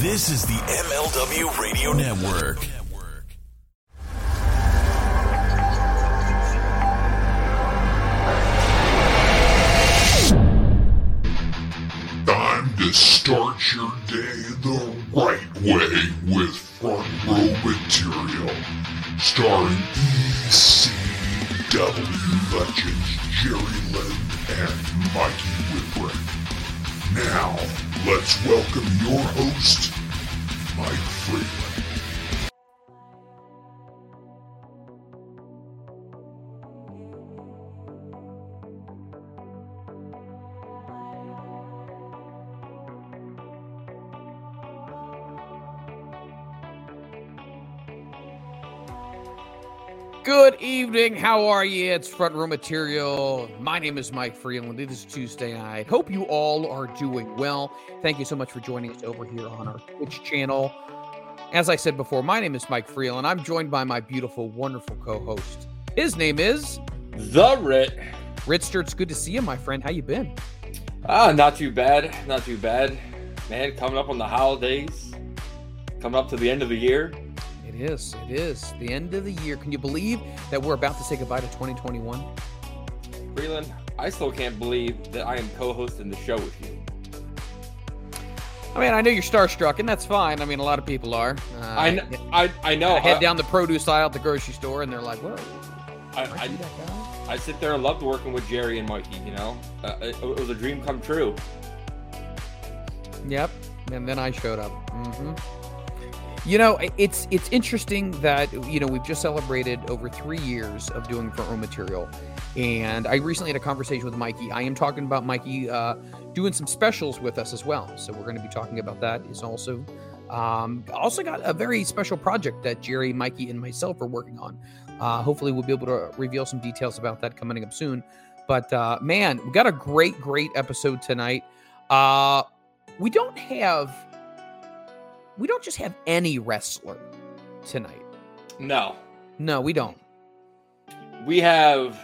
This is the MLW Radio Network. Time to start your day the right way with front row material. Starring ECW legends Jerry Lynn and Mikey Whipwreck. Now, let's welcome your host, How are you? It's Front Row Material. My name is Mike Freeland. It is Tuesday night. Hope you all are doing well. Thank you so much for joining us over here on our Twitch channel. As I said before, my name is Mike Freeland. I'm joined by my beautiful, wonderful co-host. His name is The Rit. Ritster. It's good to see you, my friend. How you been? Ah, not too bad. Not too bad. Man, coming up on the holidays. Coming up to the end of the year. It is. It is the end of the year. Can you believe that we're about to say goodbye to 2021? Freeland, I still can't believe that I am co-hosting the show with you. I mean, I know you're starstruck, and that's fine. I mean, a lot of people are. Uh, I, kn- I, I know. I head down the produce aisle at the grocery store, and they're like, "Whoa, I, I, that guy?" I sit there and loved working with Jerry and Mikey. You know, uh, it, it was a dream come true. Yep. And then I showed up. hmm You know, it's it's interesting that you know we've just celebrated over three years of doing front row material, and I recently had a conversation with Mikey. I am talking about Mikey uh, doing some specials with us as well, so we're going to be talking about that. Is also um, also got a very special project that Jerry, Mikey, and myself are working on. Uh, hopefully, we'll be able to reveal some details about that coming up soon. But uh, man, we got a great, great episode tonight. Uh, we don't have we don't just have any wrestler tonight. No, No, we don't. we have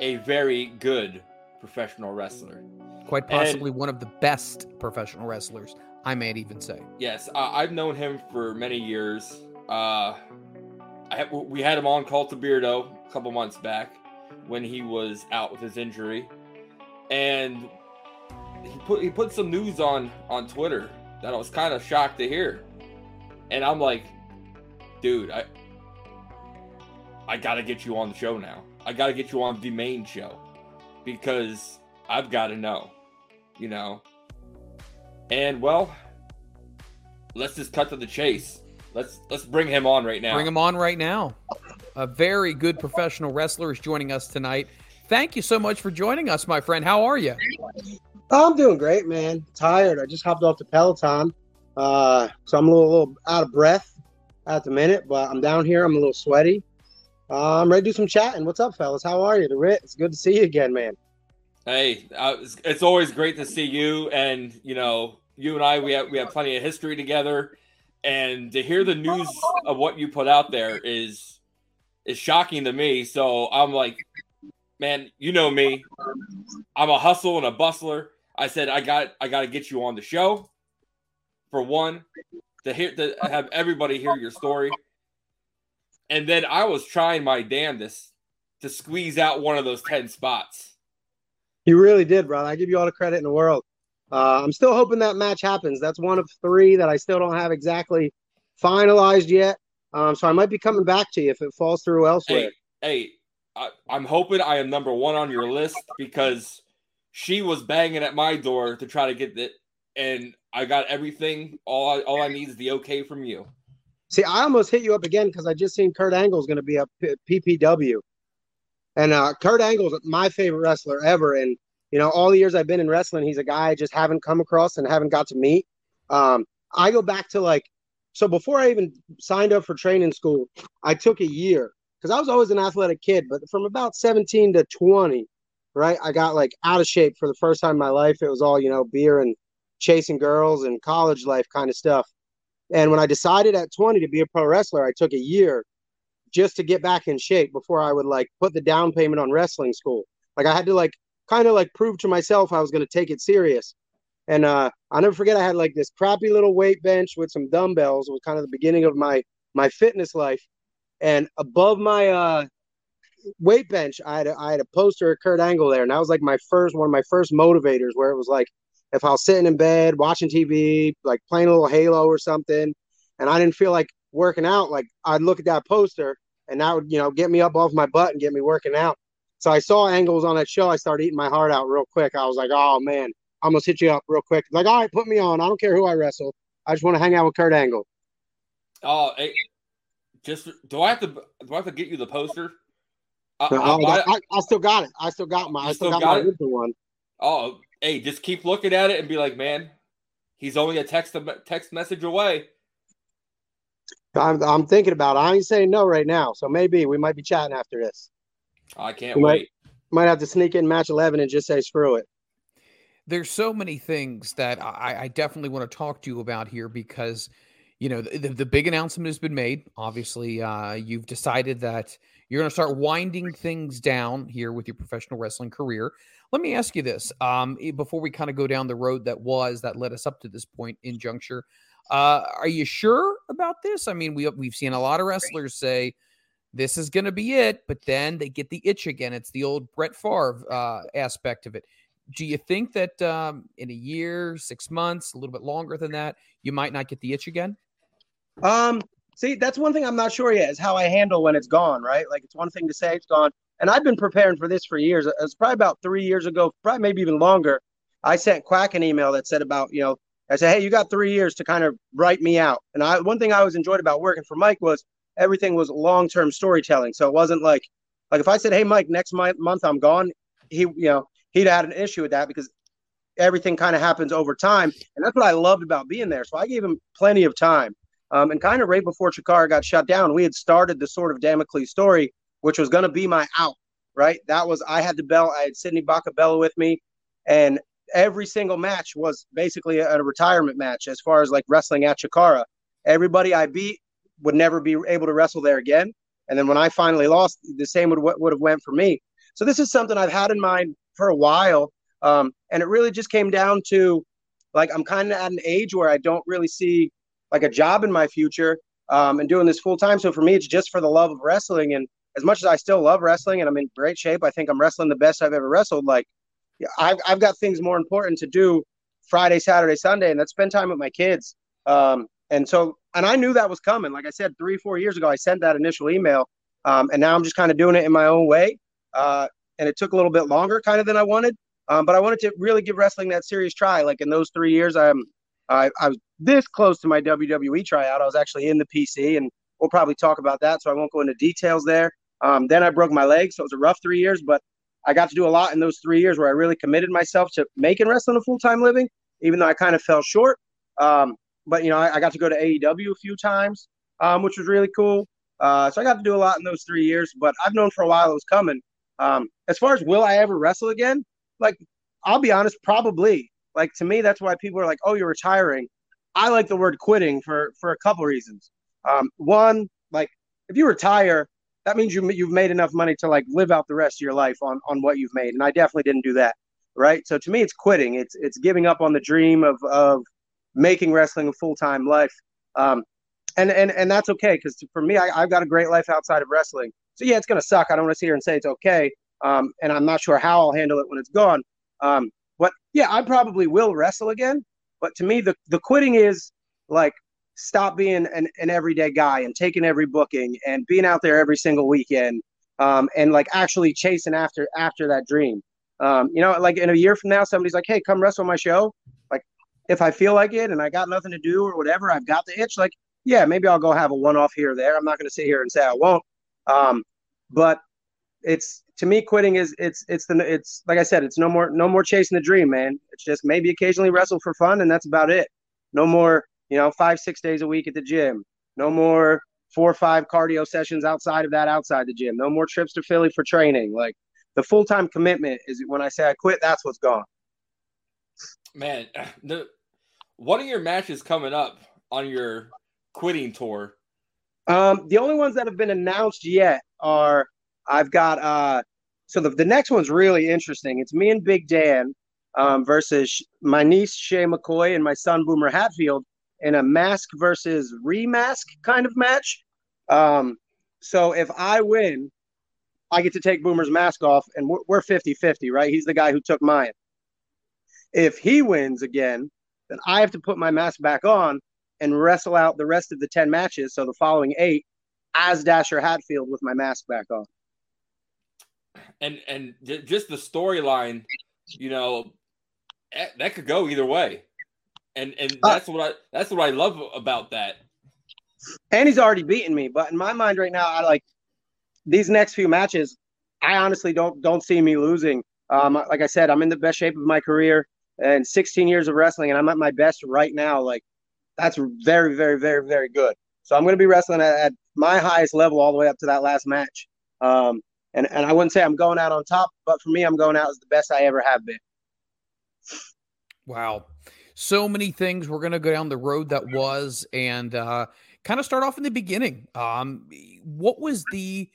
a very good professional wrestler. Quite And- possibly one of the best professional wrestlers, I might even say. Yes, uh, I've known him for many years. Uh, have, we had him on Cult of Beardo a couple months back when he was out with his injury, and he put he put some news on on Twitter that I was kind of shocked to hear, and I'm like, dude, I I gotta get you on the show now. I gotta get you on the main show because I've got to know, you know. And well, let's just cut to the chase. Let's let's bring him on right now. Bring him on right now. A very good professional wrestler is joining us tonight. Thank you so much for joining us, my friend. How are you? Oh, I'm doing great, man. Tired. I just hopped off the Peloton, uh, so I'm a little, little out of breath at the minute, but I'm down here. I'm a little sweaty. Uh, I'm ready to do some chatting. What's up, fellas? How are you? The. It's good to see you again, man. Hey, uh, it's, it's always great to see you, and you know, you and I we have we have plenty of history together, and to hear the news of what you put out there is is shocking to me. So I'm like, man, you know me, I'm a hustle and a bustler. I said I got I got to get you on the show for one to hear to have everybody hear your story, and then I was trying my damnedest to squeeze out one of those ten spots. You really did, brother. I give you all the credit in the world. Uh, I'm still hoping that match happens. That's one of three that I still don't have exactly finalized yet. Um, so I might be coming back to you if it falls through elsewhere. Hey, hey, I, I'm hoping I am number one on your list because she was banging at my door to try to get it, and I got everything. All I, all I need is the okay from you. See, I almost hit you up again because I just seen Kurt Angle's going to be a PPW, and uh, Kurt Angle's my favorite wrestler ever. And you know, all the years I've been in wrestling, he's a guy I just haven't come across and haven't got to meet. Um, I go back to like, so before I even signed up for training school, I took a year because I was always an athletic kid, but from about 17 to 20, right, I got like out of shape for the first time in my life. It was all you know, beer and chasing girls and college life kind of stuff. And when I decided at 20 to be a pro wrestler, I took a year just to get back in shape before I would like put the down payment on wrestling school. Like I had to like kind of like prove to myself I was going to take it serious. And uh, I'll never forget I had like this crappy little weight bench with some dumbbells. It was kind of the beginning of my my fitness life. And above my uh, weight bench, I had a, I had a poster of Kurt Angle there, and that was like my first one of my first motivators. Where it was like, if I was sitting in bed watching TV, like playing a little Halo or something, and I didn't feel like working out, like I'd look at that poster, and that would you know get me up off my butt and get me working out. So I saw Angle's on that show. I started eating my heart out real quick. I was like, oh man, I almost hit you up real quick. Like, all right, put me on. I don't care who I wrestle. I just want to hang out with Kurt Angle. Oh, hey, just do I have to do I have to get you the poster? I, Oh, I- I, I still got it. I still got my. I still, still got, got my it? one. oh, hey, just keep looking at it and be like, man, he's only a text text message away. I'm, I'm thinking about it. I ain't saying no right now. So maybe we might be chatting after this. I can't You might- wait. Might have to sneak in match 11 and just say screw it. there's so many things that I, I definitely want to talk to you about here because you know the, the, big announcement has been made obviously uh, you've decided that you're going to start winding things down here with your professional wrestling career. Let me ask you this um, eh, before we kind of go down the road that was that led us up to this point in juncture uh, are you sure about this? I mean we, we've seen a lot of wrestlers say this is going to be it but then they get the itch again. It's the old brett Favre uh, aspect of it. Do you think that um, in a year, six months, a little bit longer than that, you might not get the itch again? Um, see, that's one thing I'm not sure yet is how I handle when it's gone, right? Like it's one thing to say it's gone. And I've been preparing for this for years. It was probably about three years ago, probably maybe even longer. I sent Quack an email that said about, you know, I said, hey, you got three years to kind of write me out. And I one thing I always enjoyed about working for Mike was everything was long term storytelling. So it wasn't like like if I said, hey, Mike, next month month I'm gone, he you know he'd had an issue with that because everything kind of happens over time, and that's what I loved about being there. So I gave him plenty of time. Um, and kind of right before Chikara got shut down, we had started the sort of Damocles story, which was going to be my out. Right, that was I had the belt. I had Sidney Bakabella with me, and every single match was basically a, a retirement match as far as like wrestling at Chikara. Everybody I beat would never be able to wrestle there again. And then when I finally lost, the same would would have went for me. So this is something I've had in mind for a while, um, and it really just came down to like I'm kind of at an age where I don't really see like a job in my future um, and doing this full time. So for me, it's just for the love of wrestling. And as much as I still love wrestling and I'm in great shape, I think I'm wrestling the best I've ever wrestled. Like I've I've got things more important to do Friday, Saturday, Sunday, and that's spend time with my kids. Um, and so, and I knew that was coming. Like I said, three, four years ago, I sent that initial email, um, and now I'm just kind of doing it in my own way. Uh, and it took a little bit longer, kind of than I wanted. Um, but I wanted to really give wrestling that serious try. Like in those three years, I'm I, I was this close to my WWE tryout. I was actually in the PC, and we'll probably talk about that. So I won't go into details there. Um, then I broke my leg, so it was a rough three years. But I got to do a lot in those three years where I really committed myself to making wrestling a full time living, even though I kind of fell short. Um, but you know, I, I, got to go to AEW a few times, um, which was really cool. Uh, so I got to do a lot in those three years. But I've known for a while it was coming. Um, as far as will I ever wrestle again? Like, I'll be honest, probably. Like to me, that's why people are like, "Oh, you're retiring." I like the word quitting for for a couple reasons. Um, one, like if you retire, that means you you've made enough money to like live out the rest of your life on on what you've made, and I definitely didn't do that. Right. So to me, it's quitting. It's it's giving up on the dream of of making wrestling a full time life. Um, and and and that's okay because for me, I, I've got a great life outside of wrestling. So yeah, it's gonna suck. I don't want to sit here and say it's okay. Um, and I'm not sure how I'll handle it when it's gone. Um, but yeah, I probably will wrestle again. But to me, the the quitting is like stop being an, an everyday guy and taking every booking and being out there every single weekend um, and like actually chasing after after that dream. Um, you know, like in a year from now, somebody's like, "Hey, come wrestle my show." Like, if I feel like it and I got nothing to do or whatever, I've got the itch. Like, yeah, maybe I'll go have a one off here or there. I'm not going to sit here and say I won't. Um, but it's to me, quitting is it's it's the it's like I said, it's no more no more chasing the dream, man. It's just maybe occasionally wrestle for fun, and that's about it. No more, you know, five six days a week at the gym. No more four or five cardio sessions outside of that outside the gym. No more trips to Philly for training. Like the full time commitment is when I say I quit, that's what's gone. Man, the what are your matches coming up on your quitting tour? Um, the only ones that have been announced yet are I've got uh so the, the next one's really interesting. It's me and Big Dan. um, versus my niece Shay McCoy and my son Boomer Hatfield in a mask versus remask kind of match. Um, so if I win, I get to take Boomer's mask off, and we're 50 50, right? He's the guy who took mine. If he wins again, then I have to put my mask back on and wrestle out the rest of the 10 matches. So the following eight as Dasher Hatfield with my mask back on. And and just the storyline, you know, eh, that could go either way. And and uh, that's what I that's what I love about that. And he's already beaten me, but in my mind right now, I like these next few matches. I honestly don't don't see me losing. Um, like I said, I'm in the best shape of my career and 16 years of wrestling, and I'm at my best right now. Like that's very, very, very, very good. So I'm going to be wrestling at, at, my highest level all the way up to that last match. Um, and and I wouldn't say I'm going out on top, but for me, I'm going out as the best I ever have been. Wow, so many things. We're going to go down the road that was, and uh, kind of start off in the beginning. Um, what was the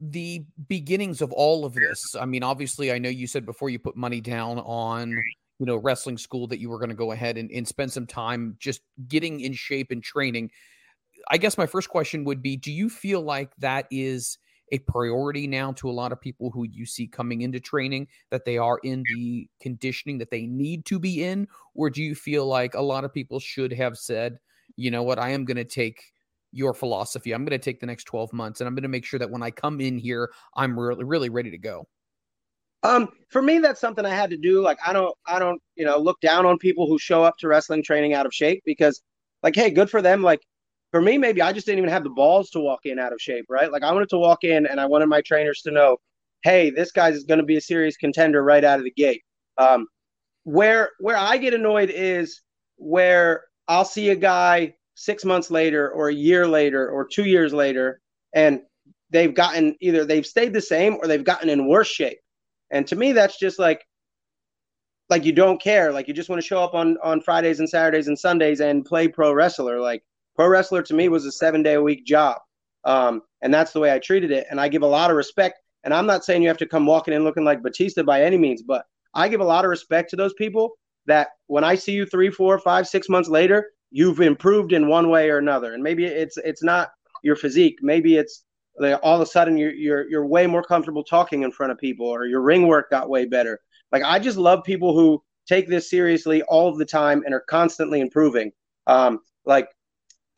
the beginnings of all of this? I mean, obviously, I know you said before you put money down on you know wrestling school that you were going to go ahead and, and spend some time just getting in shape and training. I guess my first question would be: Do you feel like that is a priority now to a lot of people who you see coming into training that they are in the conditioning that they need to be in, or do you feel like a lot of people should have said, you know what, I am going to take your philosophy. I'm going to take the next 12 months and I'm going to make sure that when I come in here, I'm really, really ready to go. Um, for me, that's something I had to do. Like, I don't, I don't, you know, look down on people who show up to wrestling training out of shape because, like, hey, good for them. Like, for me, maybe I just didn't even have the balls to walk in out of shape, right? Like, I wanted to walk in and I wanted my trainers to know, hey, this guy's going to be a serious contender right out of the gate. Um, where where I get annoyed is where I'll see a guy six months later or a year later or two years later, and they've gotten either they've stayed the same or they've gotten in worse shape. And to me, that's just like like you don't care. Like you just want to show up on on Fridays and Saturdays and Sundays and play pro wrestler. Like pro wrestler to me was a seven day a week job. Um, and that's the way I treated it. And I give a lot of respect. And I'm not saying you have to come walking in looking like Batista by any means, but I give a lot of respect to those people that when I see you three, four, five, six months later, you've improved in one way or another. And maybe it's it's not your physique. Maybe it's like all of a sudden you're you're you're way more comfortable talking in front of people, or your ring work got way better. Like I just love people who take this seriously all the time and are constantly improving. Um, like,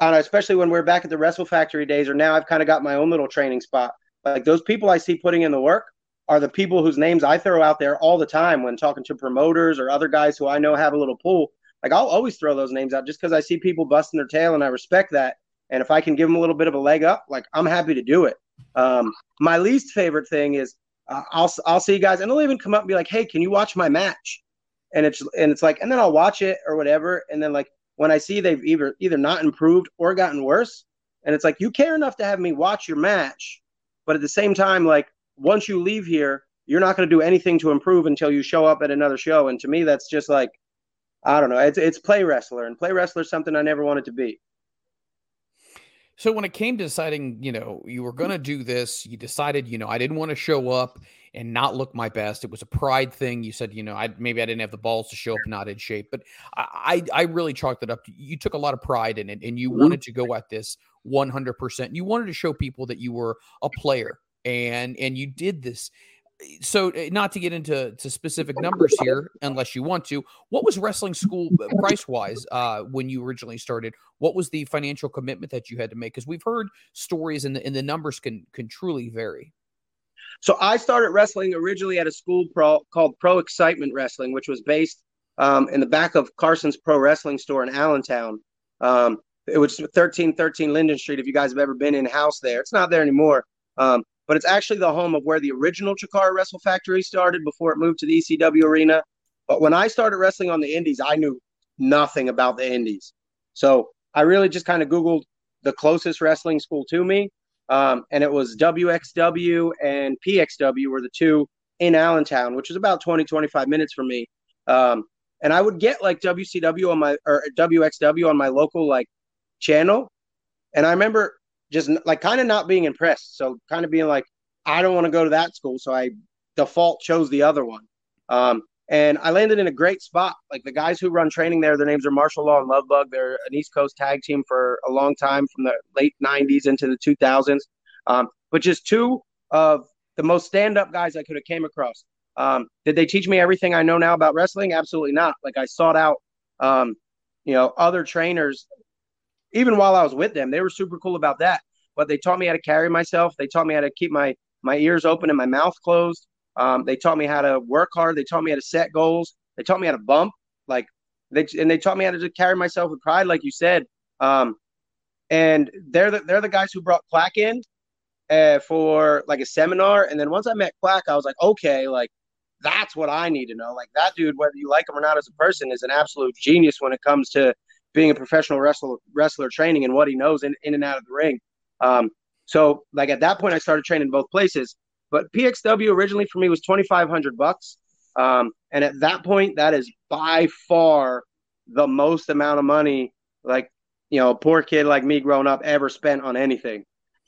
know, especially when we're back at the Wrestle Factory days, or now I've kind of got my own little training spot. Like those people I see putting in the work are the people whose names I throw out there all the time when talking to promoters or other guys who I know have a little pull like I'll always throw those names out just because I see people busting their tail and I respect that. And if I can give them a little bit of a leg up, like I'm happy to do it. Um, my least favorite thing is uh, I'll I'll see you guys and they'll even come up and be like, "Hey, can you watch my match?" And it's and it's like, and then I'll watch it or whatever, and then like when I see they've either either not improved or gotten worse, and it's like you care enough to have me watch your match, but at the same time, like once you leave here, you're not going to do anything to improve until you show up at another show. And to me, that's just like I don't know. It's it's play wrestler, and play wrestler is something I never wanted to be. So when it came to deciding, you know, you were going to do this, you decided, you know, I didn't want to show up and not look my best. It was a pride thing. You said, you know, I maybe I didn't have the balls to show up not in shape, but I I, really chalked it up. You took a lot of pride in it, and you mm-hmm. wanted to go at this 100. percent You wanted to show people that you were a player, and and you did this so eh, not to get into to specific numbers here unless you want to what was wrestling school uh, price wise uh, when you originally started what was the financial commitment that you had to make because we've heard stories and the, and the numbers can can truly vary so i started wrestling originally at a school pro, called pro excitement wrestling which was based um, in the back of carson's pro wrestling store in allentown um, it was 1313 linden street if you guys have ever been in house there it's not there anymore um, but it's actually the home of where the original Chikara Wrestle Factory started before it moved to the ECW arena. But when I started wrestling on the Indies, I knew nothing about the Indies. So I really just kind of Googled the closest wrestling school to me. Um, and it was WXW and PXW were the two in Allentown, which was about 20, 25 minutes from me. Um, and I would get like WCW on my or WXW on my local like channel. And I remember just like kind of not being impressed. So kind of being like, I don't want to go to that school. So I default chose the other one. Um, and I landed in a great spot. Like the guys who run training there, their names are Martial Law and Lovebug. They're an East Coast tag team for a long time, from the late '90s into the 2000s. Um, but just two of the most stand-up guys I could have came across. Um, did they teach me everything I know now about wrestling? Absolutely not. Like I sought out, um, you know, other trainers. Even while I was with them, they were super cool about that. But they taught me how to carry myself. They taught me how to keep my my ears open and my mouth closed. Um, they taught me how to work hard. They taught me how to set goals. They taught me how to bump. Like they and they taught me how to just carry myself with pride, like you said. Um, and they're the they're the guys who brought Quack in uh, for like a seminar. And then once I met Quack, I was like, okay, like that's what I need to know. Like that dude, whether you like him or not as a person, is an absolute genius when it comes to being a professional wrestler, wrestler training and what he knows in, in and out of the ring. Um, so like at that point, I started training both places. But PXW originally for me was twenty five hundred bucks, um, and at that point, that is by far the most amount of money like you know a poor kid like me growing up ever spent on anything.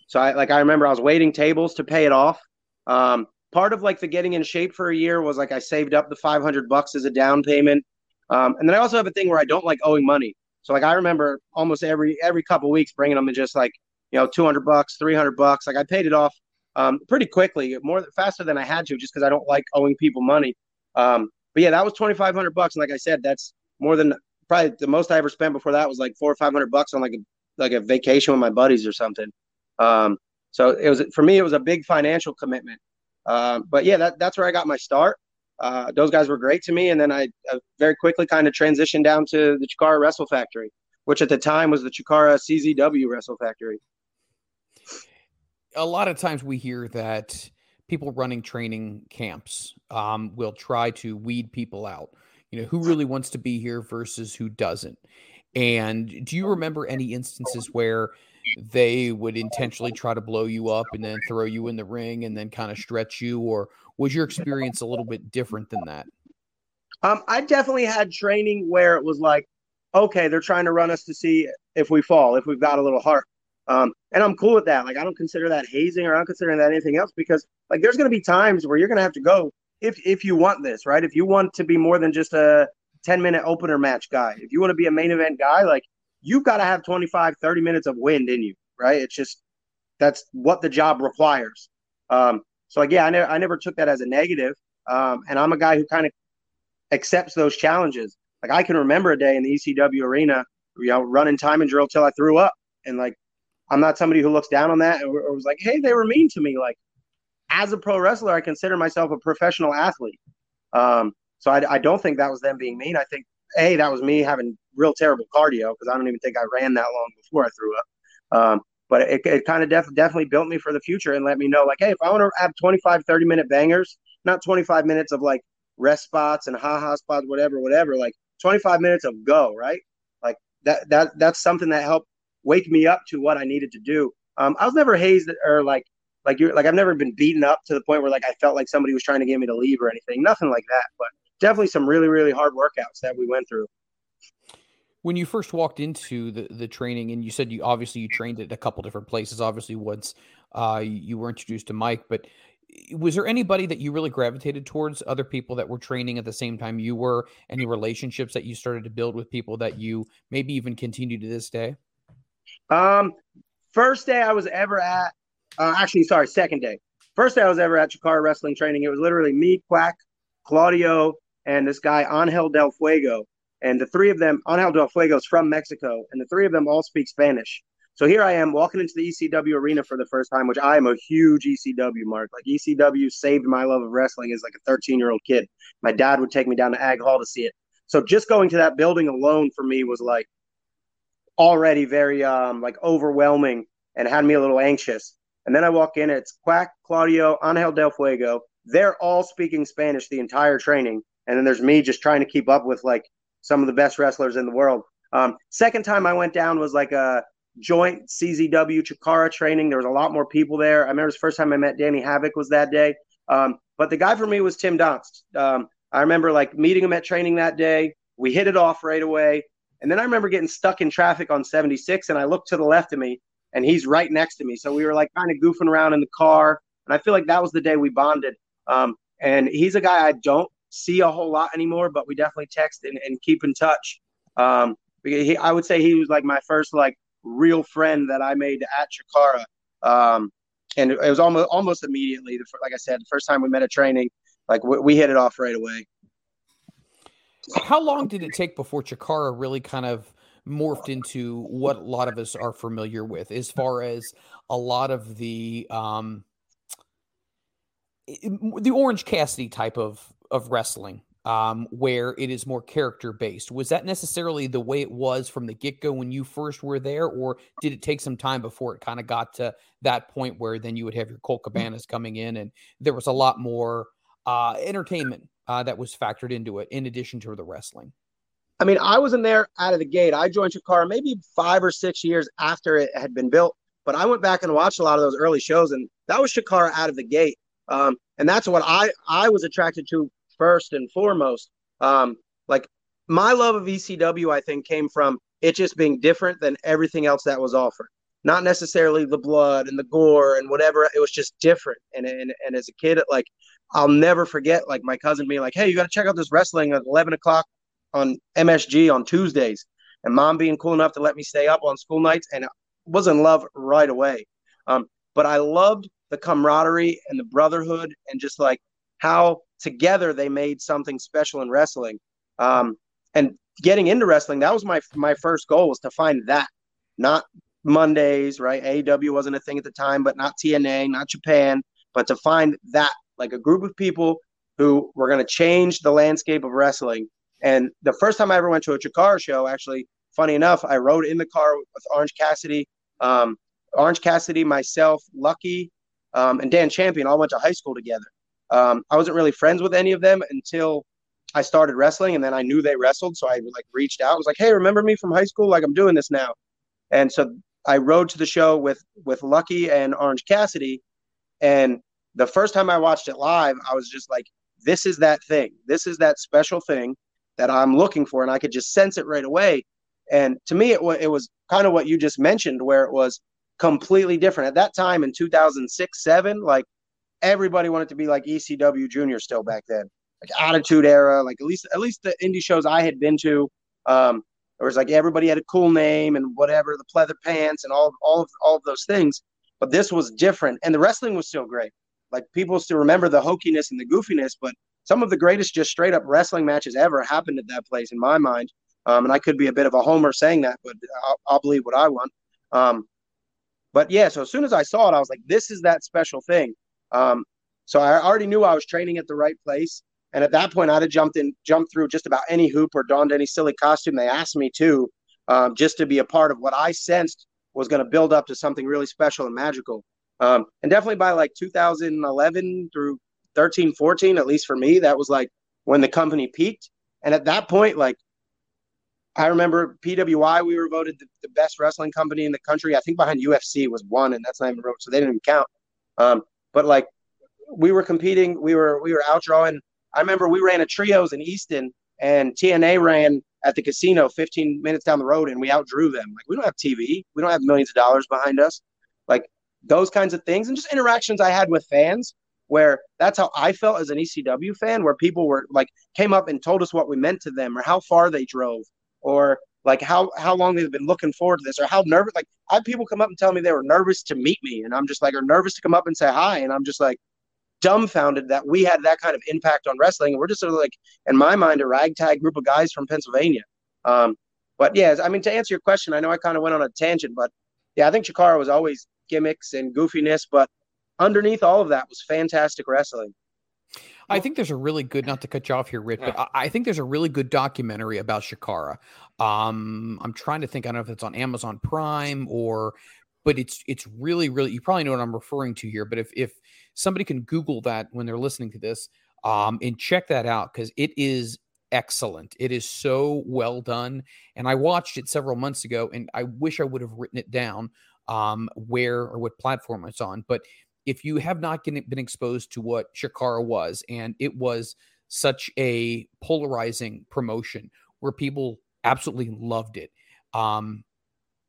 So I like I remember I was waiting tables to pay it off. Um, part of like the getting in shape for a year was like I saved up the 500 bucks as a down payment. Um, and then I also have a thing where I don't like owing money. So like I remember almost every every couple weeks bringing them in just like you know 200 bucks, 300 bucks. Like I paid it off um, pretty quickly, more faster than I had to, just because I don't like owing people money. Um, but yeah, that was 2,500 bucks, and like I said, that's more than probably the most I ever spent before that was like four or 500 bucks on like a like a vacation with my buddies or something. Um, so it was for me, it was a big financial commitment. Um, but yeah, that, that's where I got my start. Uh, those guys were great to me, and then I, I very quickly kind of transitioned down to the Chikara Wrestle Factory, which at the time was the Chikara CZW Wrestle Factory. A lot of times we hear that people running training camps um, will try to weed people out. You know, who really wants to be here versus who doesn't. And do you remember any instances where they would intentionally try to blow you up and then throw you in the ring and then kind of stretch you or was your experience a little bit different than that um, i definitely had training where it was like okay they're trying to run us to see if we fall if we've got a little heart um, and i'm cool with that like i don't consider that hazing or i'm considering that anything else because like there's going to be times where you're going to have to go if if you want this right if you want to be more than just a 10 minute opener match guy if you want to be a main event guy like you've got to have 25, 30 minutes of wind in you, right? It's just that's what the job requires. Um, so again, I never I never took that as a negative. Um, and I'm a guy who kind of accepts those challenges. Like I can remember a day in the ECW arena, you know, running time and drill till I threw up. And like I'm not somebody who looks down on that or, or was like, hey, they were mean to me. Like as a pro wrestler, I consider myself a professional athlete. Um, so I, I don't think that was them being mean. I think a that was me having real terrible cardio because I don't even think I ran that long before I threw up. Um, but it, it kind of def- definitely built me for the future and let me know like, hey, if I want to have 25, 30 minute bangers, not 25 minutes of like rest spots and haha spots, whatever, whatever, like 25 minutes of go, right? Like that, that, that's something that helped wake me up to what I needed to do. Um, I was never hazed or like, like you're like, I've never been beaten up to the point where like I felt like somebody was trying to get me to leave or anything, nothing like that. But definitely some really, really hard workouts that we went through when you first walked into the, the training and you said you obviously you trained at a couple different places obviously once uh, you were introduced to mike but was there anybody that you really gravitated towards other people that were training at the same time you were any relationships that you started to build with people that you maybe even continue to this day um first day i was ever at uh, actually sorry second day first day i was ever at chikara wrestling training it was literally me quack claudio and this guy angel del fuego and the three of them, Angel Del Fuego is from Mexico, and the three of them all speak Spanish. So here I am walking into the ECW arena for the first time, which I am a huge ECW mark. Like ECW saved my love of wrestling as like a 13 year old kid. My dad would take me down to Ag Hall to see it. So just going to that building alone for me was like already very um like overwhelming and had me a little anxious. And then I walk in, it's Quack, Claudio, Angel Del Fuego. They're all speaking Spanish the entire training. And then there's me just trying to keep up with like some of the best wrestlers in the world. Um, second time I went down was like a joint CZW Chikara training. There was a lot more people there. I remember the first time I met Danny Havoc was that day. Um, but the guy for me was Tim Donst. Um, I remember like meeting him at training that day. We hit it off right away. And then I remember getting stuck in traffic on 76 and I looked to the left of me and he's right next to me. So we were like kind of goofing around in the car. And I feel like that was the day we bonded. Um, and he's a guy I don't see a whole lot anymore, but we definitely text and, and keep in touch. Um, he, I would say he was like my first like real friend that I made at Chikara. Um, and it was almost almost immediately. The, like I said, the first time we met at training, like we, we hit it off right away. How long did it take before Chikara really kind of morphed into what a lot of us are familiar with, as far as a lot of the um, the Orange Cassidy type of of wrestling? um, where it is more character based. Was that necessarily the way it was from the get go when you first were there, or did it take some time before it kind of got to that point where then you would have your Colt mm. Cabanas coming in and there was a lot more uh, entertainment uh, that was factored into it in addition to the wrestling? I mean, I wasn't there out of the gate. I joined Chikara maybe five or six years after it had been built, but I went back and watched a lot of those early shows, and that was Chikara out of the gate. Um, and that's what I I was attracted to first and foremost. Um, like my love of ECW, I think, came from it just being different than everything else that was offered. Not necessarily the blood and the gore and whatever. It was just different. And and, and as a kid, like I'll never forget like my cousin being like, "Hey, you got to check out this wrestling at eleven o'clock on MSG on Tuesdays," and mom being cool enough to let me stay up on school nights, and I was in love right away. Um, but I loved the camaraderie and the brotherhood and just like how together they made something special in wrestling. Um, and getting into wrestling, that was my my first goal was to find that, not Mondays, right? AEW wasn't a thing at the time, but not TNA, not Japan, but to find that like a group of people who were going to change the landscape of wrestling. And the first time I ever went to a Chikara show, actually, funny enough, I rode in the car with Orange Cassidy. Um, Orange Cassidy, myself, Lucky, um, and Dan Champion all went to high school together. Um, I wasn't really friends with any of them until I started wrestling, and then I knew they wrestled, so I like reached out. I was like, "Hey, remember me from high school? Like I'm doing this now." And so I rode to the show with with Lucky and Orange Cassidy, and the first time I watched it live, I was just like, "This is that thing. This is that special thing that I'm looking for," and I could just sense it right away. And to me, it, w- it was kind of what you just mentioned, where it was completely different at that time in 2006 7 like everybody wanted to be like ECW Junior still back then, like Attitude Era, like at least at least the indie shows I had been to. Um, it was like everybody had a cool name and whatever, the pleather pants and all all of all of those things. But this was different, and the wrestling was still great. Like people still remember the hokiness and the goofiness, but some of the greatest just straight up wrestling matches ever happened at that place in my mind. Um, and I could be a bit of a homer saying that, but I'll, I'll believe what I want. Um, but yeah, so as soon as I saw it, I was like, this is that special thing. Um, so I already knew I was training at the right place. And at that point, I'd have jumped in, jumped through just about any hoop or donned any silly costume they asked me to, um, just to be a part of what I sensed was going to build up to something really special and magical. Um, and definitely by like 2011 through 13, 14, at least for me, that was like when the company peaked. And at that point, like I remember PWI, we were voted the, the best wrestling company in the country. I think behind UFC was one, and that's not even wrote, so they didn't even count. Um, but like we were competing, we were we were outdrawing. I remember we ran a trios in Easton, and TNA ran at the casino 15 minutes down the road, and we outdrew them. Like we don't have TV, we don't have millions of dollars behind us, those kinds of things, and just interactions I had with fans. Where that's how I felt as an ECW fan, where people were like came up and told us what we meant to them, or how far they drove, or like how how long they've been looking forward to this or how nervous like I had people come up and tell me they were nervous to meet me and I'm just like or nervous to come up and say hi and I'm just like dumbfounded that we had that kind of impact on wrestling and we're just sort of like in my mind a ragtag group of guys from Pennsylvania um but yeah I mean to answer your question I know I kind of went on a tangent but yeah I think Chikara was always gimmicks and goofiness but underneath all of that was fantastic wrestling I think there's a really good, not to cut you off here, Rick, but I, I think there's a really good documentary about Chikara. Um, I'm trying to think. I don't know if it's on Amazon Prime or, but it's it's really really. You probably know what I'm referring to here. But if if somebody can Google that when they're listening to this, um, and check that out because it is excellent. It is so well done, and I watched it several months ago, and I wish I would have written it down um, where or what platform it's on. But if you have not been exposed to what Chikara was, and it was such a polarizing promotion where people absolutely loved it. Um,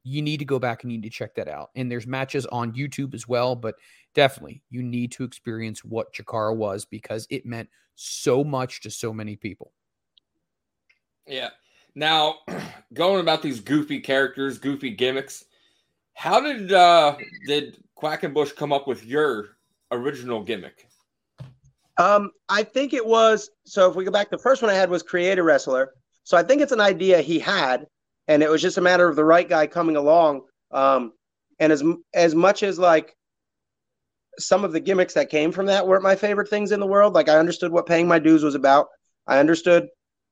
you need to go back and you need to check that out. And there's matches on YouTube as well, but definitely you need to experience what Chikara was because it meant so much to so many people. Yeah. Now, going about these goofy characters, goofy gimmicks, how did uh did Quackenbush come up with your original gimmick? Um, I think it was so. If we go back, the first one I had was Create-A-Wrestler. So I think it's an idea he had, and it was just a matter of the right guy coming along. Um, and as as much as like some of the gimmicks that came from that weren't my favorite things in the world. Like I understood what paying my dues was about. I understood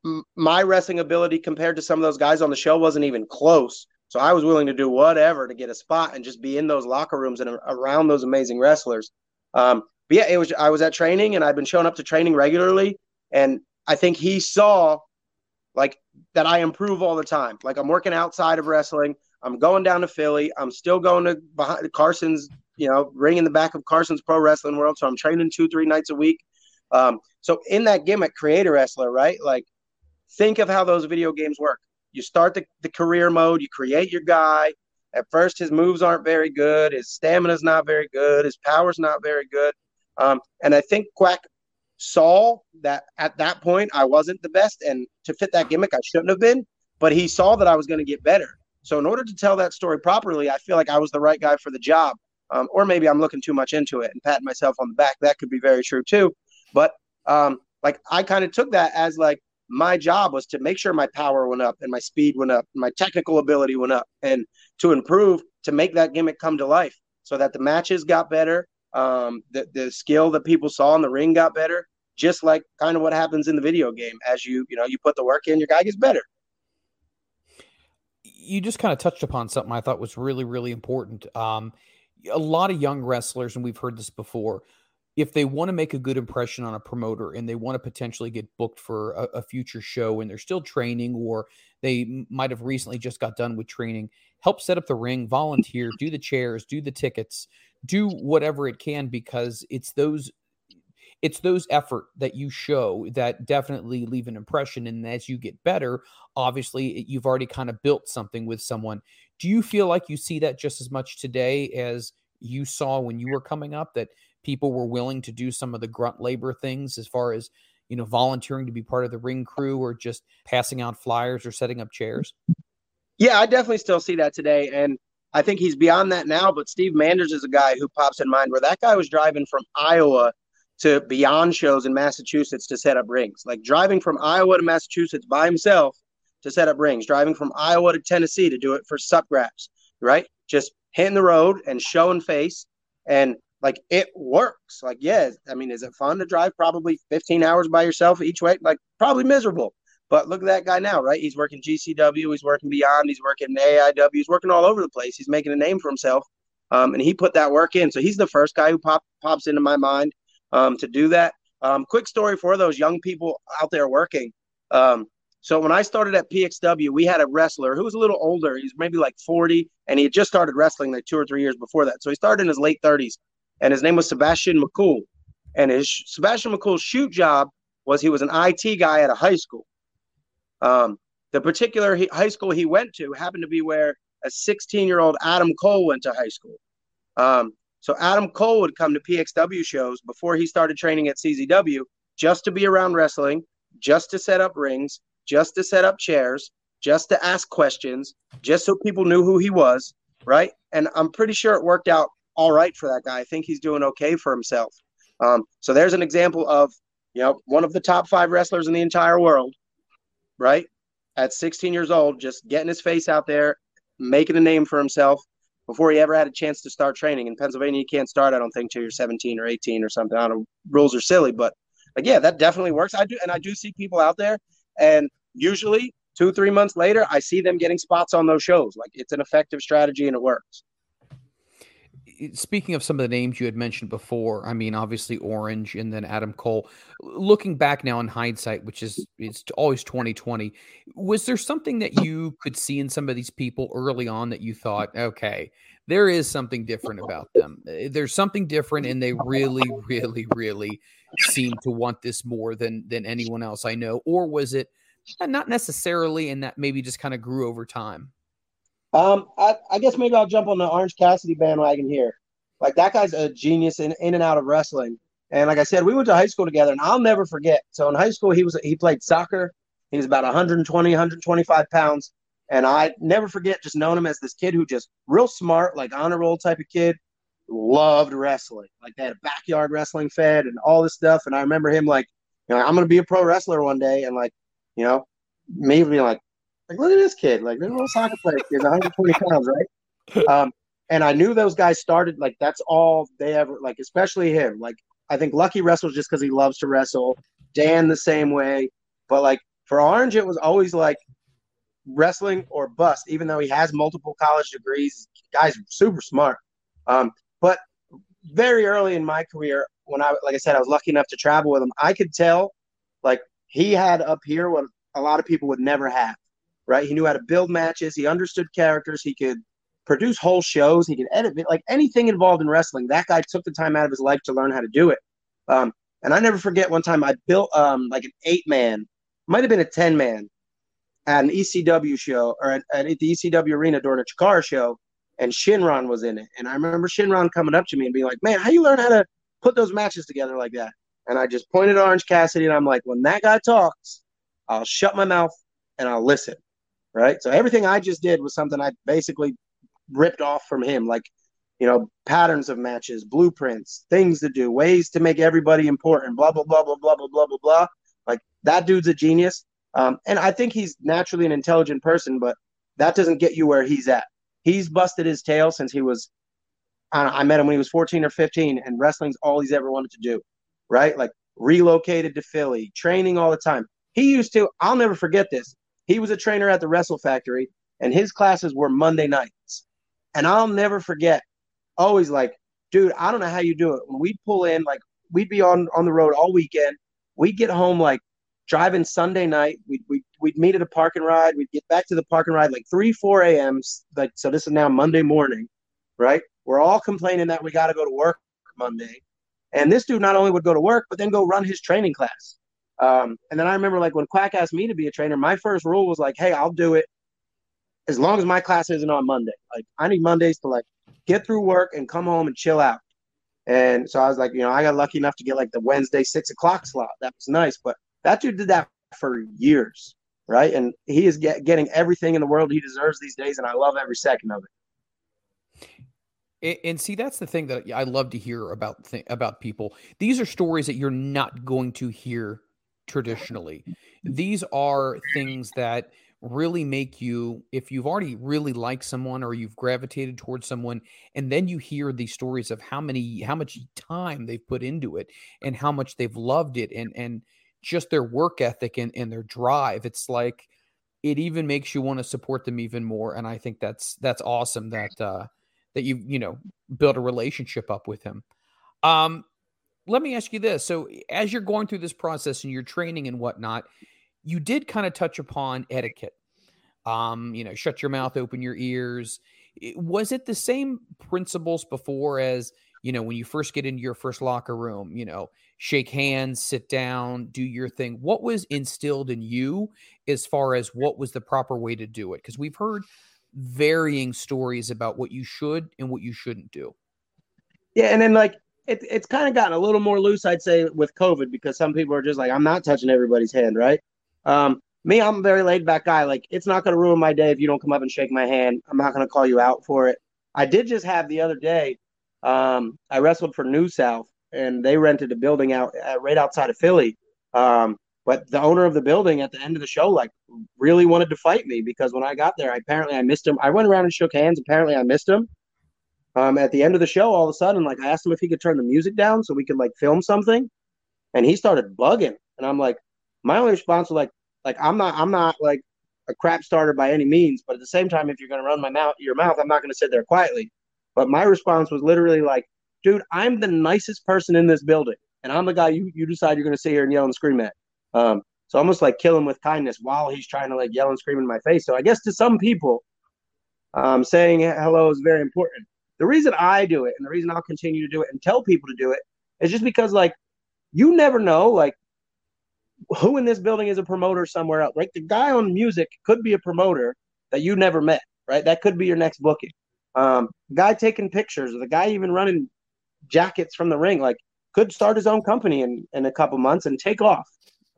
m- my wrestling ability compared to some of those guys on the show wasn't even close. So I was willing to do whatever to get a spot and just be in those locker rooms and around those amazing wrestlers. Um, but yeah, it was I was at training and I've been showing up to training regularly, and I think he saw like that I improve all the time. Like I'm working outside of wrestling. I'm going down to Philly. I'm still going to behind Carson's, you know, ring in the back of Carson's pro wrestling world. So I'm training two, three nights a week. Um, so in that gimmick, Create-A-Wrestler, right? Like think of how those video games work. You start the, the career mode, you create your guy. At first, his moves aren't very good, his stamina's not very good, his power's not very good. Um, and I think Quack saw that at that point I wasn't the best, and to fit that gimmick, I shouldn't have been. But he saw that I was going to get better. So in order to tell that story properly, I feel like I was the right guy for the job. Um, or maybe I'm looking too much into it and patting myself on the back. That could be very true too. But um, like I kind of took that as like my job was to make sure my power went up and my speed went up, and my technical ability went up, and to improve to make that gimmick come to life, so that the matches got better, um, the the skill that people saw in the ring got better, just like kind of what happens in the video game. As you you know you put the work in, your guy gets better. You just kind of touched upon something I thought was really really important. Um, a lot of young wrestlers, and we've heard this before, if they want to make a good impression on a promoter and they want to potentially get booked for a, a, future show and they're still training or they might have recently just got done with training, help set up the ring, volunteer, do the chairs, do the tickets, do whatever it can because it's those it's those effort that you show that definitely leave an impression and as you get better obviously you've already kind of built something with someone. Do you feel like you see that just as much today as you saw when you were coming up that people were willing to do some of the grunt labor things as far as you know volunteering to be part of the ring crew or just passing out flyers or setting up chairs? Yeah i definitely still see that today and i think he's beyond that now but steve manders is a guy who pops in mind where that guy was driving from iowa to beyond shows in massachusetts to set up rings. Like driving from iowa to massachusetts by himself to set up rings. Driving from iowa to tennessee to do it for sup grabs right? Just hitting the road and showing face and like it works. Like, yeah, I mean, is it fun to drive probably 15 hours by yourself each way? Like, probably miserable. But look at that guy now, right? He's working GCW, he's working Beyond, he's working AIW, he's working all over the place. He's making a name for himself, um, and he put that work in. So he's the first guy who pop, pops into my mind um, to do that. Um, quick story for those young people out there working. Um, so when I started at PXW, we had a wrestler who was a little older. He's maybe like 40, and he had just started wrestling like two or three years before that. So he started in his late 30s and his name was Sebastian McCool. And his Sebastian McCool's shoot job was he was an IT guy at a high school. Um, the particular he, high school he went to happened to be where a 16 year old Adam Cole went to high school. Um, so Adam Cole would come to PXW shows before he started training at CZW just to be around wrestling, just to set up rings, just to set up chairs, just to ask questions, just so people knew who he was, right? And I'm pretty sure it worked out all right for that guy. I think he's doing okay for himself. Um, so there's an example of, you know, one of the top five wrestlers in the entire world, right? At 16 years old, just getting his face out there, making a name for himself before he ever had a chance to start training. In Pennsylvania, you can't start, I don't think, till you're 17 or 18 or something. I don't know, rules are silly, but like, yeah, that definitely works. I do, and I do see people out there, and usually two, three months later, I see them getting spots on those shows. Like it's an effective strategy and it works speaking of some of the names you had mentioned before, I mean, obviously Orange and then Adam Cole. Looking back now in hindsight, which is it's always twenty twenty, was there something that you could see in some of these people early on that you thought, okay, there is something different about them. Eh, there's something different, and they really, really, really seem to want this more than than anyone else I know. Or was it not necessarily, and that maybe just kind of grew over time? Um, I, I guess maybe I'll jump on the Orange Cassidy bandwagon here. Like that guy's a genius in, in and out of wrestling. And like I said, we went to high school together, and I'll never forget. So in high school, he was he played soccer. He was about 120, 125 pounds, and I never forget just knowing him as this kid who just real smart, like honor roll type of kid, loved wrestling. Like they had a backyard wrestling fed and all this stuff. And I remember him like, you know, I'm gonna be a pro wrestler one day, and like, you know, me being like, like look at this kid, like this little soccer player kid, 120 pounds, right? Um, and I knew those guys started like that's all they ever like, especially him. Like I think Lucky wrestles just because he loves to wrestle. Dan the same way, but like for Orange, it was always like wrestling or bust. Even though he has multiple college degrees, guy's super smart. Um, but very early in my career, when I like I said, I was lucky enough to travel with him. I could tell like he had up here what a lot of people would never have. Right? He knew how to build matches. He understood characters. He could produce whole shows. He could edit like anything involved in wrestling. That guy took the time out of his life to learn how to do it. Um, and I never forget one time I built um, like an eight man, might have been a ten man, at an ECW show or at, at the ECW arena during a Chikara show, and Shynron was in it. And I remember Shynron coming up to me and being like, "Man, how you learn how to put those matches together like that?" And I just pointed at Orange Cassidy and I'm like, "When that guy talks, I'll shut my mouth and I'll listen." Right. So everything I just did was something I basically ripped off from him, like you know, patterns of matches, blueprints, things to do, ways to make everybody important, blah blah blah blah blah blah blah blah blah. Like that dude's a genius, um, and I think he's naturally an intelligent person, but that doesn't get you where he's at. He's busted his tail since he was. I, I met him when he was 14 or 15, and wrestling's all he's ever wanted to do, right? Like relocated to Philly, training all the time. He used to. I'll never forget this. He was a trainer at the Wrestle Factory, and his classes were Monday nights. And I'll never forget, always like, dude, I don't know how you do it. When we'd pull in, like, we'd be on on the road all weekend. We'd get home like driving Sunday night. We'd, we'd, we'd meet at a park and ride. We'd get back to the park and ride like 3, 4 a.m. Like, so this is now Monday morning, right? We're all complaining that we got to go to work Monday. And this dude not only would go to work, but then go run his training class. Um, and then I remember like when Quack asked me to be a trainer, my first rule was like, hey, I'll do it as long as my class isn't on Monday. Like I need Mondays to like get through work and come home and chill out. And so I was like, you know, I got lucky enough to get like the Wednesday six o'clock slot. That was nice. But that dude did that for years, right? And he is get, getting everything in the world he deserves these days, and I love every second of it. And, see, that's the thing that I love to hear about th- about people. These are stories that you're not going to hear traditionally. These are things that really make you if you've already really liked someone or you've gravitated towards someone and then you hear these stories of how many how much time they've put into it and how much they've loved it and and just their work ethic and, and their drive it's like it even makes you want to support them even more and i think that's that's awesome that uh that you you know build a relationship up with him um let me ask you this so as you're going through this process and you're training and whatnot you did kind of touch upon etiquette. Um, you know, shut your mouth, open your ears. Was it the same principles before as, you know, when you first get into your first locker room, you know, shake hands, sit down, do your thing? What was instilled in you as far as what was the proper way to do it? Because we've heard varying stories about what you should and what you shouldn't do. Yeah, and then like it, it's kind of gotten a little more loose, I'd say, with COVID because some people are just like, I'm not touching everybody's hand, right? Um, me, I'm a very laid back guy. Like, it's not going to ruin my day if you don't come up and shake my hand. I'm not going to call you out for it. I did just have the other day, um, I wrestled for New South, and they rented a building out uh, right outside of Philly. Um, but the owner of the building at the end of the show, like, really wanted to fight me because when I got there, I, apparently I missed him. I went around and shook hands. Apparently, I missed him. Um, at the end of the show, all of a sudden, like, I asked him if he could turn the music down so we could like film something, and he started bugging. And I'm like, my only response was like, like I'm not I'm not like a crap starter by any means, but at the same time, if you're gonna run my mouth your mouth, I'm not gonna sit there quietly. But my response was literally like, dude, I'm the nicest person in this building, and I'm the guy you you decide you're gonna sit here and yell and scream at. Um, so almost like kill him with kindness while he's trying to like yell and scream in my face. So I guess to some people, um, saying hello is very important. The reason I do it and the reason I'll continue to do it and tell people to do it is just because like you never know like who in this building is a promoter somewhere else, right? The guy on music could be a promoter that you never met, right? That could be your next booking. Um, guy taking pictures, or the guy even running jackets from the ring, like could start his own company in, in a couple months and take off.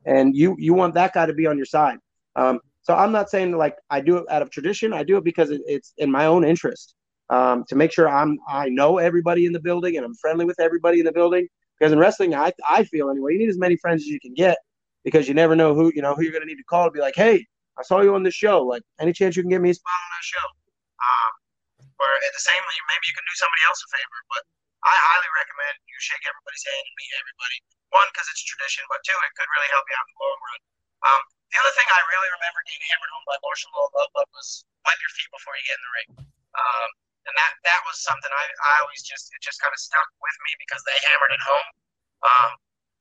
And you you want that guy to be on your side. Um, so I'm not saying like I do it out of tradition. I do it because it, it's in my own interest um, to make sure I'm I know everybody in the building and I'm friendly with everybody in the building. Because in wrestling, I I feel anyway, you need as many friends as you can get because you never know who you know who you're going to need to call to be like, hey, I saw you on the show. Like, any chance you can get me a spot on that show? Um, or at the same, maybe you can do somebody else a favor. But I highly recommend you shake everybody's hand and meet everybody. One, because it's tradition, but two, it could really help you out in the long run. Um, the other thing I really remember getting hammered home by Marshall Love was wipe your feet before you get in the ring. Um, and that that was something I, I always just it just kind of stuck with me because they hammered it home. Um,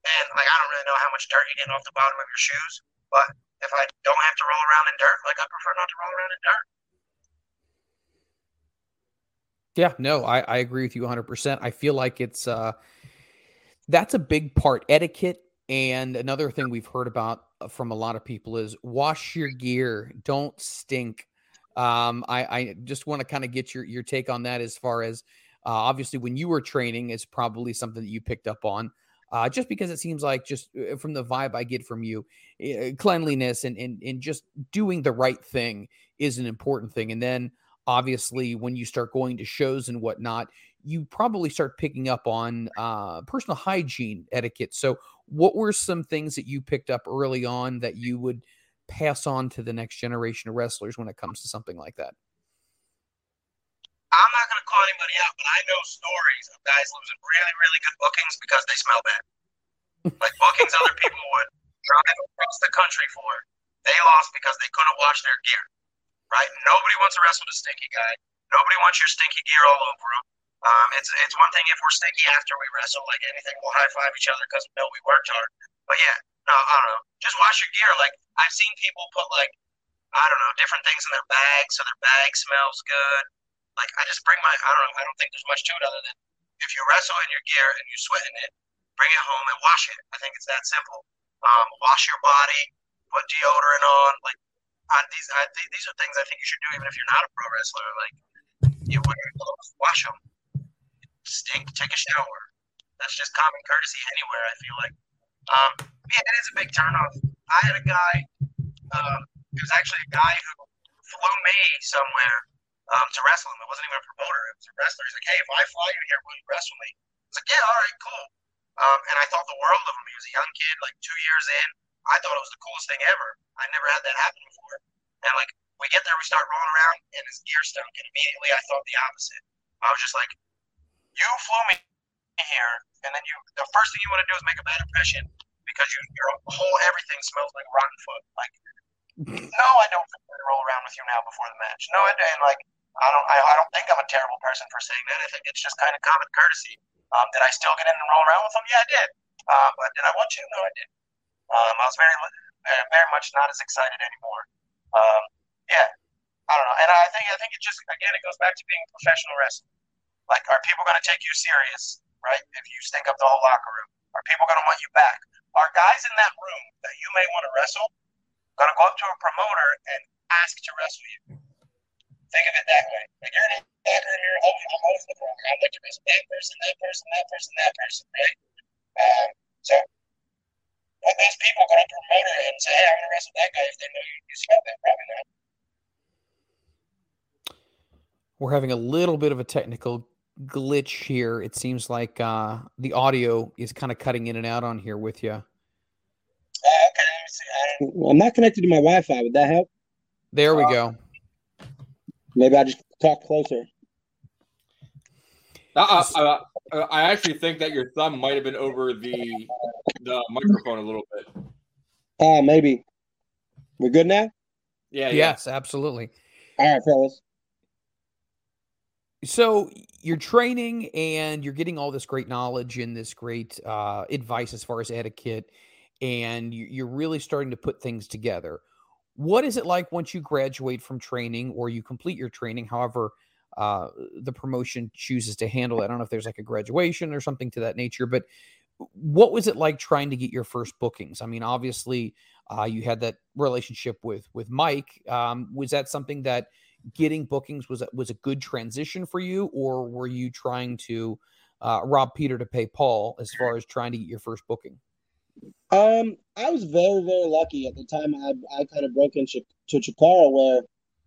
and like I don't really know how much dirt you get off the bottom of your shoes, but if I don't have to roll around in dirt, like I prefer not to roll around in dirt. Yeah, no, I, I agree with you 100%. I feel like it's uh that's a big part etiquette and another thing we've heard about from a lot of people is wash your gear, don't stink. Um, I, I just want to kind of get your your take on that as far as uh, obviously when you were training is probably something that you picked up on. Uh, just because it seems like just uh, from the vibe I get from you, uh, cleanliness and, and and just doing the right thing is an important thing. And then obviously when you start going to shows and whatnot, you probably start picking up on uh, personal hygiene etiquette. So, what were some things that you picked up early on that you would pass on to the next generation of wrestlers when it comes to something like that? I'm not going to call anybody out, but I know stories of guys losing really, really good bookings because they smell bad. like bookings other people would drive across the country for, they lost because they couldn't wash their gear. Right? Nobody wants to wrestle with a stinky guy. Nobody wants your stinky gear all over them. Um, it's it's one thing if we're stinky after we wrestle, like anything, we'll high five each other because we know we worked hard. But yeah, I don't know. Just wash your gear. Like I've seen people put like I don't know different things in their bag so their bag smells good. Like I just bring my I don't know I don't think there's much to it other than if you wrestle in your gear and you sweat in it, bring it home and wash it. I think it's that simple. Um, wash your body, put deodorant on. Like I, these I, these are things I think you should do even if you're not a pro wrestler. Like you wear clothes, wash them. Stink, take a shower. That's just common courtesy anywhere. I feel like. Um, yeah, it is a big turnoff. I had a guy. Um, it was actually a guy who flew me somewhere um, to wrestle him. It wasn't even a promoter. It was a wrestler. He's like, hey, if I fly you here, will you wrestle me? I was like, yeah, all right, cool. Um, and I thought the world of him. He was a young kid, like two years in. I thought it was the coolest thing ever. I never had that happen before. And like, we get there, we start rolling around, and his gear stunk. And immediately I thought the opposite. I was just like, you flew me here, and then you, the first thing you want to do is make a bad impression because you, your whole everything smells like rotten foot. Like, no, I don't roll around with you now before the match. No, I and like I don't I, I don't think I'm a terrible person for saying that. I think it's just kind of common courtesy. Um, did I still get in and roll around with them? Yeah, I did. Uh, but did I want you? No, I didn't. Um, I was very very much not as excited anymore. Um, yeah, I don't know. And I think I think it just again it goes back to being professional wrestling. Like, are people going to take you serious? Right? If you stink up the whole locker room, are people going to want you back? Are guys in that room that you may want to wrestle going to go up to a promoter and ask to wrestle you? Think of it that way. Like you're in a locker room, you're over, I'm the promoter. I'd like to wrestle that person, that person, that person, that person, right? Um, so are those people going to promote her and say, hey, I'm going to wrestle that guy if they know you, you smell that? Probably not. We're having a little bit of a technical glitch here. It seems like uh, the audio is kind of cutting in and out on here with you. Oh, okay. I'm not connected to my Wi-Fi. Would that help? There we go. Maybe I just talk closer. Uh, uh, uh, I actually think that your thumb might have been over the the microphone a little bit. Uh, maybe. We're good now? Yeah. Yes, absolutely. All right, fellas. So you're training and you're getting all this great knowledge and this great uh, advice as far as etiquette, and you- you're really starting to put things together. What is it like once you graduate from training or you complete your training? However, uh, the promotion chooses to handle it. I don't know if there's like a graduation or something to that nature, but what was it like trying to get your first bookings? I mean, obviously, uh, you had that relationship with with Mike. Um, was that something that getting bookings was a, was a good transition for you, or were you trying to uh, rob Peter to pay Paul as far as trying to get your first booking? Um, I was very, very lucky at the time. I I kind of broke into to Chikara, where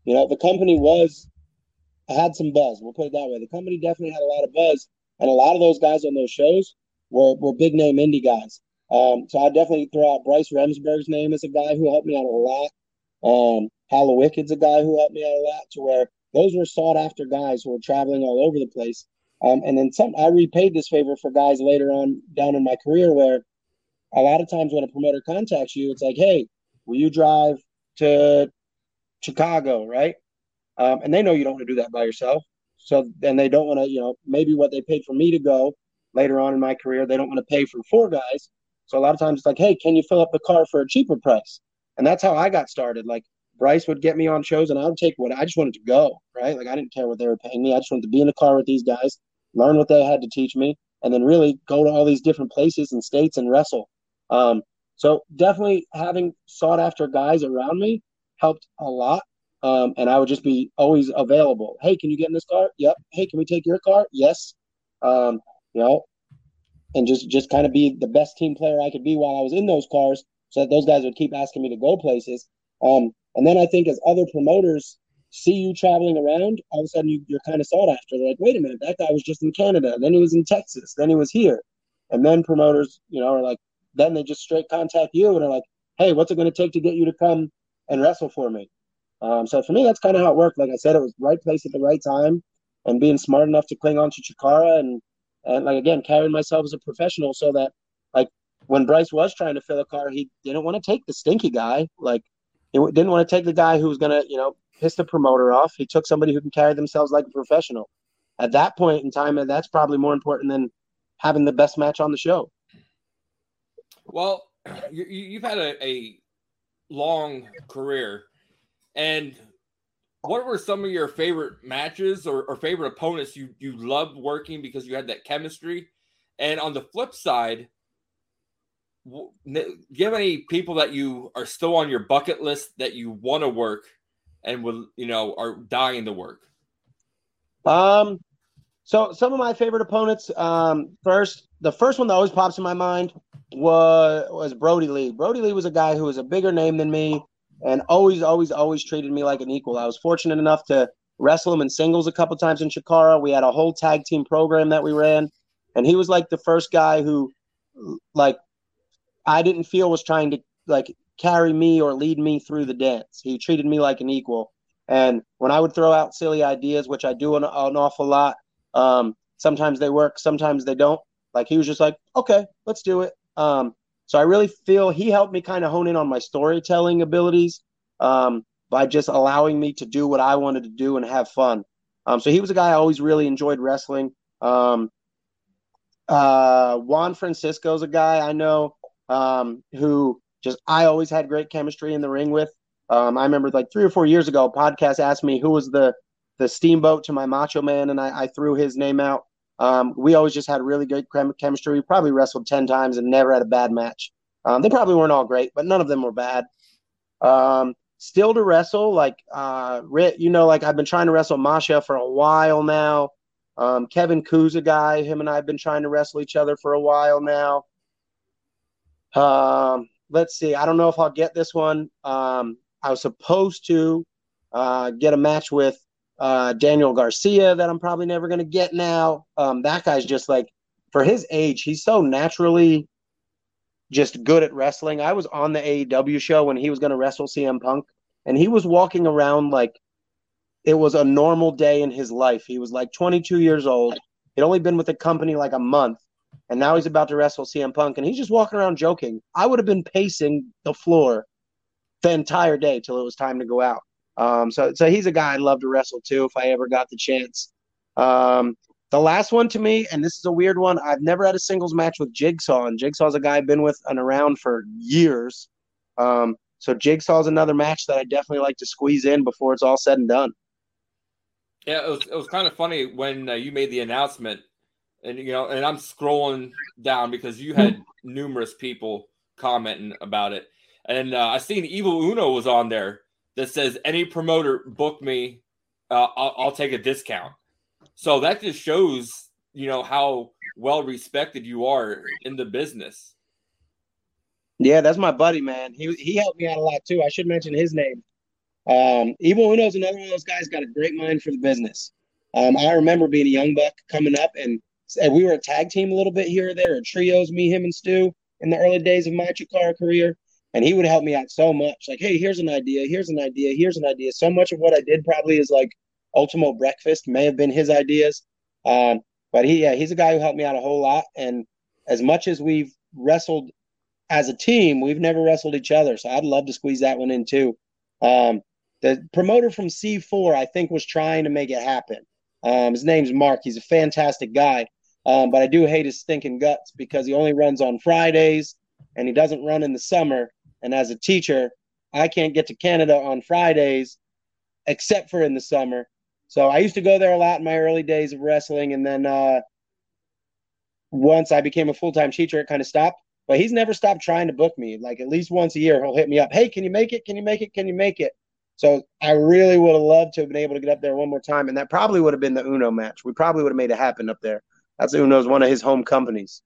you know the company was had some buzz. We'll put it that way. The company definitely had a lot of buzz, and a lot of those guys on those shows were were big name indie guys. Um, so I definitely throw out Bryce Remsburg's name as a guy who helped me out a lot. Um, Wicked's a guy who helped me out a lot. To where those were sought after guys who were traveling all over the place. Um, and then some, I repaid this favor for guys later on down in my career where a lot of times when a promoter contacts you, it's like, hey, will you drive to Chicago, right? Um, and they know you don't want to do that by yourself. So then they don't want to, you know, maybe what they paid for me to go later on in my career, they don't want to pay for four guys. So a lot of times it's like, hey, can you fill up the car for a cheaper price? And that's how I got started. Like Bryce would get me on shows and I would take what I just wanted to go, right? Like I didn't care what they were paying me. I just wanted to be in the car with these guys, learn what they had to teach me, and then really go to all these different places and states and wrestle. Um, so definitely having sought after guys around me helped a lot. Um, and I would just be always available. Hey, can you get in this car? Yep. Hey, can we take your car? Yes. Um, you know, and just just kind of be the best team player I could be while I was in those cars, so that those guys would keep asking me to go places. Um, and then I think as other promoters see you traveling around, all of a sudden you, are kind of sought after. They're like, wait a minute, that guy was just in Canada, then he was in Texas, then he was here, and then promoters, you know, are like, then they just straight contact you and are like, hey, what's it going to take to get you to come and wrestle for me? Um, so for me, that's kind of how it worked. Like I said, it was right place at the right time, and being smart enough to cling on to Chikara and and like again, carrying myself as a professional so that like when Bryce was trying to fill a car, he didn't want to take the stinky guy. Like he didn't want to take the guy who was gonna you know piss the promoter off. He took somebody who can carry themselves like a professional. At that point in time, and that's probably more important than having the best match on the show. Well, you, have had a, a long career, and what were some of your favorite matches or, or favorite opponents you you loved working because you had that chemistry? And on the flip side, do you have any people that you are still on your bucket list that you want to work and will you know are dying to work? Um, so some of my favorite opponents. Um, first, the first one that always pops in my mind was was Brody Lee. Brody Lee was a guy who was a bigger name than me and always, always, always treated me like an equal. I was fortunate enough to wrestle him in singles a couple times in Chikara. We had a whole tag team program that we ran, and he was like the first guy who, like, I didn't feel was trying to like carry me or lead me through the dance. He treated me like an equal. And when I would throw out silly ideas, which I do an, an awful lot, um, sometimes they work, sometimes they don't. Like he was just like, okay, let's do it. Um, so I really feel he helped me kind of hone in on my storytelling abilities um, by just allowing me to do what I wanted to do and have fun. Um, so he was a guy I always really enjoyed wrestling. Um, uh, Juan Francisco's a guy I know um, who just I always had great chemistry in the ring with. Um, I remember like three or four years ago, a podcast asked me who was the the steamboat to my Macho Man, and I, I threw his name out. Um, we always just had really good chemistry. We probably wrestled 10 times and never had a bad match. Um, they probably weren't all great, but none of them were bad. Um, still to wrestle, like, uh, you know, like I've been trying to wrestle Masha for a while now. Um, Kevin Ku's a guy, him and I have been trying to wrestle each other for a while now. Um, let's see. I don't know if I'll get this one. Um, I was supposed to uh, get a match with uh, Daniel Garcia that I'm probably never going to get now. Um, that guy's just like, for his age, he's so naturally just good at wrestling. I was on the AEW show when he was going to wrestle CM Punk, and he was walking around like it was a normal day in his life. He was like 22 years old. He'd only been with the company like a month, and now he's about to wrestle CM Punk, and he's just walking around joking. I would have been pacing the floor the entire day till it was time to go out. Um, so so he's a guy I'd love to wrestle too if I ever got the chance. Um, the last one to me, and this is a weird one. I've never had a singles match with Jigsaw, and Jigsaw's a guy I've been with and around for years. Um, so Jigsaw's another match that I definitely like to squeeze in before it's all said and done. Yeah, it was it was kind of funny when uh, you made the announcement, and you know, and I'm scrolling down because you had numerous people commenting about it, and uh, I seen Evil Uno was on there that says any promoter book me uh, I'll, I'll take a discount. So that just shows, you know, how well respected you are in the business. Yeah, that's my buddy, man. He he helped me out a lot too. I should mention his name. Um, Evil Uno's another one of those guys got a great mind for the business. Um, I remember being a young buck coming up, and, and we were a tag team a little bit here or there, or trios, me, him, and Stu in the early days of my Chikara career. And he would help me out so much. Like, hey, here's an idea, here's an idea, here's an idea. So much of what I did probably is like Ultimo Breakfast may have been his ideas. Um, but he, yeah, he's a guy who helped me out a whole lot. And as much as we've wrestled as a team, we've never wrestled each other. So I'd love to squeeze that one in too. Um, the promoter from C4, I think, was trying to make it happen. Um, his name's Mark. He's a fantastic guy. Um, but I do hate his stinking guts because he only runs on Fridays and he doesn't run in the summer. And as a teacher, I can't get to Canada on Fridays except for in the summer. So I used to go there a lot in my early days of wrestling. And then uh, once I became a full time teacher, it kind of stopped. But he's never stopped trying to book me. Like at least once a year, he'll hit me up. Hey, can you make it? Can you make it? Can you make it? So I really would have loved to have been able to get up there one more time, and that probably would have been the Uno match. We probably would have made it happen up there. That's Uno's one of his home companies.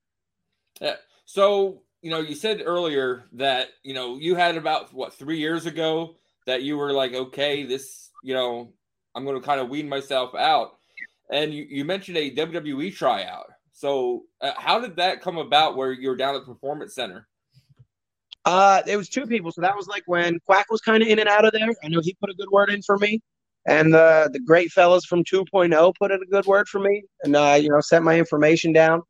Yeah. So you know, you said earlier that you know you had about what three years ago that you were like, okay, this, you know, I'm going to kind of wean myself out, and you, you mentioned a WWE tryout. So uh, how did that come about? Where you're down at the Performance Center? Uh, it was two people. So that was like when Quack was kind of in and out of there. I know he put a good word in for me, and the the great fellas from 2.0 put in a good word for me, and uh, you know sent my information down.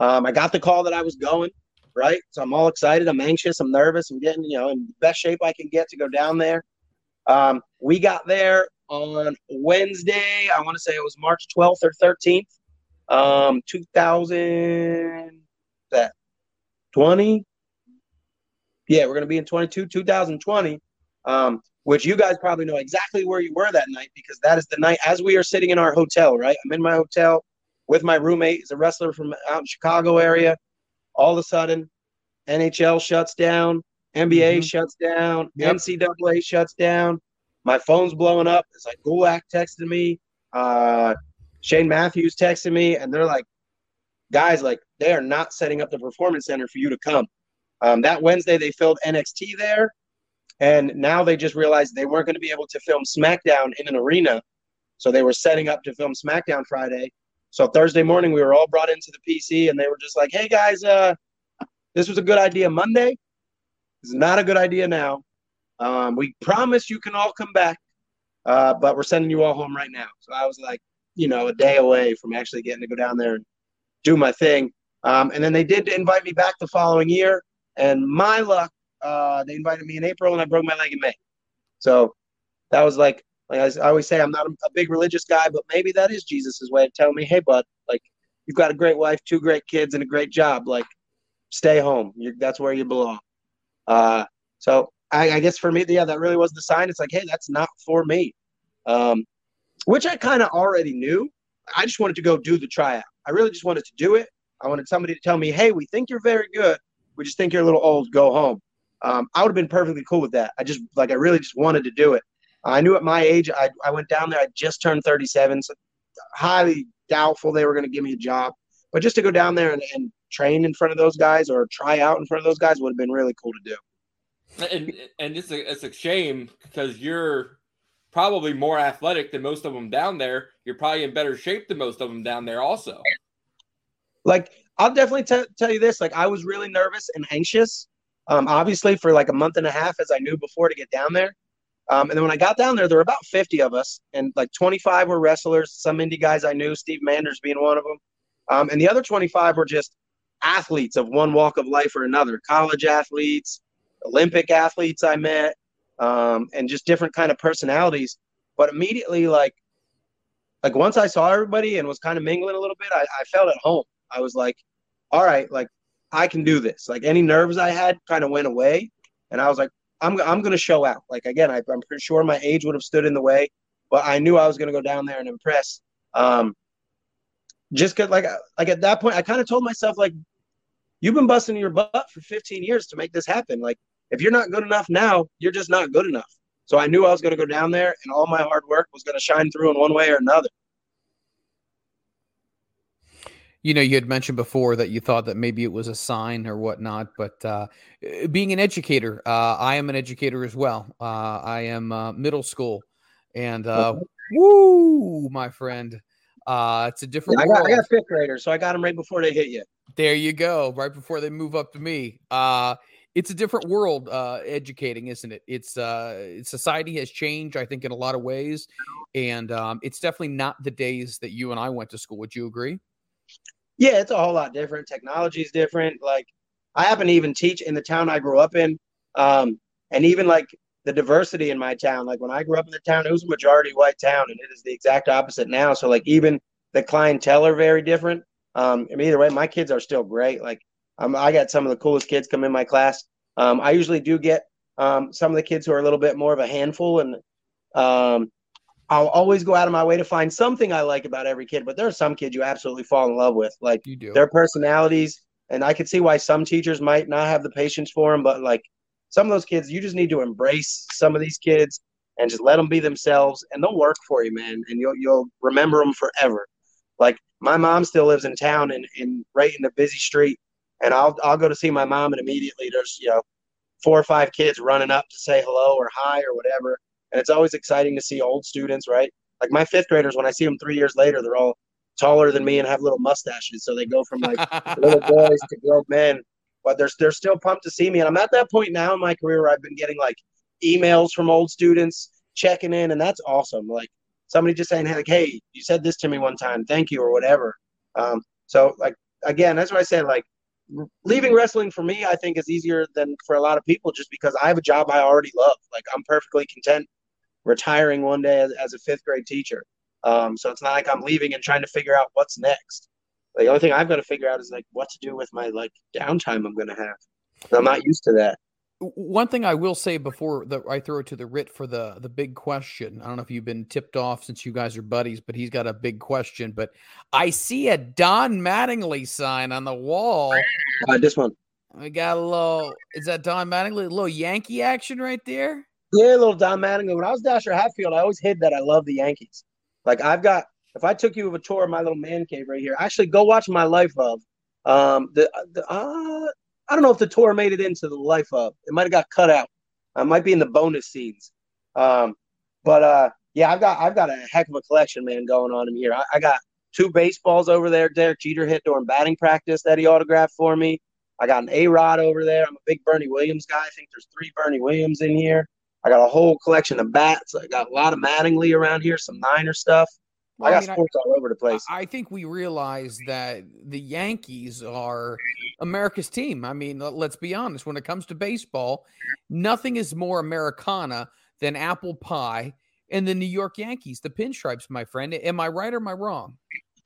Um, I got the call that I was going right, so I'm all excited. I'm anxious. I'm nervous. I'm getting you know in the best shape I can get to go down there. Um, we got there on Wednesday. I want to say it was March 12th or 13th, um, 2000 that 20 yeah, we're to be in 22, 2020, um, which you guys probably know exactly where you were that night because that is the night as we are sitting in our hotel, right? I'm in my hotel with my roommate. He's a wrestler from out in Chicago area. All of a sudden, NHL shuts down, NBA mm-hmm. shuts down, yep. NCAA shuts down. My phone's blowing up. It's like Gulak texted me, uh, Shane Matthews texted me, and they're like, guys, like they are not setting up the performance center for you to come. Um, that Wednesday, they filled NXT there, and now they just realized they weren't going to be able to film SmackDown in an arena, so they were setting up to film SmackDown Friday. So Thursday morning, we were all brought into the PC, and they were just like, "Hey guys, uh, this was a good idea Monday. It's not a good idea now. Um, we promise you can all come back, uh, but we're sending you all home right now." So I was like, you know, a day away from actually getting to go down there and do my thing. Um, and then they did invite me back the following year. And my luck, uh, they invited me in April, and I broke my leg in May. So that was like, like I always say, I'm not a big religious guy, but maybe that is Jesus's way of telling me, hey, bud, like you've got a great wife, two great kids, and a great job. Like, stay home. You're, that's where you belong. Uh, so I, I, guess for me, yeah, that really was the sign. It's like, hey, that's not for me. Um, which I kind of already knew. I just wanted to go do the tryout. I really just wanted to do it. I wanted somebody to tell me, hey, we think you're very good we just think you're a little old, go home. Um, I would have been perfectly cool with that. I just like I really just wanted to do it. I knew at my age, I, I went down there. I just turned 37, so highly doubtful they were going to give me a job. But just to go down there and, and train in front of those guys or try out in front of those guys would have been really cool to do. And and it's a it's a shame because you're probably more athletic than most of them down there. You're probably in better shape than most of them down there, also. Like I'll definitely t- tell you this. Like, I was really nervous and anxious, um, obviously, for like a month and a half, as I knew before to get down there. Um, and then when I got down there, there were about 50 of us, and like 25 were wrestlers, some indie guys I knew, Steve Manders being one of them. Um, and the other 25 were just athletes of one walk of life or another college athletes, Olympic athletes I met, um, and just different kind of personalities. But immediately, like, like once I saw everybody and was kind of mingling a little bit, I, I felt at home. I was like, all right, like I can do this. Like any nerves I had kind of went away, and I was like, I'm I'm gonna show out. Like again, I, am pretty sure my age would have stood in the way, but I knew I was gonna go down there and impress. Um, just cause like like at that point, I kind of told myself like, you've been busting your butt for 15 years to make this happen. Like if you're not good enough now, you're just not good enough. So I knew I was to go down there, and all my hard work was to shine through in one way or another. You know, you had mentioned before that you thought that maybe it was a sign or whatnot, but uh, being an educator, uh, I am an educator as well. Uh, I am uh, middle school, and uh, woo, my friend, uh, it's a different. I got, I got fifth graders, so I got them right before they hit you. There you go, right before they move up to me. Uh, it's a different world uh, educating, isn't it? It's uh, society has changed, I think, in a lot of ways, and um, it's definitely not the days that you and I went to school. Would you agree? Yeah, it's a whole lot different. Technology is different. Like I happen to even teach in the town I grew up in, um, and even like the diversity in my town. Like when I grew up in the town, it was a majority white town, and it is the exact opposite now. So like even the clientele are very different. Um, I mean, either way, my kids are still great. Like um, I got some of the coolest kids come in my class. Um, I usually do get um, some of the kids who are a little bit more of a handful, and um, I'll always go out of my way to find something I like about every kid. But there are some kids you absolutely fall in love with, like You do. their personalities, and I could see why some teachers might not have the patience for them. But like some of those kids, you just need to embrace some of these kids and just let them be themselves, and they'll work for you, man. And you'll you'll remember them forever. Like my mom still lives in town and in right in the busy street, and I'll I'll go to see my mom, and immediately there's you know four or five kids running up to say hello or hi or whatever, and it's always exciting to see old students, right? Like my fifth graders, when I see them three years later, they're all taller than me and have little mustaches, so they go from like little boys to grown men. But they're they're still pumped to see me, and I'm at that point now in my career where I've been getting like emails from old students checking in, and that's awesome. Like somebody just saying, hey, like, hey, you said this to me one time, thank you or whatever. Um, so like again, that's what I said. Like leaving wrestling for me, I think is easier than for a lot of people, just because I have a job I already love. Like I'm perfectly content retiring one day as, as a fifth grade teacher. Um, so it's not like I'm leaving and trying to figure out what's next. Like, The only thing I've got to figure out is like what to do with my like downtime I'm going to have. I'm not used to that. One thing I will say before the, I throw it to the writ for the the big question. I don't know if you've been tipped off since you guys are buddies, but he's got a big question. But I see a Don Mattingly sign on the wall. Uh, this one, We got a little. Is that Don Mattingly? A little Yankee action right there. Yeah, little Don Mattingly. When I was Dasher Hatfield, I always hid that I love the Yankees. Like I've got, if I took you of a tour of my little man cave right here, actually go watch my life of. Um, the, the uh, I don't know if the tour made it into the life of. It might have got cut out. I might be in the bonus scenes. Um, but uh, yeah, I've got I've got a heck of a collection, man, going on in here. I, I got two baseballs over there. Derek Jeter hit during batting practice that he autographed for me. I got an A Rod over there. I'm a big Bernie Williams guy. I think there's three Bernie Williams in here. I got a whole collection of bats. I got a lot of Mattingly around here, some Niner stuff. Well, I I got mean, I- sports all over the place. I think we realize that the Yankees are America's team. I mean, let- let's be honest. When it comes to baseball, nothing is more Americana than apple pie and the New York Yankees, the pinstripes, my friend. Am I right or am I wrong?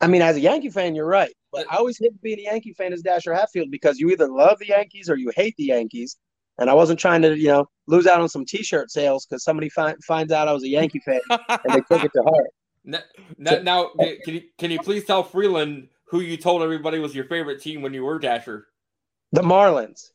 I mean, as a Yankee fan, you're right. But I always hate being a Yankee fan as Dasher Hatfield because you either love the Yankees or you hate the Yankees. And I wasn't trying to, you know, lose out on some T-shirt sales because somebody fi- finds out I was a Yankee fan and they took it to heart. Now, now, now, can you can you please tell Freeland who you told everybody was your favorite team when you were Dasher? The Marlins.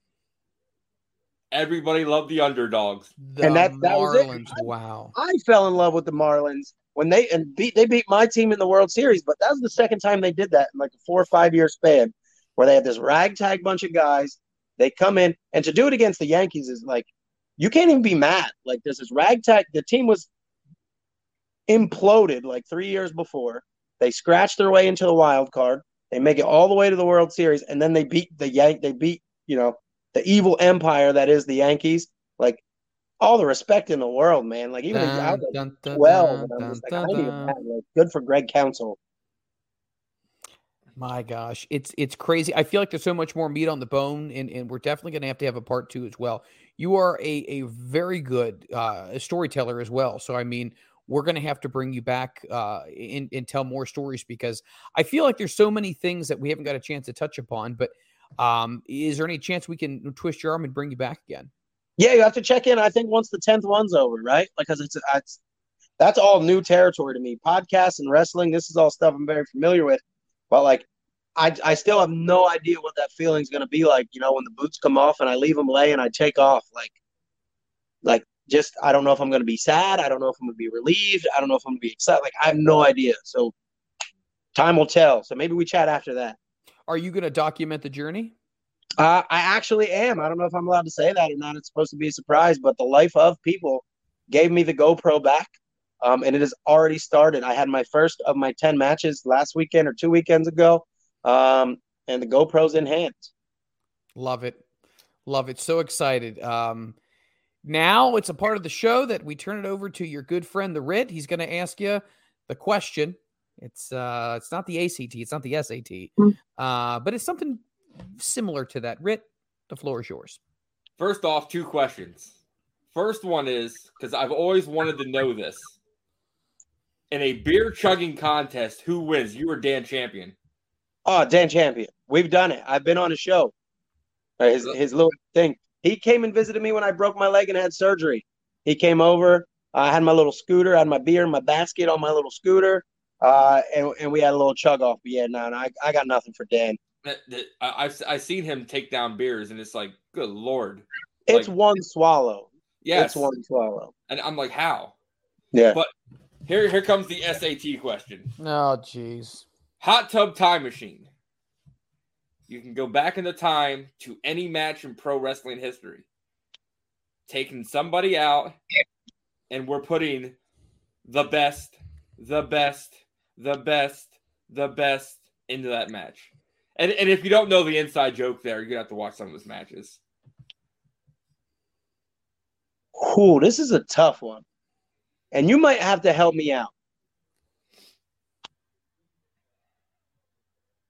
Everybody loved the underdogs. The And that- that was it. Marlins. Wow. I fell in love with the Marlins when they and beat they beat my team in the World Series, but that was the second time they did that in like a four or five year span where they had this ragtag bunch of guys. They come in and to do it against the Yankees is like you can't even be mad. Like there's this ragtag. The team was imploded like three years before. They scratched their way into the wild card. They make it all the way to the World Series, and then they beat the Yank. They beat you know the evil empire that is the Yankees. Like all the respect in the world, man. Like even I was like Dun, dun, twelve, dun, and I'm just like, dun, I dun. like, good for Craig Counsell. My gosh, it's it's crazy. I feel like there's so much more meat on the bone, and, and we're definitely going to have to have a part two as well. You are a a very good uh, storyteller as well. So I mean, we're going to have to bring you back uh, and, and tell more stories because I feel like there's so many things that we haven't got a chance to touch upon. But um, is there any chance we can twist your arm and bring you back again? Yeah, you have to check in. I think once the tenth one's over, right? Because it's it's that's all new territory to me. Podcasts and wrestling, this is all stuff I'm very familiar with. But like, I I still have no idea what that feeling's gonna be like. You know, when the boots come off and I leave them lay and I take off. Like, like just I don't know if I'm going to be sad. I don't know if I'm going to be relieved. I don't know if I'm going to be excited. Like I have no idea. So time will tell. So maybe we chat after that. Are you going to document the journey? Uh, I actually am. I don't know if I'm allowed to say that or not. It's supposed to be a surprise, but the life of people gave me the GoPro back, um, and it has already started. I had my first of my ten matches last weekend or two weekends ago, um, and the GoPro's in hand. Love it, love it. So excited. Um, now it's a part of the show that we turn it over to your good friend the Rit. He's going to ask you the question. It's uh, it's not the ACT, it's not the SAT, Mm. uh, but it's something similar to that. Rit, the floor is yours. First off, two questions. First one is because I've always wanted to know this. In a beer chugging contest, who wins? You or Dan Champion? Oh, Dan Champion. We've done it. I've been on a show. Uh, His his little thing. He came and visited me when I broke my leg and had surgery. He came over. I had my little scooter, I had my beer in my basket on my little scooter, uh, and, and we had a little chug off. But yeah, no, no, I, I got nothing for Dan. That- that- I- I've I've seen him take down beers, and it's like, good lord. It's Like- one swallow. Yeah, It's one swallow. And I'm like, how? Yeah. But here here comes the SAT question. Oh, jeez. Hot tub time machine. You can go back in the time to any match in pro wrestling history. Taking somebody out, and we're putting the best, the best, the best, the best into that match. And, and if you don't know the inside joke there, you're gonna have to watch some of his matches. Ooh, this is a tough one. And you might have to help me out.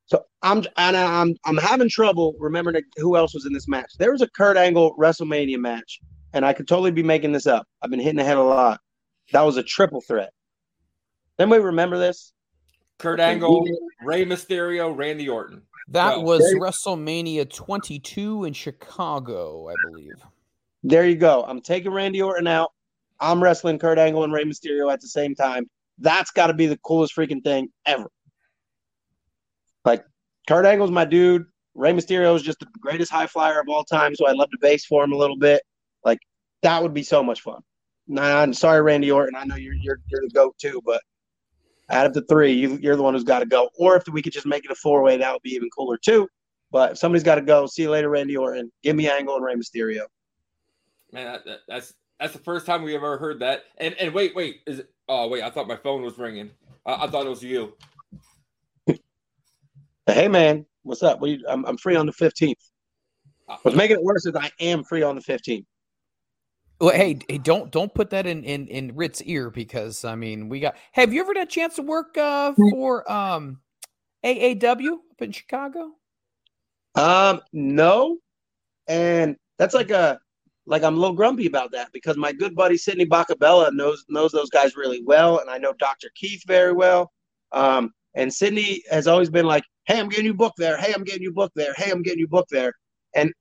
So I'm and I'm I'm having trouble remembering who else was in this match. There was a Kurt Angle WrestleMania match, and I could totally be making this up. I've been hitting the head a lot. That was a triple threat. Anybody remember this? Kurt Angle, Rey Mysterio, Randy Orton. That Go. was There- WrestleMania 22 in Chicago, I believe. There you go. I'm taking Randy Orton out. I'm wrestling Kurt Angle and Rey Mysterio at the same time. That's got to be the coolest freaking thing ever. Like Kurt Angle's my dude. Rey Mysterio is just the greatest high flyer of all time, so I'd love to base for him a little bit. Like that would be so much fun. Nah, I'm sorry, Randy Orton. I know you're you're you're the goat too, but out of the three, you, you're the one who's got to go. Or if we could just make it a four way, that would be even cooler too. But if somebody's got to go, see you later, Randy Orton. Give me Angle and Rey Mysterio. Man, that, that's that's the first time we've ever heard that. And and wait, wait, is it? Oh wait, I thought my phone was ringing. I, I thought it was you. Hey man, what's up? What you, I'm I'm free on the 15th. Uh, What's making it worse is I am free on the 15th. Well, hey, hey, don't don't put that in in in Rit's ear because I mean we got. Have you ever had a chance to work uh, for um AAW up in Chicago? Um, no, and that's like a like I'm a little grumpy about that because my good buddy Sidney Bakabella knows knows those guys really well, and I know Dr. Keith very well. Um, and Sidney has always been like, "Hey, I'm getting you booked there. Hey, I'm getting you booked there. Hey, I'm getting you booked there." And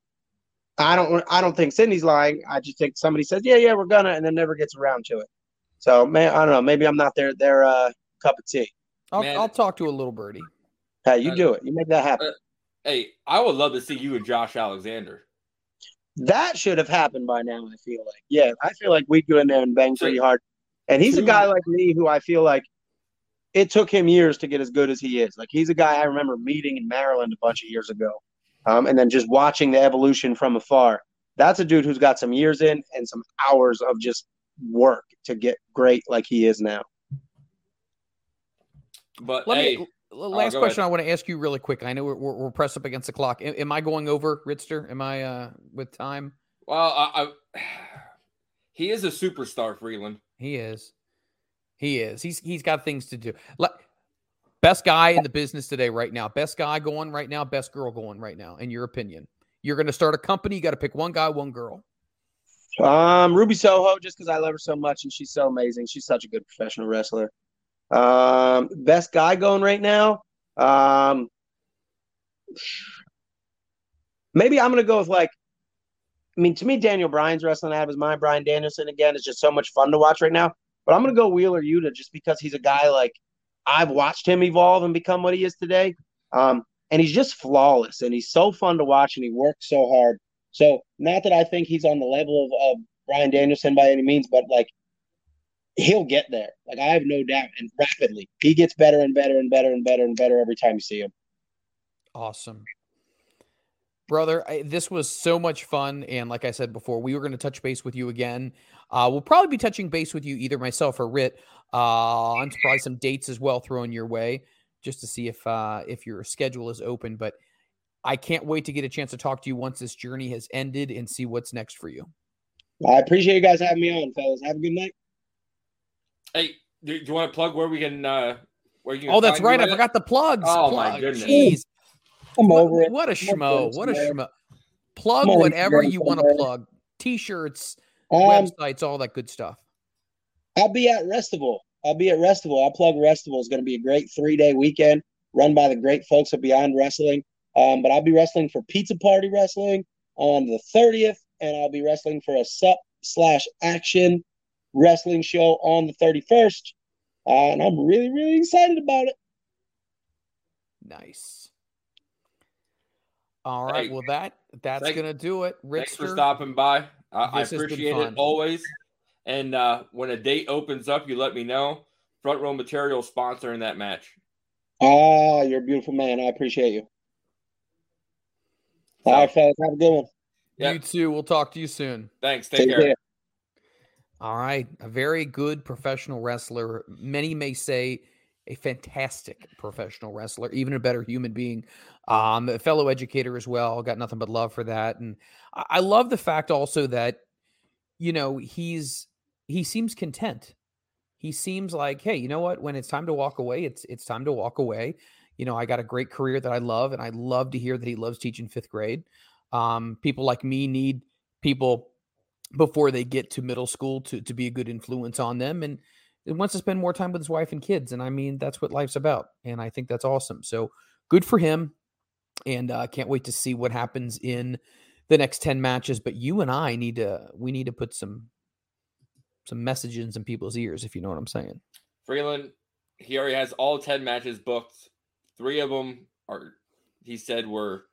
I don't I don't think Sidney's lying. I just think somebody says, "Yeah, yeah, we're gonna," and then never gets around to it. So, man, I don't know. Maybe I'm not their their uh, cup of tea. I'll Man. I'll talk to a little birdie. Hey, you Uh, do it. You make that happen. Hey, I would love to see you and Josh Alexander. That should have happened by now. I feel like, yeah, I feel like we'd go in there and bang pretty hard. And he's a guy like me who I feel like it took him years to get as good as he is. Like he's a guy I remember meeting in Maryland a bunch of years ago, um, and then just watching the evolution from afar. That's a dude who's got some years in and some hours of just work to get great like he is now. But Let hey, me. L- Last go question I want to ask you really quick. I know we're, we're, we're pressed up against the clock. Am, am I going over, Ritster? Am I uh with time? well, I, I, he is a superstar, Freeland. He is. He is. He's he's got things to do. Let, best guy in the business today, right now. Best guy going right now. Best girl going right now. In your opinion, you're going to start a company. You got to pick one guy, one girl. Um, Ruby Soho, just because I love her so much and she's so amazing. She's such a good professional wrestler. Um, best guy going right now. Um, maybe I'm gonna go with like. I mean, to me, Daniel Bryan's wrestling out of his mind. Bryan Danielson again is just so much fun to watch right now. But I'm gonna go Wheeler Yuta just because he's a guy like I've watched him evolve and become what he is today. Um, and he's just flawless and he's so fun to watch and he works so hard. So not that I think he's on the level of, of Bryan Danielson by any means, but like he'll get there. Like I have no doubt, and rapidly he gets better and better and better and better and better every time you see him. Awesome. Brother, I, this was so much fun. And like I said before, we were going to touch base with you again. Uh, we'll probably be touching base with you, either myself or Rit, uh, on probably some dates as well thrown your way, just to see if uh, if your schedule is open. But I can't wait to get a chance to talk to you once this journey has ended and see what's next for you. I appreciate you guys having me on, fellas. Have a good night. Hey, do, do you want to plug where we can? uh where you? Can Oh, that's right. I forgot the plugs. Oh, my Plug. goodness. Jeez. I'm What, over it. what a I'm schmo. What a man. schmo. Plug whatever you want to plug. T-shirts, Um, websites, all that good stuff. I'll be at Wrestival. I'll be at Wrestival. I'll plug Wrestival. It's going to be a great three day weekend run by the great folks at Beyond Wrestling. Um, but I'll be wrestling for Pizza Party Wrestling on the 30th, and I'll be wrestling for a sup slash action wrestling show on the 31st. Uh, and I'm really, really excited about it. Nice. All right. Hey, well, that that's thank- gonna do it. Thanks for stopping by. I, I this has been appreciate it always. And uh, when a date opens up, you let me know. Front row material sponsoring that match. Ah, you're a beautiful man. I appreciate you. All right, fellas. Have a good one. Yep. You too. We'll talk to you soon. Thanks. Take, care. All right. A very good professional wrestler. Many may say a fantastic professional wrestler, even a better human being. Um, a fellow educator as well. Got nothing but love for that. And I, I love the fact also that, you know, he's he seems content. He seems like, hey, you know what? When it's time to walk away, it's it's time to walk away. You know, I got a great career that I love, and I love to hear that he loves teaching fifth grade. Um, people like me need people before they get to middle school to to be a good influence on them and wants to spend more time with his wife and kids and i mean that's what life's about and i think that's awesome so good for him and uh, can't wait to see what happens in the next 10 matches but you and i need to we need to put some some messages in people's ears if you know what i'm saying Freeland, he already has all 10 matches booked. Three of them are, he said, were,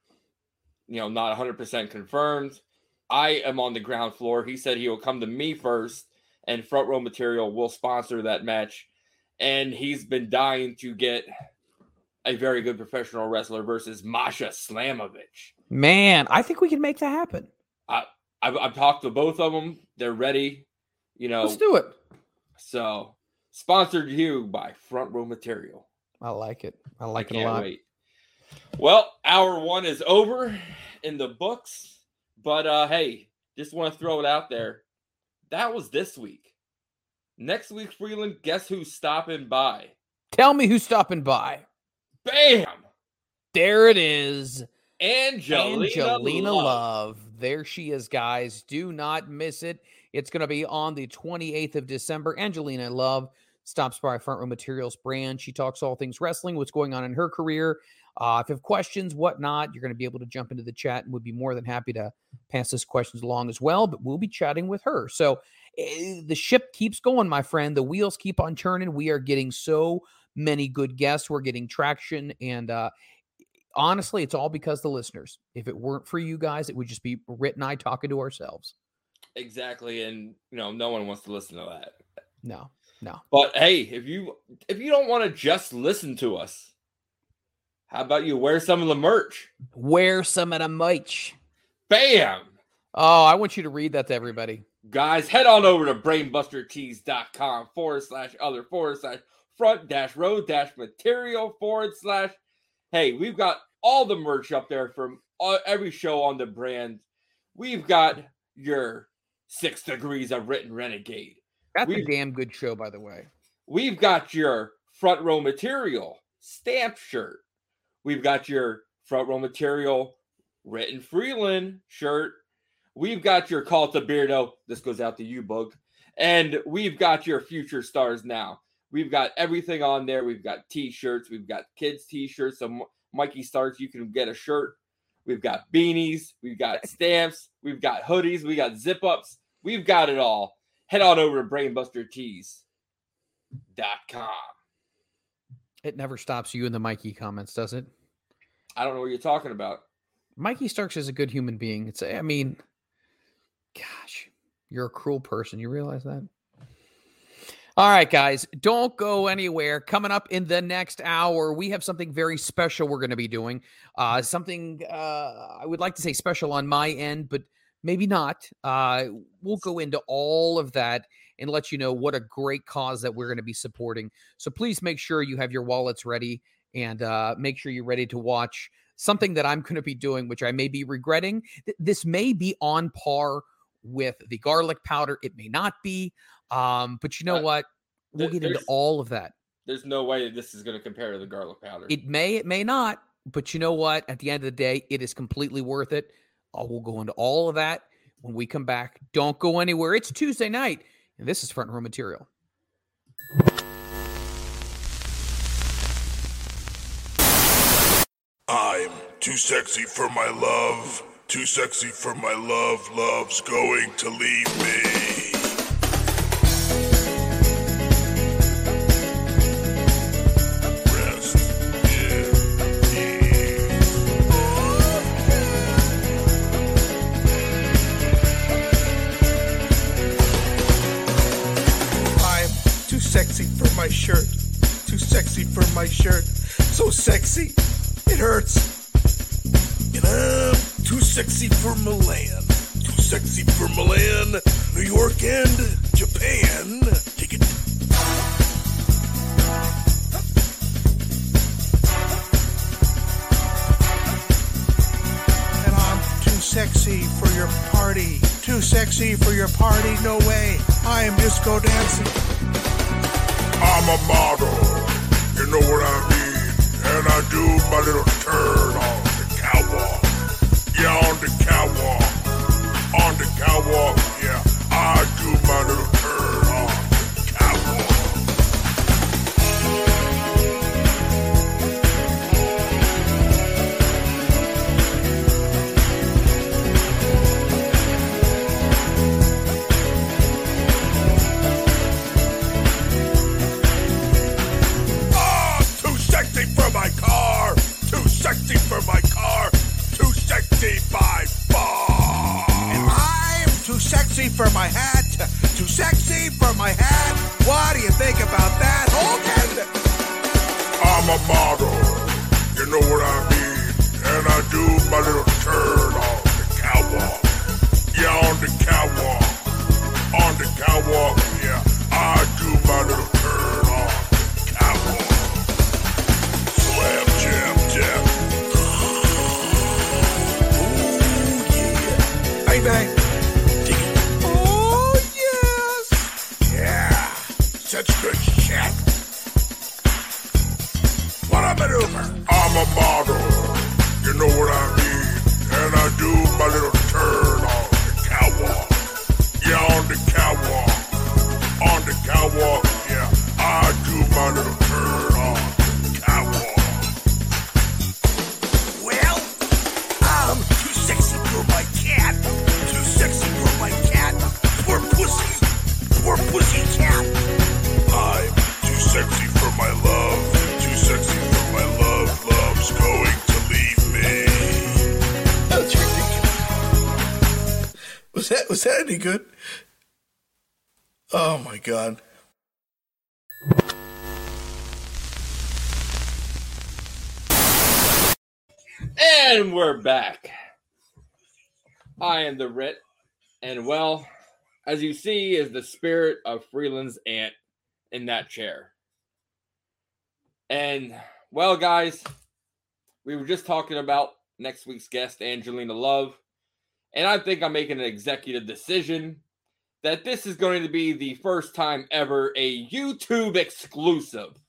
you know, not 100% confirmed. I am on the ground floor. He said he will come to me first, and Front Row Material will sponsor that match. And he's been dying to get a very good professional wrestler versus Masha Slamovich. man i think we can make that happen I've, I've talked to both of them. They're ready, you know. let's do it So, sponsored you by Front Row Material. i like it i like I it a lot wait. Well, hour one is over in the books, but uh hey, just want to throw it out there. That was this week. Next week, Freeland, guess who's stopping by? tell me who's stopping by Bam! there it is Angelina, Angelina Love. Love. There she is, guys. Do not miss it. It's going to be on the 28th of December. Angelina Love stops by Front Row Materials brand. She talks all things wrestling, what's going on in her career. Uh, if you have questions, whatnot, you're going to be able to jump into the chat and we'd be more than happy to pass those questions along as well. But we'll be chatting with her. So eh, the ship keeps going, my friend. The wheels keep on turning. We are getting so many good guests. We're getting traction. And uh, honestly, it's all because of the listeners. If it weren't for you guys, it would just be Rit and I talking to ourselves. Exactly, and you know, no one wants to listen to that. No, no. But hey, if you if you don't want to just listen to us, how about you wear some of the merch? Wear some of the merch. Bam! Oh, I want you to read that to everybody. Guys, head on over to brainbustertees.com forward slash other forward slash front dash road dash material forward slash. Hey, we've got all the merch up there from all, every show on the brand. We've got your six degrees of written renegade. That's a We- damn good show, by the way. We've got your front row material stamp shirt. We've got your front row material written Freeland shirt. We've got your call to Beardo. This goes out to you, Bug. And we've got your future stars now. We've got everything on there. We've got t-shirts. We've got kids t-shirts. So Mikey Starks. You can get a shirt. We've got beanies. We've got stamps. We've got hoodies. We got zip ups. We've got it all. Head on over to brainbustertees.com. It never stops you in the Mikey comments, does it? I don't know what you're talking about. Mikey Starks is a good human being. It's, I mean, gosh, You're a cruel person. You realize that? All right, guys, don't go anywhere. Coming up in the next hour, we have something very special we're going to be doing. Uh, something uh, I would like to say special on my end, but maybe not. Uh, we'll go into all of that and let you know what a great cause that we're going to be supporting. So please make sure you have your wallets ready and uh, make sure you're ready to watch something that I'm going to be doing, which I may be regretting. This may be on par with the garlic powder. It may not be. Um, but you know Uh, what? We'll get into all of that. There's no way this is going to compare to the garlic powder. It may, it may not. But you know what? At the end of the day, it is completely worth it. Uh, we'll go into all of that when we come back. Don't go anywhere. It's Tuesday night, and this is front row material. I'm too sexy for my love. Too sexy for my love. Love's going to leave me. Shirt. Too sexy for my shirt. So sexy, it hurts. And I'm too sexy for Milan. Too sexy for Milan, New York, and Japan. Take it. And I'm too sexy for your party. Too sexy for your party. No way. I am disco dancing. I'm a model. You know what I mean? And I do my little turn on the catwalk. Yeah, on the catwalk. On the catwalk. For my hat. Too sexy for my hat. What do you think about that, Hogan? I'm a model. You know what I mean? And I do my little god. And we're back. I am the Rit, and well, as you see, is the spirit of Freeland's aunt in that chair. And well, guys, we were just talking about next week's guest, Angelina Love, and I think I'm making an executive decision that this is going to be the first time ever a YouTube exclusive.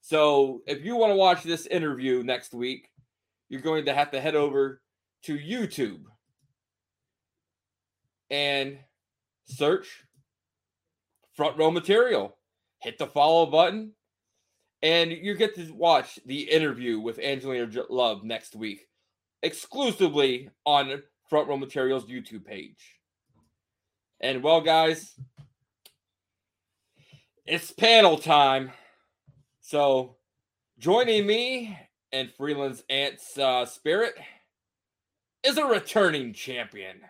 So if you want to watch this interview next week, you're going to have to head over to YouTube and search front row material. Hit the follow button, and you get to watch the interview with Angelina Love next week, exclusively on Front Row Material's YouTube page. And well, guys, it's panel time. So joining me and Freeland's aunt's uh, spirit is a returning champion.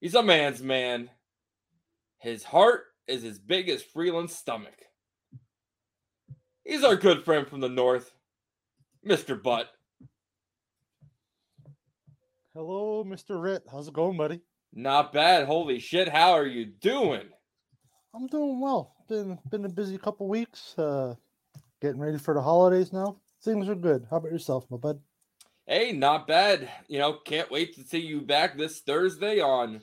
He's a man's man. His heart is as big as Freeland's stomach. He's our good friend from the north, Mr. Butt. Hello, Mr. Ritt. How's it going, buddy? Not bad. Holy shit, how are you doing? I'm doing well. Been been a busy couple weeks. Uh, getting ready for the holidays now. Things are good. How about yourself, my bud? Hey, not bad. You know, can't wait to see you back this Thursday on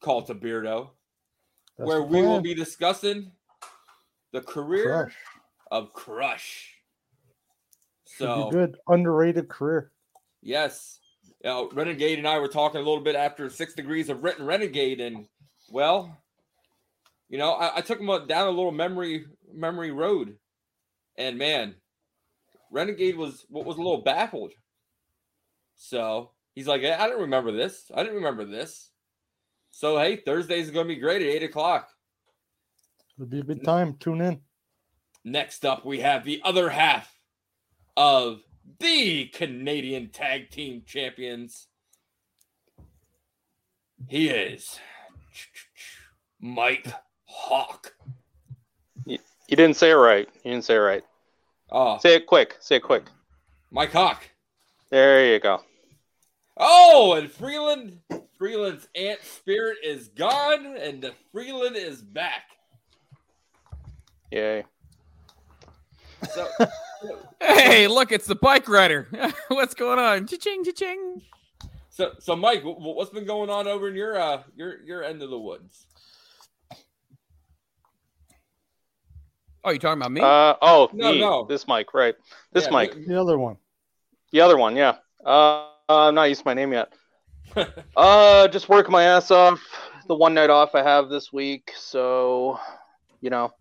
Call to Beardo, That's where we will be discussing the career Crush. of Crush. So, good. Underrated career. yes, you know, Renegade and I were talking a little bit after Six Degrees of Written Renegade, and well, you know, I, I took him down a little memory memory road, and man, Renegade was what was a little baffled. So he's like, "Eh, I didn't remember this. I didn't remember this. So hey, Thursday's going to be great at eight o'clock. It'll be a good time. Tune in. Next up, we have the other half of the Canadian Tag Team Champions. He is Mike Hawk. You didn't say it right. You didn't say it right. Oh, Say it quick. Say it quick. Mike Hawk. There you go. Oh, and Freeland, Freeland's Aunt Spirit is gone, and the Freeland is back. Yay. So, Hey, look, it's the bike rider. What's going on? Cha-ching, cha-ching. so, so, Mike, wh- wh- what's been going on over in your uh your your end of the woods? Oh, you talking about me? Uh oh, No, me. no. This Mike, right? This Yeah, mic. The other one. The other one, yeah. Uh, I'm not used to my name yet. uh, just working my ass off. The one night off I have this week, so you know,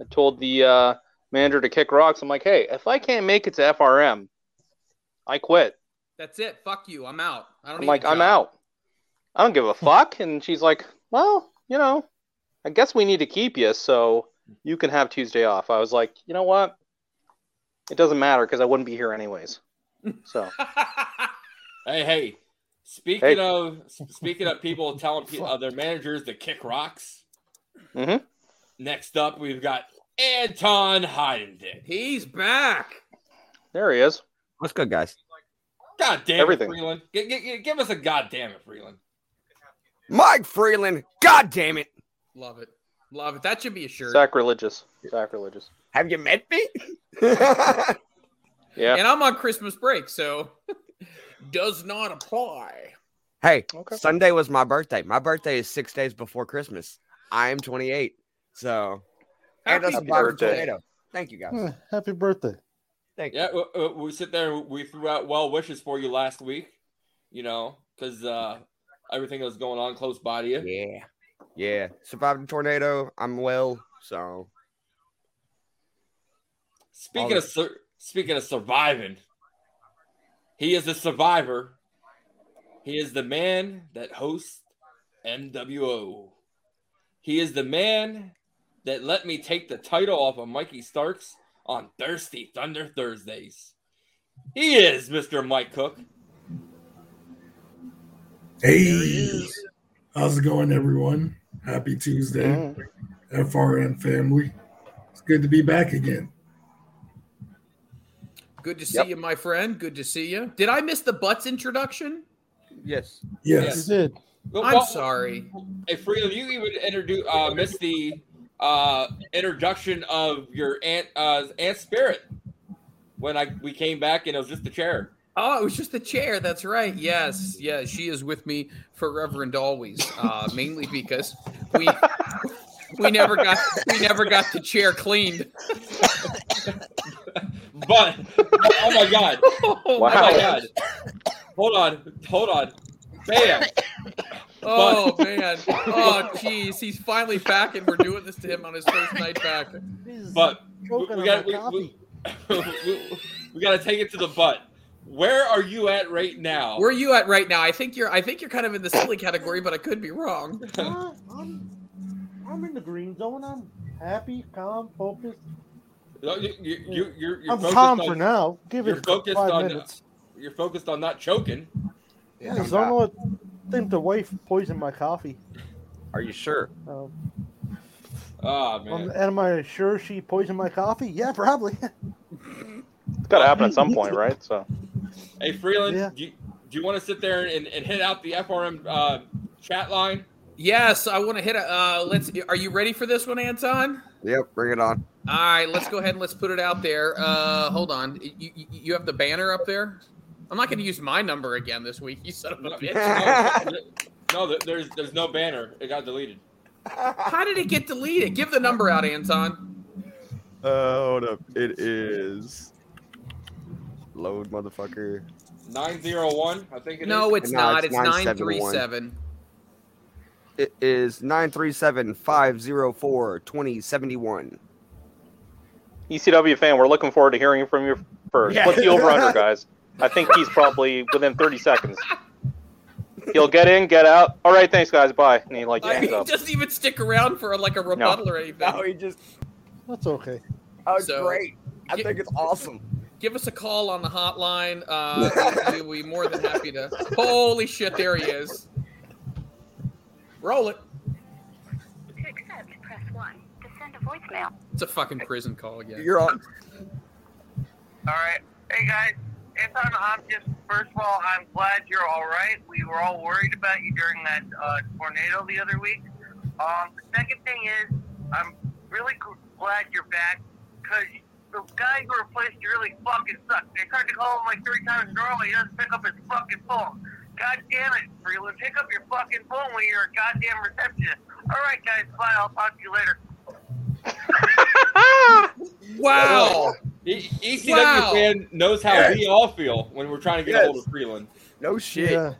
I told the uh, manager to kick rocks. I'm like, hey, if I can't make it to FRM, I quit. That's it. Fuck you. I'm out. I don't I'm like, a I'm out. I don't give a fuck. And she's like, well, you know, I guess we need to keep you, so you can have Tuesday off. I was like, you know what? It doesn't matter because I wouldn't be here anyways. So Hey, hey. Speaking Hey. of speaking of people telling pe- uh, their managers to kick rocks. Mhm. Next up, we've got Anton Heidendick. He's back. there he is. What's good, guys? God damn Everything. it, Freeland. G- g- g- give us a goddamn it, Freeland. Mike Freeland. God damn it. Love it. Love it. That should be a shirt. Sacrilegious. Sacrilegious. Have you met me? Yeah. And I'm on Christmas break, so does not apply. hey, Okay. Sunday was my birthday. My birthday is six days before Christmas. I am 28. So, and Happy a birthday. tornado. Thank you, guys. Eh, happy birthday. Thank you. Yeah, we, we sit there and we threw out well wishes for you last week, you know, because uh, everything that was going on close by to you. Yeah. Yeah. Survived the tornado. I'm well. So, Speaking All of sur- speaking of surviving, he is a survivor. He is the man that hosts MWO. He is the man that let me take the title off of Mikey Starks on Thirsty Thunder Thursdays. He is Mr. Mike Cook. Hey, how's it going, everyone? Happy Tuesday, Mm. FRM family. It's good to be back again. Good to see Yep. you, my friend. Good to see you. Did I miss the butts introduction? yes. Yes, You did. Well, I'm well, sorry. Hey, Freeland, you even introduce uh, missed the uh, introduction of your aunt uh, Aunt Spirit when I we came back and it was just the chair. Oh, it was just the chair. That's right. Yes, yes. She is with me forever and always. Uh, mainly because we we never got we never got the chair cleaned. But oh my god, Oh, oh my god, hold on, hold on, bam. Oh man. Oh jeez. He's finally back and we're doing this to him on his first night back. But we, we got we, we, we, we got to take it to the butt. Where are you at right now? Where are you at right now? I think you're I think you're kind of in the silly category, but I could be wrong. Uh, I'm, I'm in the green zone. I'm happy, calm, focused. No, you, you, you, you're, you're I'm focused calm on, for now. Give You're it focused five on minutes. you're focused on not choking. I just don't know what. I think the wife poisoned my coffee. Are you sure? Uh, Oh um, man. am I sure she poisoned my coffee? Yeah, probably. It's got to happen at some point, right? So Hey Freeland, Yeah. do, you, do you want to sit there and, and hit out the FRM uh, chat line? Yes, I want to hit a. Uh, let's. Are you ready for this one, Anton? Yep, bring it on. All right, let's go ahead and let's put it out there. Uh, hold on. You, you, you have the banner up there. I'm not going to use my number again this week. You son of a No, bitch. no, no, there's there's no banner. It got deleted. How did it get deleted? Give the number out, Anton. Uh, hold up. It is load, motherfucker. Nine zero one, I think it is. No, it's No, not. it's It's nine 971. three seven. It is 937-504-2071. ECW E fan, we're looking forward to hearing from you first. Yeah. What's the over under, guys? I think he's probably within 30 seconds. He'll get in, get out. All right, thanks, guys. Bye. And he like I hangs mean, up. he doesn't even stick around for like a rebuttal or anything. Oh, he just That's okay. oh So- great. I Get- think it's awesome. Give us a call on the hotline. Uh, we- we'll be more than happy to. Holy shit! There he is. Roll it. To accept, press 1. To send a voicemail. It's a fucking prison call again. You're on. All right. Hey guys, Anton, I'm just first of all, I'm glad you're all right. We were all worried about you during that uh, tornado the other week. Um, the second thing is, I'm really glad you're back because the guy who replaced you really fucking sucked. They tried to call him like three times in a row. He doesn't pick up his fucking phone. God damn it, Freeland. Pick up your fucking phone when you're a goddamn receptionist. All right, guys. Bye. I'll talk to you later. Wow. E- ECW Wow. fan knows how Yes. we all feel when we're trying to get a hold of Freeland. No shit. Yeah.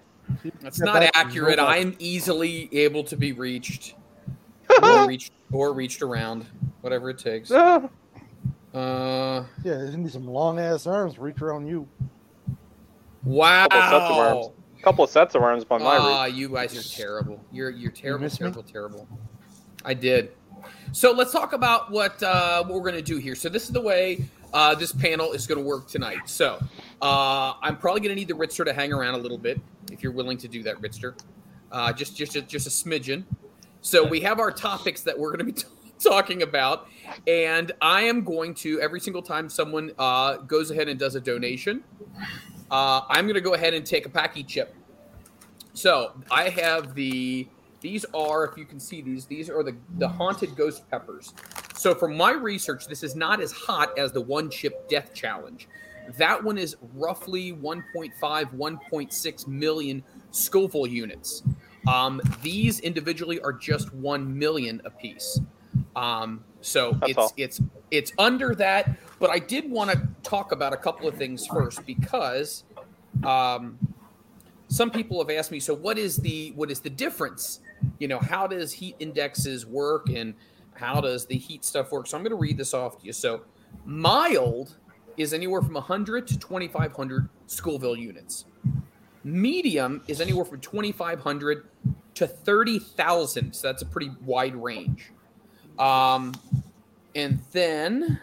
That's Yeah, not that's accurate. robot. I am easily able to be reached, or reached, or reached around, whatever it takes. Ah, Uh, Yeah, there's gonna be some long ass arms reach around you. wow. Couple sets of arms. couple of sets of arms by my Ah, reach. you guys are terrible. You're you're terrible, miss me? terrible, terrible. I did. So let's talk about what uh, what we're going to do here. So this is the way uh, this panel is going to work tonight. So uh, I'm probably going to need the Ritzer to hang around a little bit if you're willing to do that, Ritzer. Uh, just just just a smidgen. So we have our topics that we're going to be t- talking about, and I am going to every single time someone uh, goes ahead and does a donation, uh, I'm going to go ahead and take a Paqui chip. So I have the. These are, if you can see these, these are the the haunted ghost peppers. So from my research, this is not as hot as the one chip death challenge. That one is roughly 1.5, 1.6 million Scoville units. Um, these individually are just one million apiece. Um, so That's it's all. it's it's under that. But I did want to talk about a couple of things first because um, some people have asked me, so what is the what is the difference? You know, how does heat indexes work and how does the heat stuff work? So I'm going to read this off to you. So mild is anywhere from 100 to 2500 Scoville units. Medium is anywhere from 2500 to 30,000. So that's a pretty wide range. Um, and then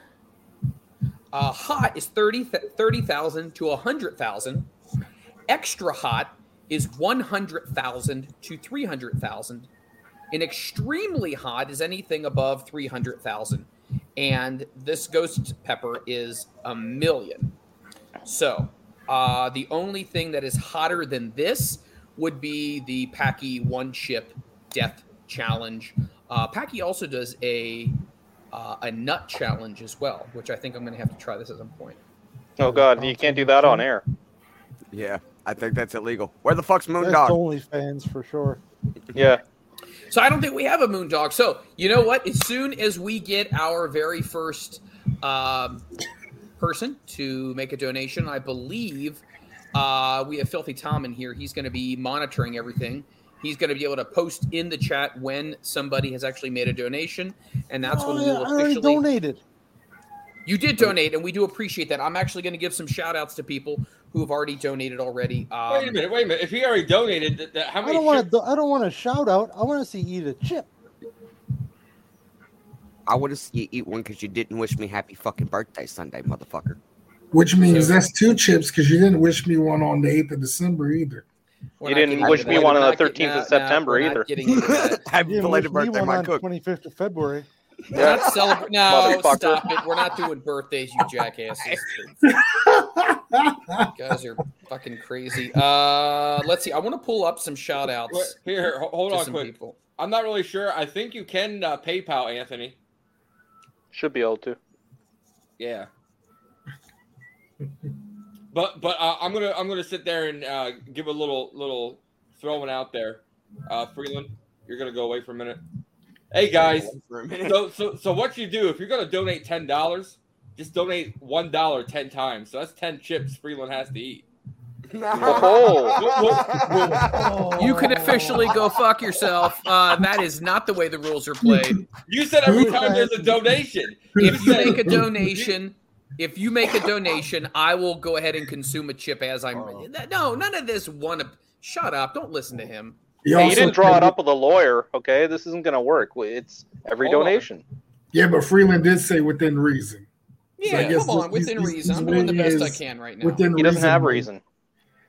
uh, hot is 30 30,000 to 100,000. Extra hot is 100,000 to 300,000. And extremely hot is anything above 300,000. And this ghost pepper is a million. So uh, the only thing that is hotter than this would be the Paqui one chip death challenge. Uh, Paqui also does a uh, a nut challenge as well, which I think I'm going to have to try this at some point. Oh god, you can't do that on air. Yeah, I think that's illegal. Where the fuck's That's Moondog? OnlyFans for sure. Yeah. So I don't think we have a moondog. So you know what? As soon as we get our very first um, person to make a donation, I believe uh, we have Filthy Tom in here. He's going to be monitoring everything. He's going to be able to post in the chat when somebody has actually made a donation, and that's when Oh, we yeah, will officially. donated. You did donate, and we do appreciate that. I'm actually going to give some shout outs to people who have already donated already. Um, wait a minute, wait a minute. If he already donated, th- th- how I don't want chips- to. I don't want to shout out. I want to see you eat a chip. I want to see you eat one because you didn't wish me happy fucking birthday Sunday, motherfucker. Which means that's two chips because you didn't wish me one on the 8th of December either. We're You didn't wish me one on the 13th of no, no, September either. getting into that. Happy You belated birthday, one Mike on Cook. 25th of February. We're not celebra- No, stop it. We're not doing birthdays, you jackasses. you guys are fucking crazy. Uh, let's see. I want to pull up some shout outs. Here, hold to on some quick. people. I'm not really sure. I think you can uh, PayPal Anthony. Should be able to. Yeah. But but uh, I'm gonna I'm gonna sit there and uh, give a little little throwing out there. Uh, Freeland, you're gonna go away for a minute. Hey guys, For a minute. so so so what you do if you're gonna donate ten dollars, just donate one dollar ten times. So that's ten chips Freeland has to eat. Oh, You can officially go fuck yourself. Uh, that is not the way the rules are played. you said every time there's a donation. If you make a donation, if you make a donation, I will go ahead and consume a chip as I'm. No, none of this one. Shut up! Don't listen to him. He Hey, you didn't draw it up with a lawyer, okay? This isn't going to work. It's every Hold on. donation. Yeah, but Freeland did say within reason. So I Yeah, guess come on, within he's- reason. he's I'm doing the best I can right now. Within He doesn't have reason.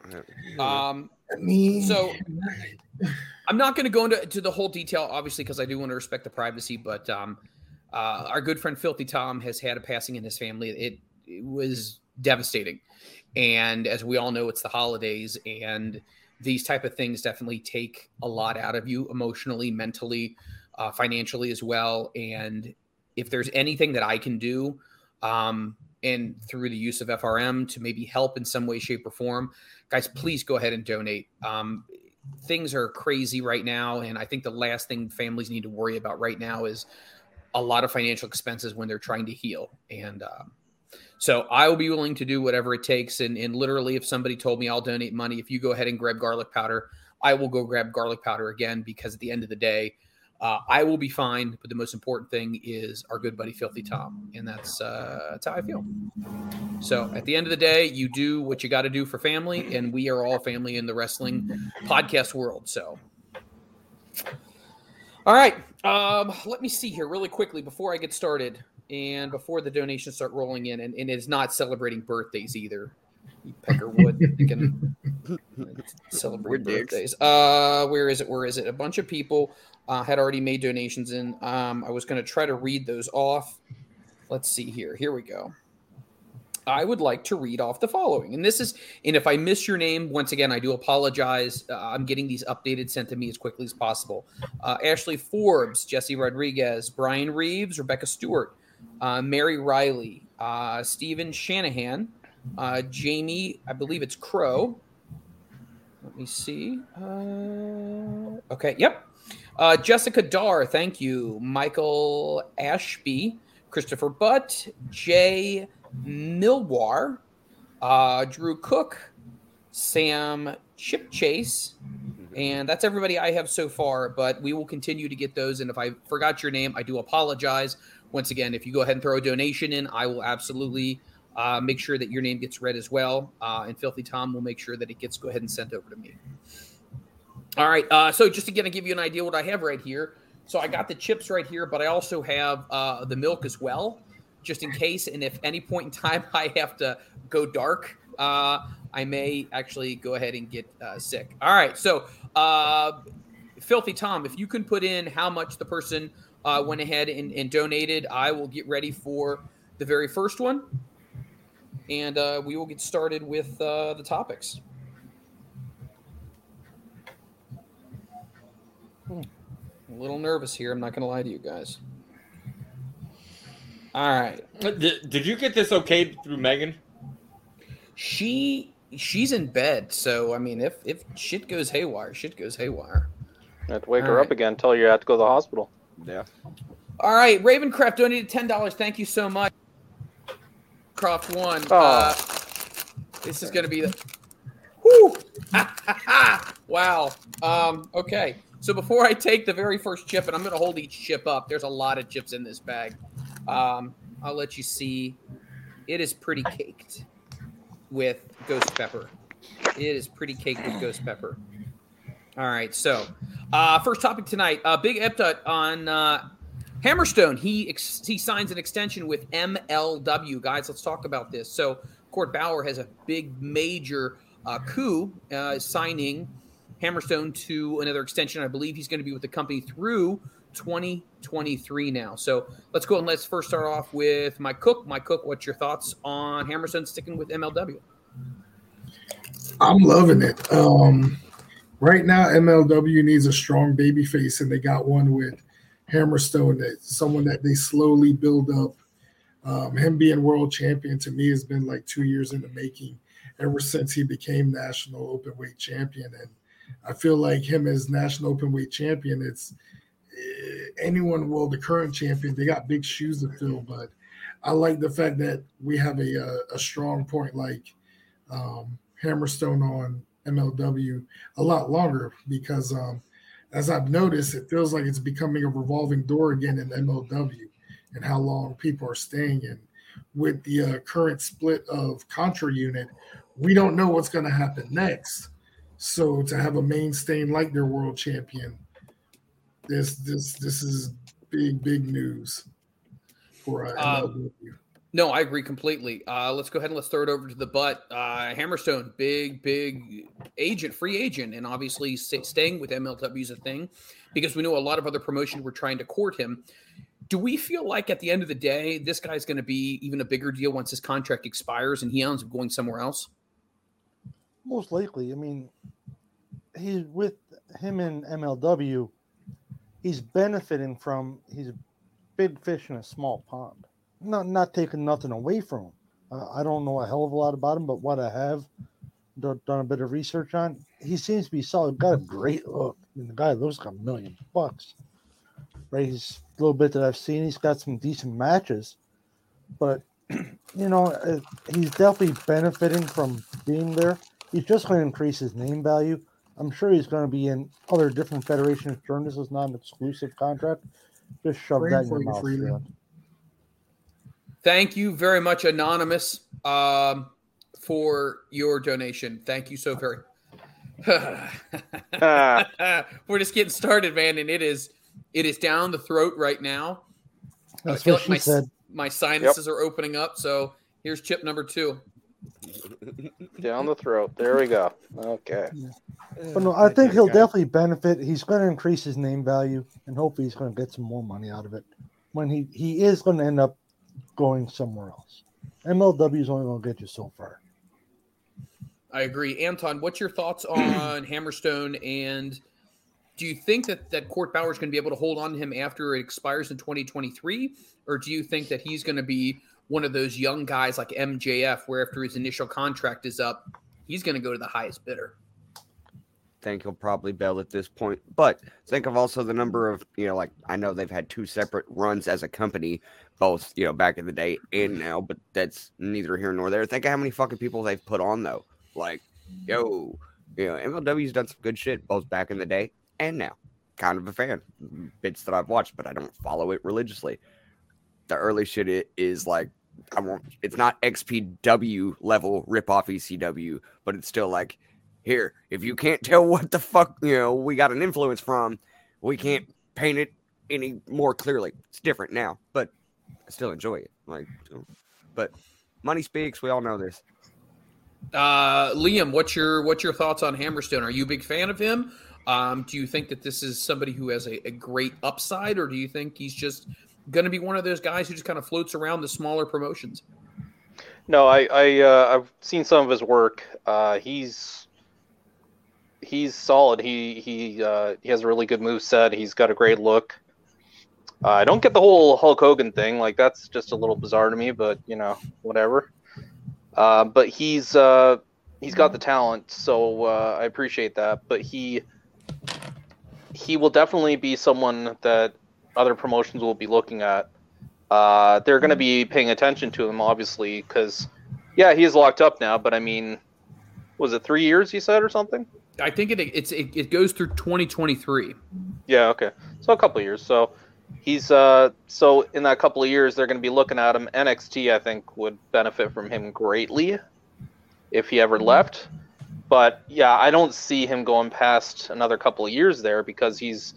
reason. Um, I mean, so I'm not going to go into to the whole detail, obviously, because I do want to respect the privacy. But um, uh, our good friend Filthy Tom has had a passing in his family. It, it was devastating, and as we all know, it's the holidays, and these type of things definitely take a lot out of you emotionally, mentally, uh, financially as well. And if there's anything that I can do, um, and through the use of FRM to maybe help in some way, shape, or form, guys, please go ahead and donate. Um, things are crazy right now, and I think the last thing families need to worry about right now is a lot of financial expenses when they're trying to heal. And um, so I will be willing to do whatever it takes. And, and literally, if somebody told me I'll donate money, if you go ahead and grab garlic powder, I will go grab garlic powder again because at the end of the day, uh, I will be fine. But the most important thing is our good buddy Filthy Tom, and that's uh, that's how I feel. So at the end of the day, you do what you got to do for family, and we are all family in the wrestling podcast world. So, all right, um, let me see here really quickly before I get started, and before the donations start rolling in, and, and is not celebrating birthdays either. Peckerwood, can celebrate We're birthdays. Uh, where is it? Where is it? A bunch of people uh, had already made donations in. Um, I was going to try to read those off. Let's see here. Here we go. I would like to read off the following. And this is, and if I miss your name, once again, I do apologize. Uh, I'm getting these updated sent to me as quickly as possible. Uh, Ashley Forbes, Jesse Rodriguez, Brian Reeves, Rebecca Stewart, uh, Mary Riley, uh, Stephen Shanahan, uh, Jamie, I believe it's Crow. Let me see. Uh, okay, yep. Uh, Jessica Dar, thank you. Michael Ashby, Christopher Butt, Jay Milwar, uh, Drew Cook, Sam Chip Chase, and that's everybody I have so far. But we will continue to get those. And if I forgot your name, I do apologize. Once again, if you go ahead and throw a donation in, I will absolutely uh, make sure that your name gets read as well. Uh, and Filthy Tom will make sure that it gets go ahead and sent over to me. All right. Uh, so just to kind give you an idea what I have right here. So I got the chips right here, but I also have uh, the milk as well, just in case. And if any point in time I have to go dark, uh, I may actually go ahead and get uh, sick. All right. So, Filthy Tom, if you can put in how much the person uh, went ahead and, and donated, I will get ready for the very first one. And uh, we will get started with uh, the topics. Hmm. A little nervous here. I'm not going to lie to you guys. All right. Did, did you get this okay through Megan? She she's in bed, so I mean, if if shit goes haywire, shit goes haywire. I have to wake All her right. up again, tell her you have to go to the hospital. Yeah. All right, Ravencraft donated ten dollars. Thank you so much. Croft one. Oh. Uh, this is going to be the. Whew. wow. Um, okay. So before I take the very first chip, and I'm going to hold each chip up. There's a lot of chips in this bag. Um, I'll let you see. It is pretty caked with ghost pepper. It is pretty caked with ghost pepper. All right. So, uh, first topic tonight. Uh, Big Eptut on uh, Hammerstone. He ex- he signs an extension with MLW. Guys, let's talk about this. So, Court Bauer has a big, major uh, coup uh, signing Hammerstone to another extension. I believe he's going to be with the company through 2023 now. So let's go and let's first start off with Mike Cook. Mike Cook, what's your thoughts on Hammerstone sticking with MLW? I'm loving it. Um, right now, MLW needs a strong baby face, and they got one with Hammerstone, that someone that they slowly build up. Um, him being world champion to me has been like two years in the making ever since he became national openweight champion. And I feel like him as national openweight champion, it's eh, anyone will the current champion. They got big shoes to fill, but I like the fact that we have a a, a strong point like um, Hammerstone on MLW a lot longer because um, as I've noticed, it feels like it's becoming a revolving door again in MLW and how long people are staying in. With the uh, current split of Contra unit, we don't know what's going to happen next. So to have a mainstay like their world champion, this this this is big big news for uh, Um, No, I agree completely. Uh, let's go ahead and let's throw it over to the butt. Uh, Hammerstone, big, big agent, free agent, and obviously sta- staying with MLW is a thing because we know a lot of other promotions were trying to court him. Do we feel like at the end of the day, this guy's going to be even a bigger deal once his contract expires and he ends up going somewhere else? Most likely. I mean, he's with him in MLW. He's benefiting from. He's a big fish in a small pond. Not not taking nothing away from him. Uh, I don't know a hell of a lot about him, but what I have done, done a bit of research on, he seems to be solid. Got a great look. I mean, the guy looks like a million bucks. Right, he's a little bit that I've seen. He's got some decent matches, but you know, uh, he's definitely benefiting from being there. He's just going to increase his name value. I'm sure he's going to be in other different federations during this is not an exclusive contract. Just shove Pray that in your you, mouth. Freeland. Freeland. Thank you very much, Anonymous, um, for your donation. Thank you so very. We're just getting started, man, and it is it is down the throat right now. That's I feel what like she my said. my sinuses are opening up. So here's chip number two. Down the throat. There we go. Okay. But no, I think he'll definitely benefit. He's going to increase his name value, and hopefully, he's going to get some more money out of it when he he is going to end up going somewhere else. MLW is only going to get you so far. I agree. Anton, what's your thoughts on Hammerstone and do you think that that Court Bauer is going to be able to hold on to him after it expires in 2023 or do you think that he's going to be one of those young guys like MJF where after his initial contract is up, he's going to go to the highest bidder? Think he'll probably bail at this point. But think of also the number of, you know, like I know they've had two separate runs as a company, both, you know, back in the day and now, but that's neither here nor there. Think of how many fucking people they've put on though. Like, yo, you know, MLW's done some good shit both back in the day and now. Kind of a fan. Bits that I've watched, but I don't follow it religiously. The early shit is like I won't it's not XPW level rip off ECW, but it's still like here, if you can't tell what the fuck, you know, we got an influence from, we can't paint it any more clearly. It's different now, but I still enjoy it. Like, but money speaks. We all know this. Uh, Liam, what's your what's your thoughts on Hammerstone? Are you a big fan of him? Um, do you think that this is somebody who has a, a great upside, or do you think he's just going to be one of those guys who just kind of floats around the smaller promotions? No, I, I uh, I've seen some of his work. Uh, he's he's solid. He he uh, he has a really good move set. He's got a great look. Uh, I don't get the whole Hulk Hogan thing. Like that's just a little bizarre to me, but you know, whatever. Uh, but he's uh, he's got the talent, so uh, I appreciate that. But he he will definitely be someone that other promotions will be looking at. Uh, they're going to be paying attention to him, obviously, because yeah, he's locked up now. But I mean, was it three years? You said or something? I think it it's it, it goes through 2023. Yeah, okay. So a couple years. So he's uh so in that couple of years they're going to be looking at him. NXT I think would benefit from him greatly if he ever left. But yeah, I don't see him going past another couple of years there because he's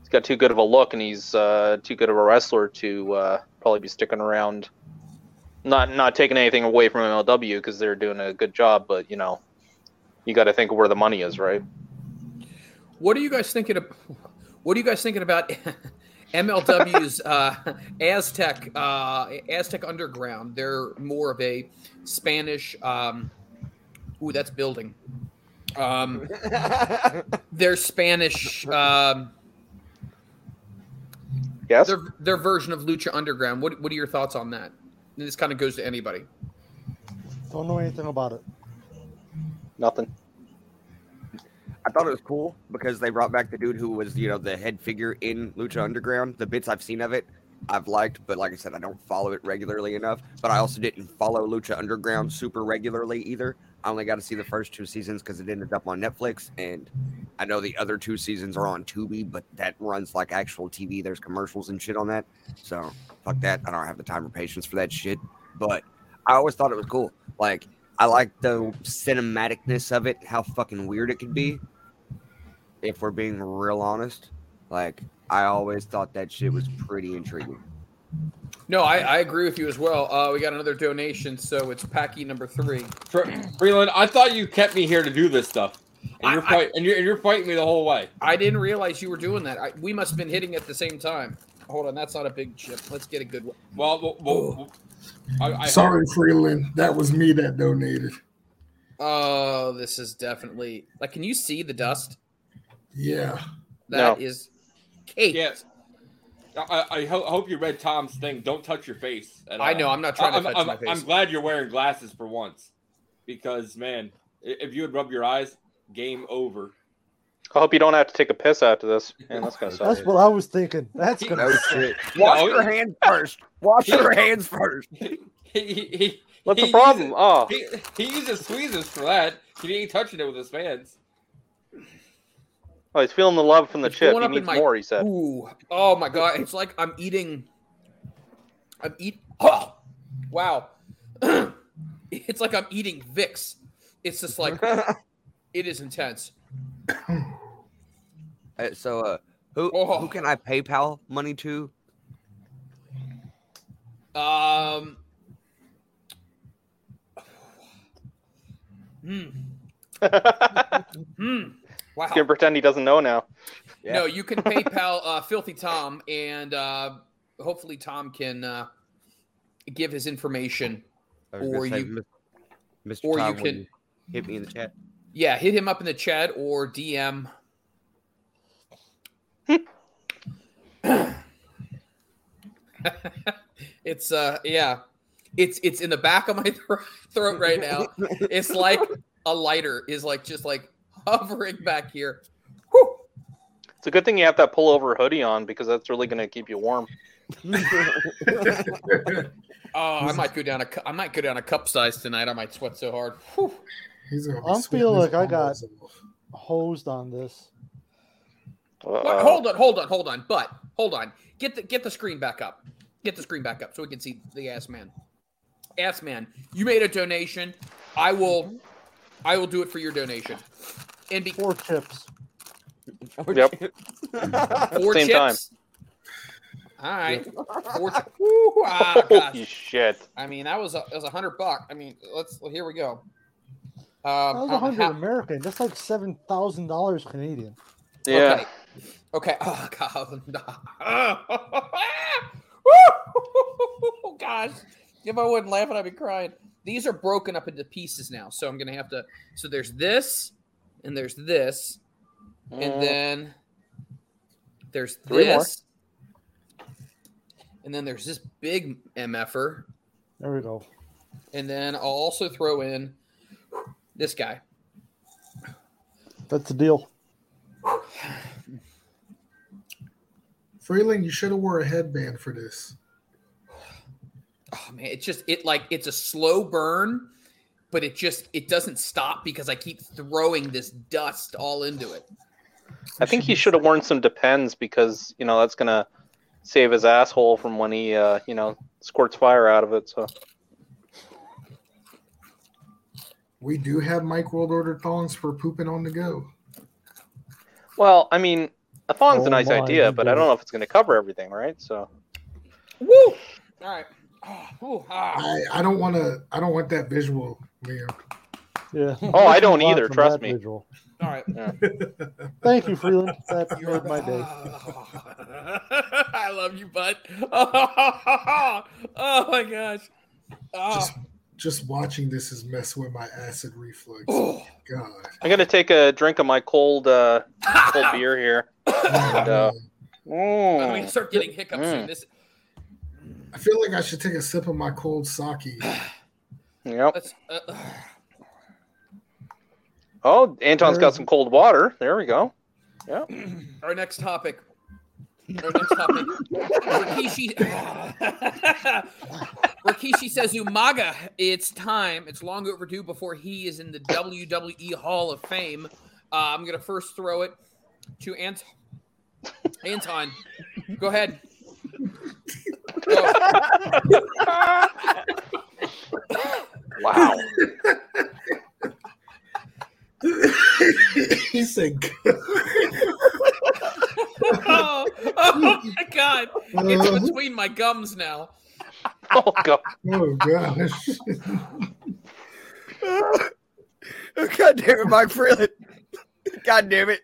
he's got too good of a look and he's uh, too good of a wrestler to uh, probably be sticking around. Not not taking anything away from MLW because they're doing a good job, but you know, you got to think of where the money is, right? What are you guys thinking of? What are you guys thinking about MLW's uh, Azteca uh, Azteca Underground? They're more of a Spanish. Um, ooh, that's building. Um, they're Spanish. Um, yes. Their, their version of Lucha Underground. What What are your thoughts on that? And this kind of goes to anybody. Don't know anything about it. Nothing. I thought it was cool because they brought back the dude who was, you know, the head figure in Lucha Underground. The bits I've seen of it, I've liked, but like I said, I don't follow it regularly enough. But I also didn't follow Lucha Underground super regularly either. I only got to see the first two seasons because it ended up on Netflix, and I know the other two seasons are on Tubi, but that runs like actual TV. There's commercials and shit on that, so fuck that. I don't have the time or patience for that shit. But I always thought it was cool. Like I like the cinematicness of it, how fucking weird it could be. If we're being real honest, like I always thought that shit was pretty intriguing. No, I, I agree with you as well. Uh, we got another donation, so it's Paqui number three. Fre- Freeland, I thought you kept me here to do this stuff, and you're I- fight, and you're, and you're fighting me the whole way. I didn't realize you were doing that. I, we must have been hitting at the same time. Hold on, that's not a big chip. Let's get a good one. Well, well, well, I, I Sorry, Freeland. That was me that donated. Oh, this is definitely like. Can you see the dust? Yeah. That No. is cake. Yes. I, I ho- hope you read Tom's thing. Don't touch your face. at I know, I'm not trying to I'm, touch I'm- my face. I'm glad you're wearing glasses for once, because man, if you would rub your eyes, game over. I hope you don't have to take a piss after this. Man, that's gonna suck. That's what I was thinking. That's gonna. No shit. Wash your hands first. Wash your hands first. He, he, What's he the problem? Uses, Oh. he, he uses tweezers for that. He ain't touching it with his hands. Oh, he's feeling the love from the It's chip. going He up in needs my- more. He said. Ooh, oh my god! It's like I'm eating. I'm eat. Oh, wow! it's like I'm eating Vicks. It's just like it is intense. Uh, so, uh, who Oh. who can I PayPal money to? Um. Hmm. Hmm. Wow. He's gonna pretend he doesn't know now. No, you can PayPal uh, Filthy Tom, and uh, hopefully Tom can uh, give his information, I was gonna or say, you, Mr. or you Tom, will can- hit me in the chat. yeah, hit him up in the chat or DM. it's uh, yeah, it's it's in the back of my thro- throat right now. It's like a lighter is like just like hovering back here. It's a good thing you have that pullover hoodie on because that's really gonna keep you warm. Oh, I might go down a cu- I might go down a cup size tonight. I might sweat so hard. Whew. He's gonna be I'm feeling like I got hosed on this. What? Uh, hold on, hold on, hold on. But hold on. Get the get the screen back up. Get the screen back up so we can see the ass man. Ass man, you made a donation. I will I will do it for your donation. And be Four chips. Yep. four Same time. All right. Four chi- Woo, ah, gosh. Holy shit! I mean, that was a that was a hundred buck. I mean, let's well, here we go. That Um, was a hundred American. That's like seven thousand dollars Canadian. Yeah. Okay. Okay. Oh god. oh gosh. If I wasn't laughing, I'd be crying. These are broken up into pieces now, so I'm gonna have to. So there's this, and there's this, and Mm. then there's Three more. this, and then there's this big mf'er, There we go. and then I'll also throw in this guy. That's the deal. Freeland, you should have wore a headband for this. oh man it's just it like it's a slow burn but it just it doesn't stop because i keep throwing this dust all into it I think he should have worn some Depends because you know that's gonna save his asshole from when he uh, you know squirts fire out of it. So We do have Mike World Order thongs for pooping on the go. Well, I mean, a thong's Oh a nice idea, he but I don't know if it's gonna cover everything, right? So woo all right oh, ooh, ah. I, I don't want to. I don't want that visual, man. Yeah. Oh, I don't either, trust me. vigil. All right. Thank you, Freeland. That made my day. I love you, bud. Oh, my gosh. Oh. Just, just watching this is messing with my acid reflux. Oh. God. I'm gonna take a drink of my cold uh, cold beer here. And, uh, I'm gonna mm, start getting hiccups soon. Mm. This, I feel like I should take a sip of my cold sake. yep. let's, uh, Oh, Anton's got some cold water. There we go. Yeah. our next topic. Our next topic. Rikishi. Rikishi says, Umaga, it's time. It's long overdue before he is in the WWE Hall of Fame. Uh, I'm going to first throw it to Ant- Anton. Go ahead. Go. Wow. he said, oh, my god. It's between my gums now. Oh god. "Oh gosh." God damn it, Mike Freeland. God damn it.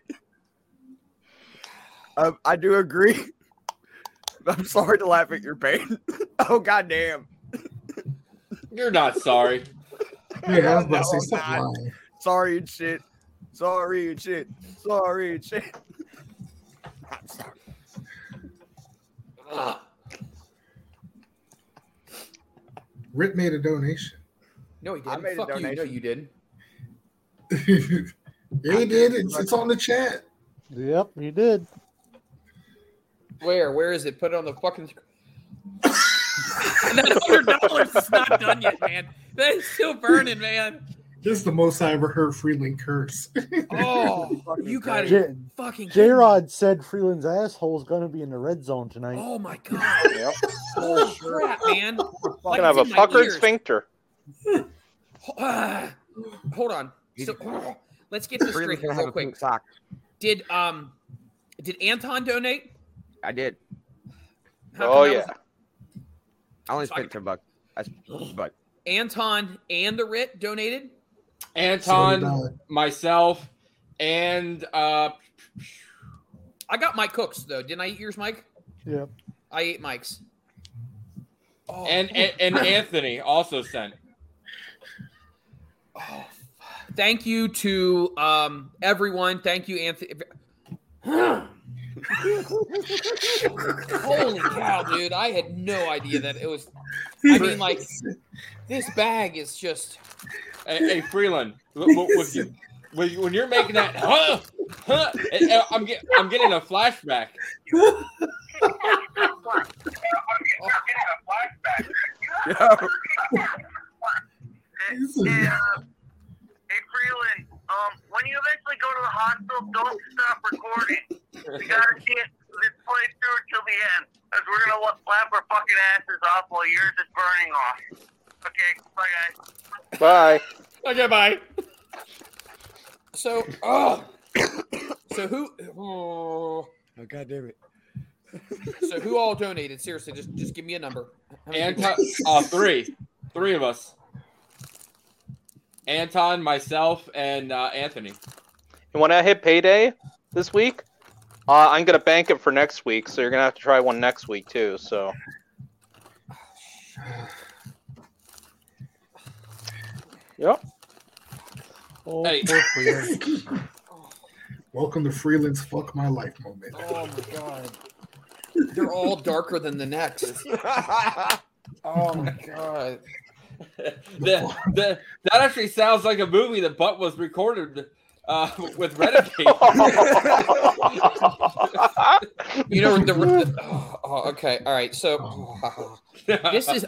Um, I do agree. I'm sorry to laugh at your pain. oh god damn. You're not sorry. Yeah, I was about to say No, stop I'm not. Sorry and shit. Sorry and shit. Sorry and shit. I'm sorry. Ah. Rip made a donation. No, he didn't. I made a Fuck you. No, donation. you didn't. yeah, he did. It's, it's on the chat. Yep, he did. Where? Where is it? Put it on the fucking. sc- that hundred dollars is not done yet, man. That is still burning, man. This is the most I ever heard Freeland curse. Oh, you got J- it. Fucking J Rod said Freeland's asshole is going to be in the red zone tonight. Oh my god. Yep. Holy crap, man. Like Gonna have a it's puckered ears. sphincter. Ah, Hold on. So, let's get this Freeland's straight here gonna have real quick. sock. Did um, did Anton donate? I did. How Oh yeah. was I only So I- spent ten bucks. I, but Anton and the Rit donated. Anton, myself, and uh, I got Mike Cooks though. Didn't I eat yours, Mike? Yep. I ate Mike's. Oh, and, and and Anthony also sent. thank you to um everyone. Thank you, Anthony. Holy cow, dude! I had no idea that it was. I mean, like this bag is just. Hey, hey Freeland, with when you're making that, huh, huh, and I'm getting, I'm getting a flashback. Hey, uh, hey, Freeland, um, when you eventually go to the hospital, don't stop recording. We gotta it, this play through till the end, because we're gonna laugh our fucking asses off while yours is burning off. Okay, bye guys. Bye. Okay, bye. So, oh, so who? Oh, oh god damn it. so who all donated? Seriously, just just give me a number. Anton, people? uh, three, three of us. Anton, myself, and uh, Anthony. And when I hit payday this week, uh, I'm gonna bank it for next week. So you're gonna have to try one next week too. So yep. Oh, Hey. poor Freeland. Welcome to Freeland's "Fuck My Life" moment. Oh my god, they're all darker than the next. Oh my god. the, the, that actually sounds like a movie that Butt was recorded uh, with Renegade. You know the, the oh, oh, okay, all right. So this is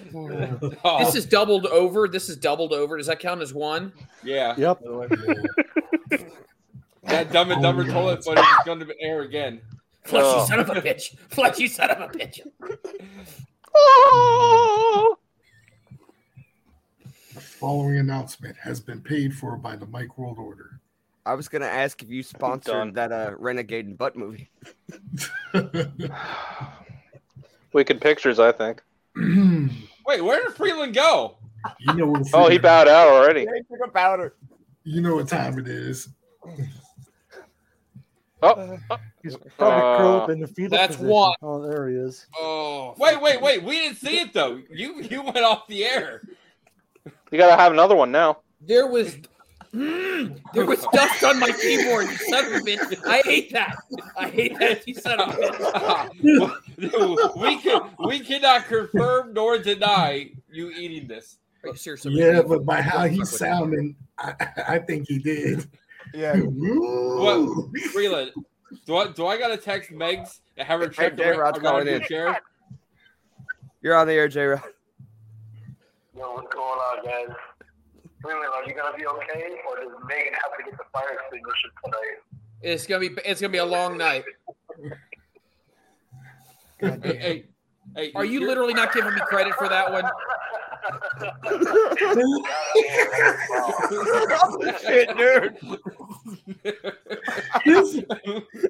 Oh, this is doubled over. This is doubled over. Does that count as one? yeah. Yep. That Dumb and Dumber toilet footage is going to air again. Flesh, Oh. you son of a bitch! Flesh, you son of a bitch! The following announcement has been paid for by the Mike World Order. I was gonna ask if you sponsored that uh Renegade and Butt movie. We Wicked pictures, I think. Wait, where did Freeland go? You know where Oh, he bowed out already. They took a powder. You know what time it is. Oh, He's probably curled up Uh, in the fetal that's position. one. Oh, there he is. Oh, wait, wait, wait. We didn't see it though. You you went off the air. you gotta have another one now. There was Mm, there was dust on my keyboard, you son of a bitch. I hate that. I hate that, you son of a bitch. we can we cannot confirm nor deny you eating this. Are you serious? Yeah, but by how he's sounding, I, I think he did. Yeah. What Freeland? Do I do I gotta text Megs and have her Hey, check the J-Rod's calling in. chair? You're on the air, J Rod. Yo, what's going on, guys? Freeland, are you gonna be okay, or does Megan have to get the fire extinguisher tonight? It's gonna be it's gonna be a long night. Hey, hey, hey, Are you literally not giving me credit for that one? Shit, dude.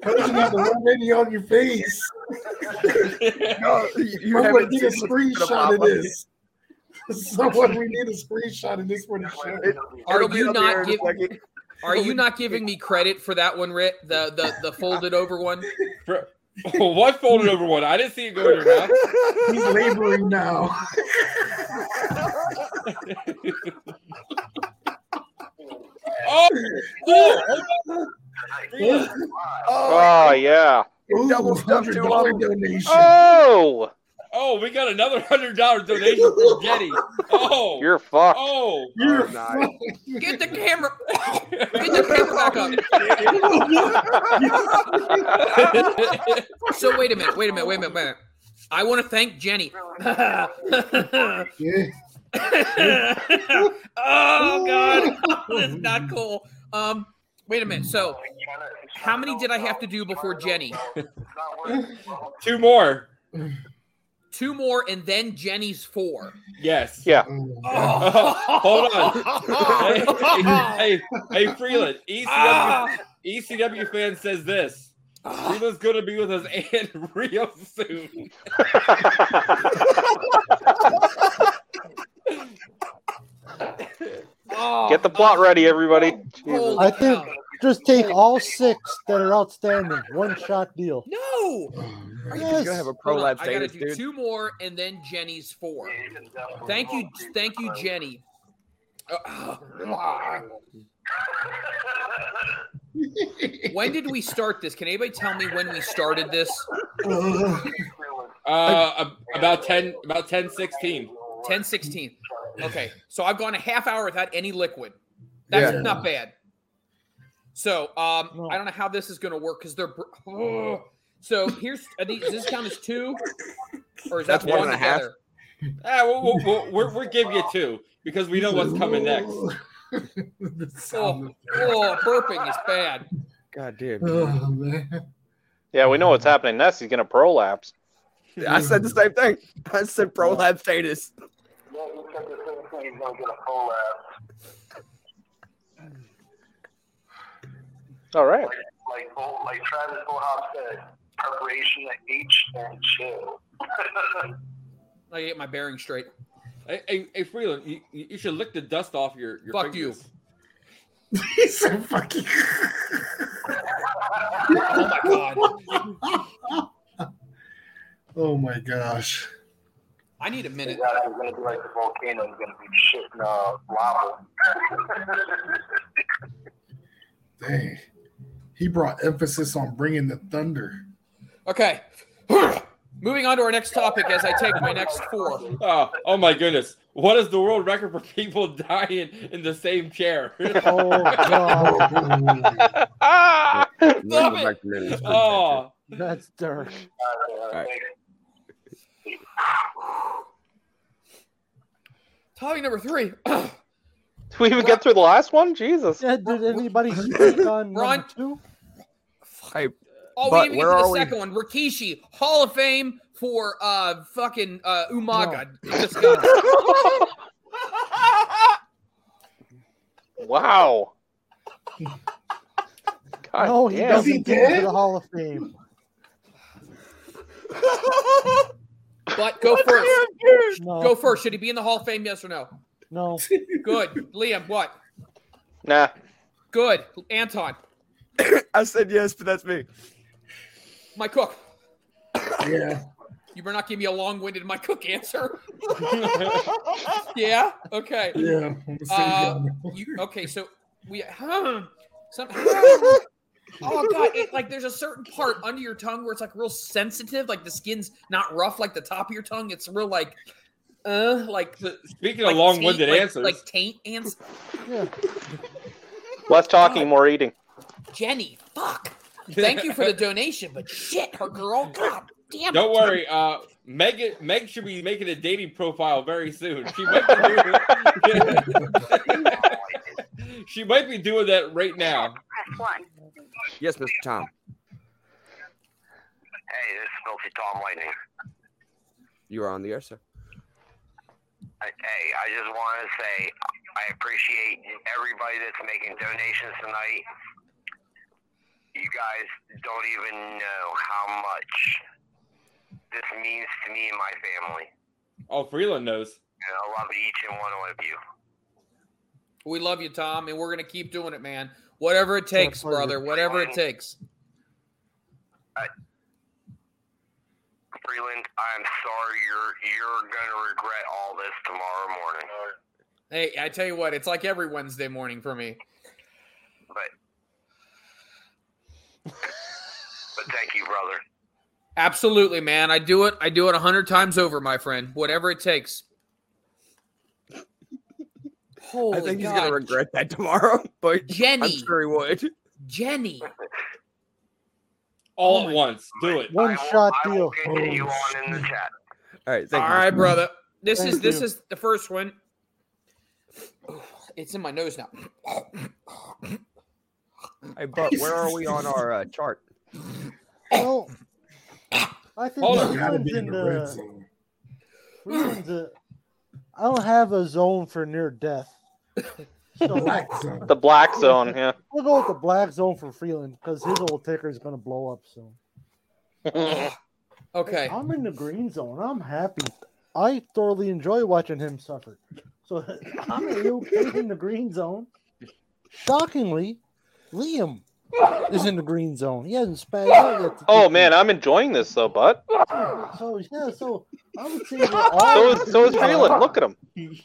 Posting out the already on your face. No, you you Someone haven't need a seen what's gonna screenshot of this. Someone, we need a screenshot of this for the show. Are you not giving. Are you not giving me credit for that one, Rit? The the the folded over one? For- what folded over one? I didn't see it go in your mouth. He's laboring now. Oh, oh, hold Oh, yeah. Ooh, double stuffed $100 two of 'em. donation. Oh, Oh, we got another hundred dollar donation from Jenny. Oh, you're fucked. oh. You're Oh, nice. Get the camera Get the camera back up. so wait a minute, wait a minute, wait a minute, wait a minute. I want to thank Jenny. Yeah. oh god. That's not cool. Um wait a minute. So how many did I have to do before Jenny? Two more. Two more and then Jenny's four. Yes. Yeah. Oh. Hold on. hey, hey, hey, Freeland. ECW, ah. ECW fan says this. Freeland's going to be with us and real soon. Oh, Get the plot ready, everybody. Oh, Jesus. holy I think just take all six that are outstanding. One shot deal. No. Are you Yes. gonna have a Hold pro on, lab I gotta do dude? two more and then Jenny's four. Thank you, thank you, Jenny. When did we start this? Can anybody tell me when we started this? Uh, about 10, about 10, 16. 10 16. Okay, so I've gone a half hour without any liquid. That's Yeah. not bad. So um, No. I don't know how this is going to work because they're. br- Oh. So here's are these, does this count as two, or is that That's one one and a half. Ah, we'll, we'll, we'll, we're, we're giving you two because we know what's coming next. The Oh, oh, burping is bad. God damn. Oh, man. Yeah, we know what's happening next. He's gonna prolapse. I said the same thing. I said prolapse status. Yeah, he said the same thing. He's gonna get a full laugh. All right. Like, Bo- like Travis Bohop said, preparation H and chill. I get my bearing straight. Hey, hey, hey Freeland, you, you you should lick the dust off your, your Fuck you. He said, "Fuck you." Oh my god. Oh my gosh. I need a minute. Yeah, he's gonna be like the volcano. He's gonna be shitting uh, lava. Dang. He brought emphasis on bringing the thunder. Okay. Moving on to our next topic as I take my next four. Oh, oh my goodness. What is the world record for people dying in the same chair? Oh god, Ah! Stop it. back to minutes. oh, that's dark. Right. Topic number three. Did we even get through the last one? Jesus. Yeah, did anybody speak on Ron- number two? Hey, Oh, But we didn't even get to are the we? second one. Rikishi, Hall of Fame for uh fucking uh Umaga. Disgusting. Wow. God no, he damn. doesn't he get into did? the Hall of Fame. But go first. No, Go first. Should he be in the Hall of Fame? Yes or no? no. Good. Liam, what? Nah. Good. Anton, I said yes, but that's me. My cook. Yeah. You better not give me a long-winded Mike Cook answer. yeah. Okay. Yeah. I'm the same Uh, you, okay. So we. Huh, some, oh god! It, like there's a certain part under your tongue where it's like real sensitive. Like the skin's not rough like the top of your tongue. It's real like. Uh, like Speaking like of long-winded taint- like- answers, like taint ants. Yeah. Less talking, more eating. Jenny, fuck. Thank you for the donation, but shit, her girl, god damn. it. don't worry. Uh, Meg, Meg should be making a dating profile very soon. She might be doing. she might be doing that right now. One. Yes, Mr. Tom. Hey, this is Filthy Tom Lightning. You are on the air, sir. Hey, I just want to say I appreciate everybody that's making donations tonight. You guys don't even know how much this means to me and my family. Oh, Freeland knows. And I love each and one of you. We love you, Tom, and we're gonna keep doing it, man. Whatever it takes, brother. Whatever it takes. Freeland, I'm sorry you're you're gonna regret all this tomorrow morning. Hey, I tell you what, it's like every Wednesday morning for me. But but thank you, brother. Absolutely, man. I do it. I do it a hundred times over, my friend. Whatever it takes. Holy I think he's gonna regret that tomorrow, but Jenny, I'm Jenny. sure he would. Jenny. All oh at once. Do it. One shot deal. Continue oh, on in the chat. All right, thank All you. right, brother. This is this you. is the first one. Oh, it's in my nose now. Hey, but where are we on our uh, chart? Well, I think Hold on. Gotta Freeland's be in in the red the. zone. Freeland's a, I don't have a zone for near death. So Black zone. The black zone, yeah. we'll go with the black zone for Freeland because his old ticker is going to blow up soon. Okay. I'm in the green zone. I'm happy. I thoroughly enjoy watching him suffer. So I'm okay in the green zone. Shockingly, Liam is in the green zone. He hasn't spazzed out yet. oh man, I'm enjoying this though, bud. So yeah, so I would say all So is so is Freeland. Look at him.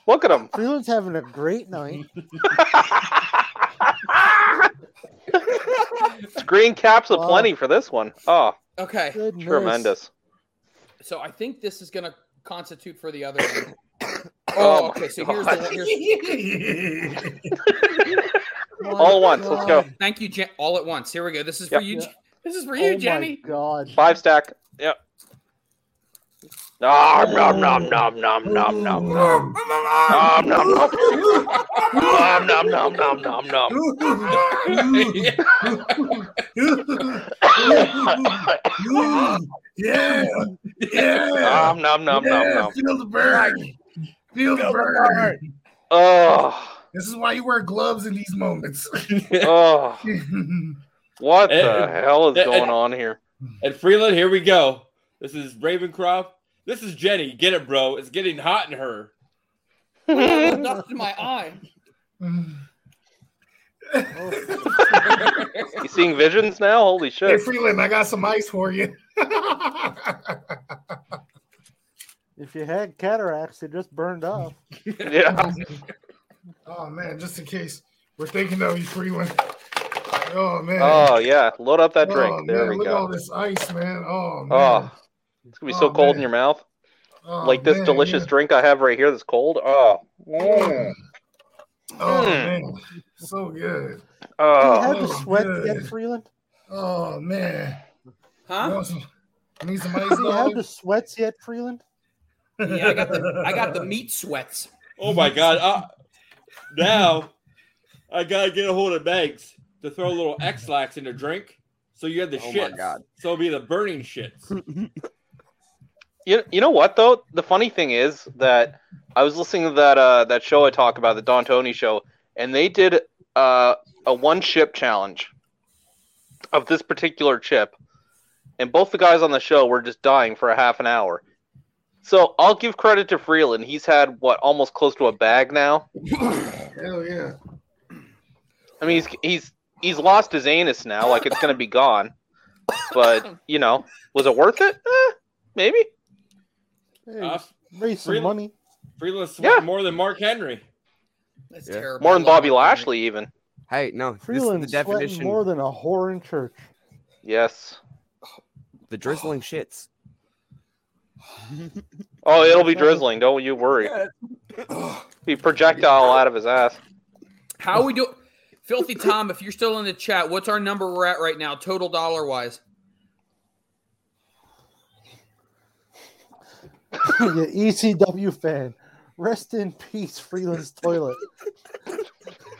Look at him. Freeland's having a great night. Green caps Wow. aplenty for this one. Oh, Okay. Goodness. tremendous. So I think this is gonna constitute for the other one. Oh Oh, my okay. So here's the one. Here's, All at once. Let's go. thank you, Jen. All at once. Here we go. This is for you. Yeah. This is for Oh you, my Jenny. God. Five stack. Yep. Nom nom nom nom nom nom nom nom nom nom nom nom nom nom nom nom. Nom. Yeah, yeah. Nom nom nom nom yeah. nom. Feel the burn. Feel the burn. Oh, This is why you wear gloves in these moments. oh. What the hell is and- going on here? And Freeland, here we go. This is Ravencroft. This is Jenny. Get it, bro. It's getting hot in her. Dust in my eye. You seeing visions now? Holy shit. hey! Freeland, I got some ice for you. If you had cataracts, it just burned off. Yeah. oh man, just in case we're thinking of you, Freeland. Oh man. Oh yeah. Load up that drink. Oh, There man, we look at all this ice, man. Oh man. Oh, it's gonna be so Oh, cold in your mouth. Oh, Like this man, delicious yeah. drink I have right here that's cold. Oh. Oh, Mm. man, so good. Do you Oh. have the Oh, sweat good. yet, Freeland? Oh man. Huh? want some, need some ice? Do you have the sweats yet, Freeland? Yeah, I got the I got the meat sweats. Oh my god. Uh, now I gotta get a hold of Megs to throw a little X-Lax in the drink. So you have the Oh shit. my God. So it'll be the burning shits. You, you know what though? The funny thing is that I was listening to that uh, that show I talk about, the Don Tony show, and they did uh, a one chip challenge of this particular chip, and both the guys on the show were just dying for a half an hour. So I'll give credit to Freeland. He's had what almost close to a bag now. Hell yeah. I mean, he's he's he's lost his anus now. Like it's gonna be gone. But you know, was it worth it? Eh, maybe. Hey, Uh, raise some Freeland- money. Freeland sweat Yeah. more than Mark Henry. That's Yeah. terrible. More than Bobby Lashley, even. Hey, no, this is Freeland the definition. more than a whore in church. Yes. The drizzling shits. Oh, it'll be drizzling. Don't you worry. Be projectile out of his ass. How we do? Filthy Tom, if you're still in the chat, what's our number we're at right now, total dollar wise? you ECW fan. Rest in peace, Freeland's toilet.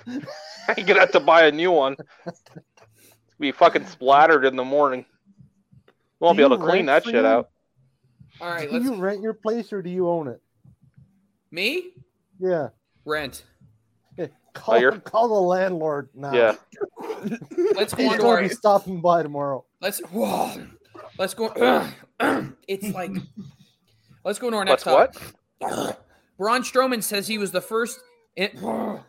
You're gonna have to buy a new one. Be fucking splattered in the morning. Won't Do be able to clean rent that shit out. All right, do let's. you rent your place or do you own it? Me Yeah. rent. Hey, oh, call, you're- call the landlord now. Yeah. Let's go He's on to gonna be stopping by tomorrow. Let's. Whoa, let's go. it's like. Let's go to our What's next what? topic. Braun Strowman says he was the first. In,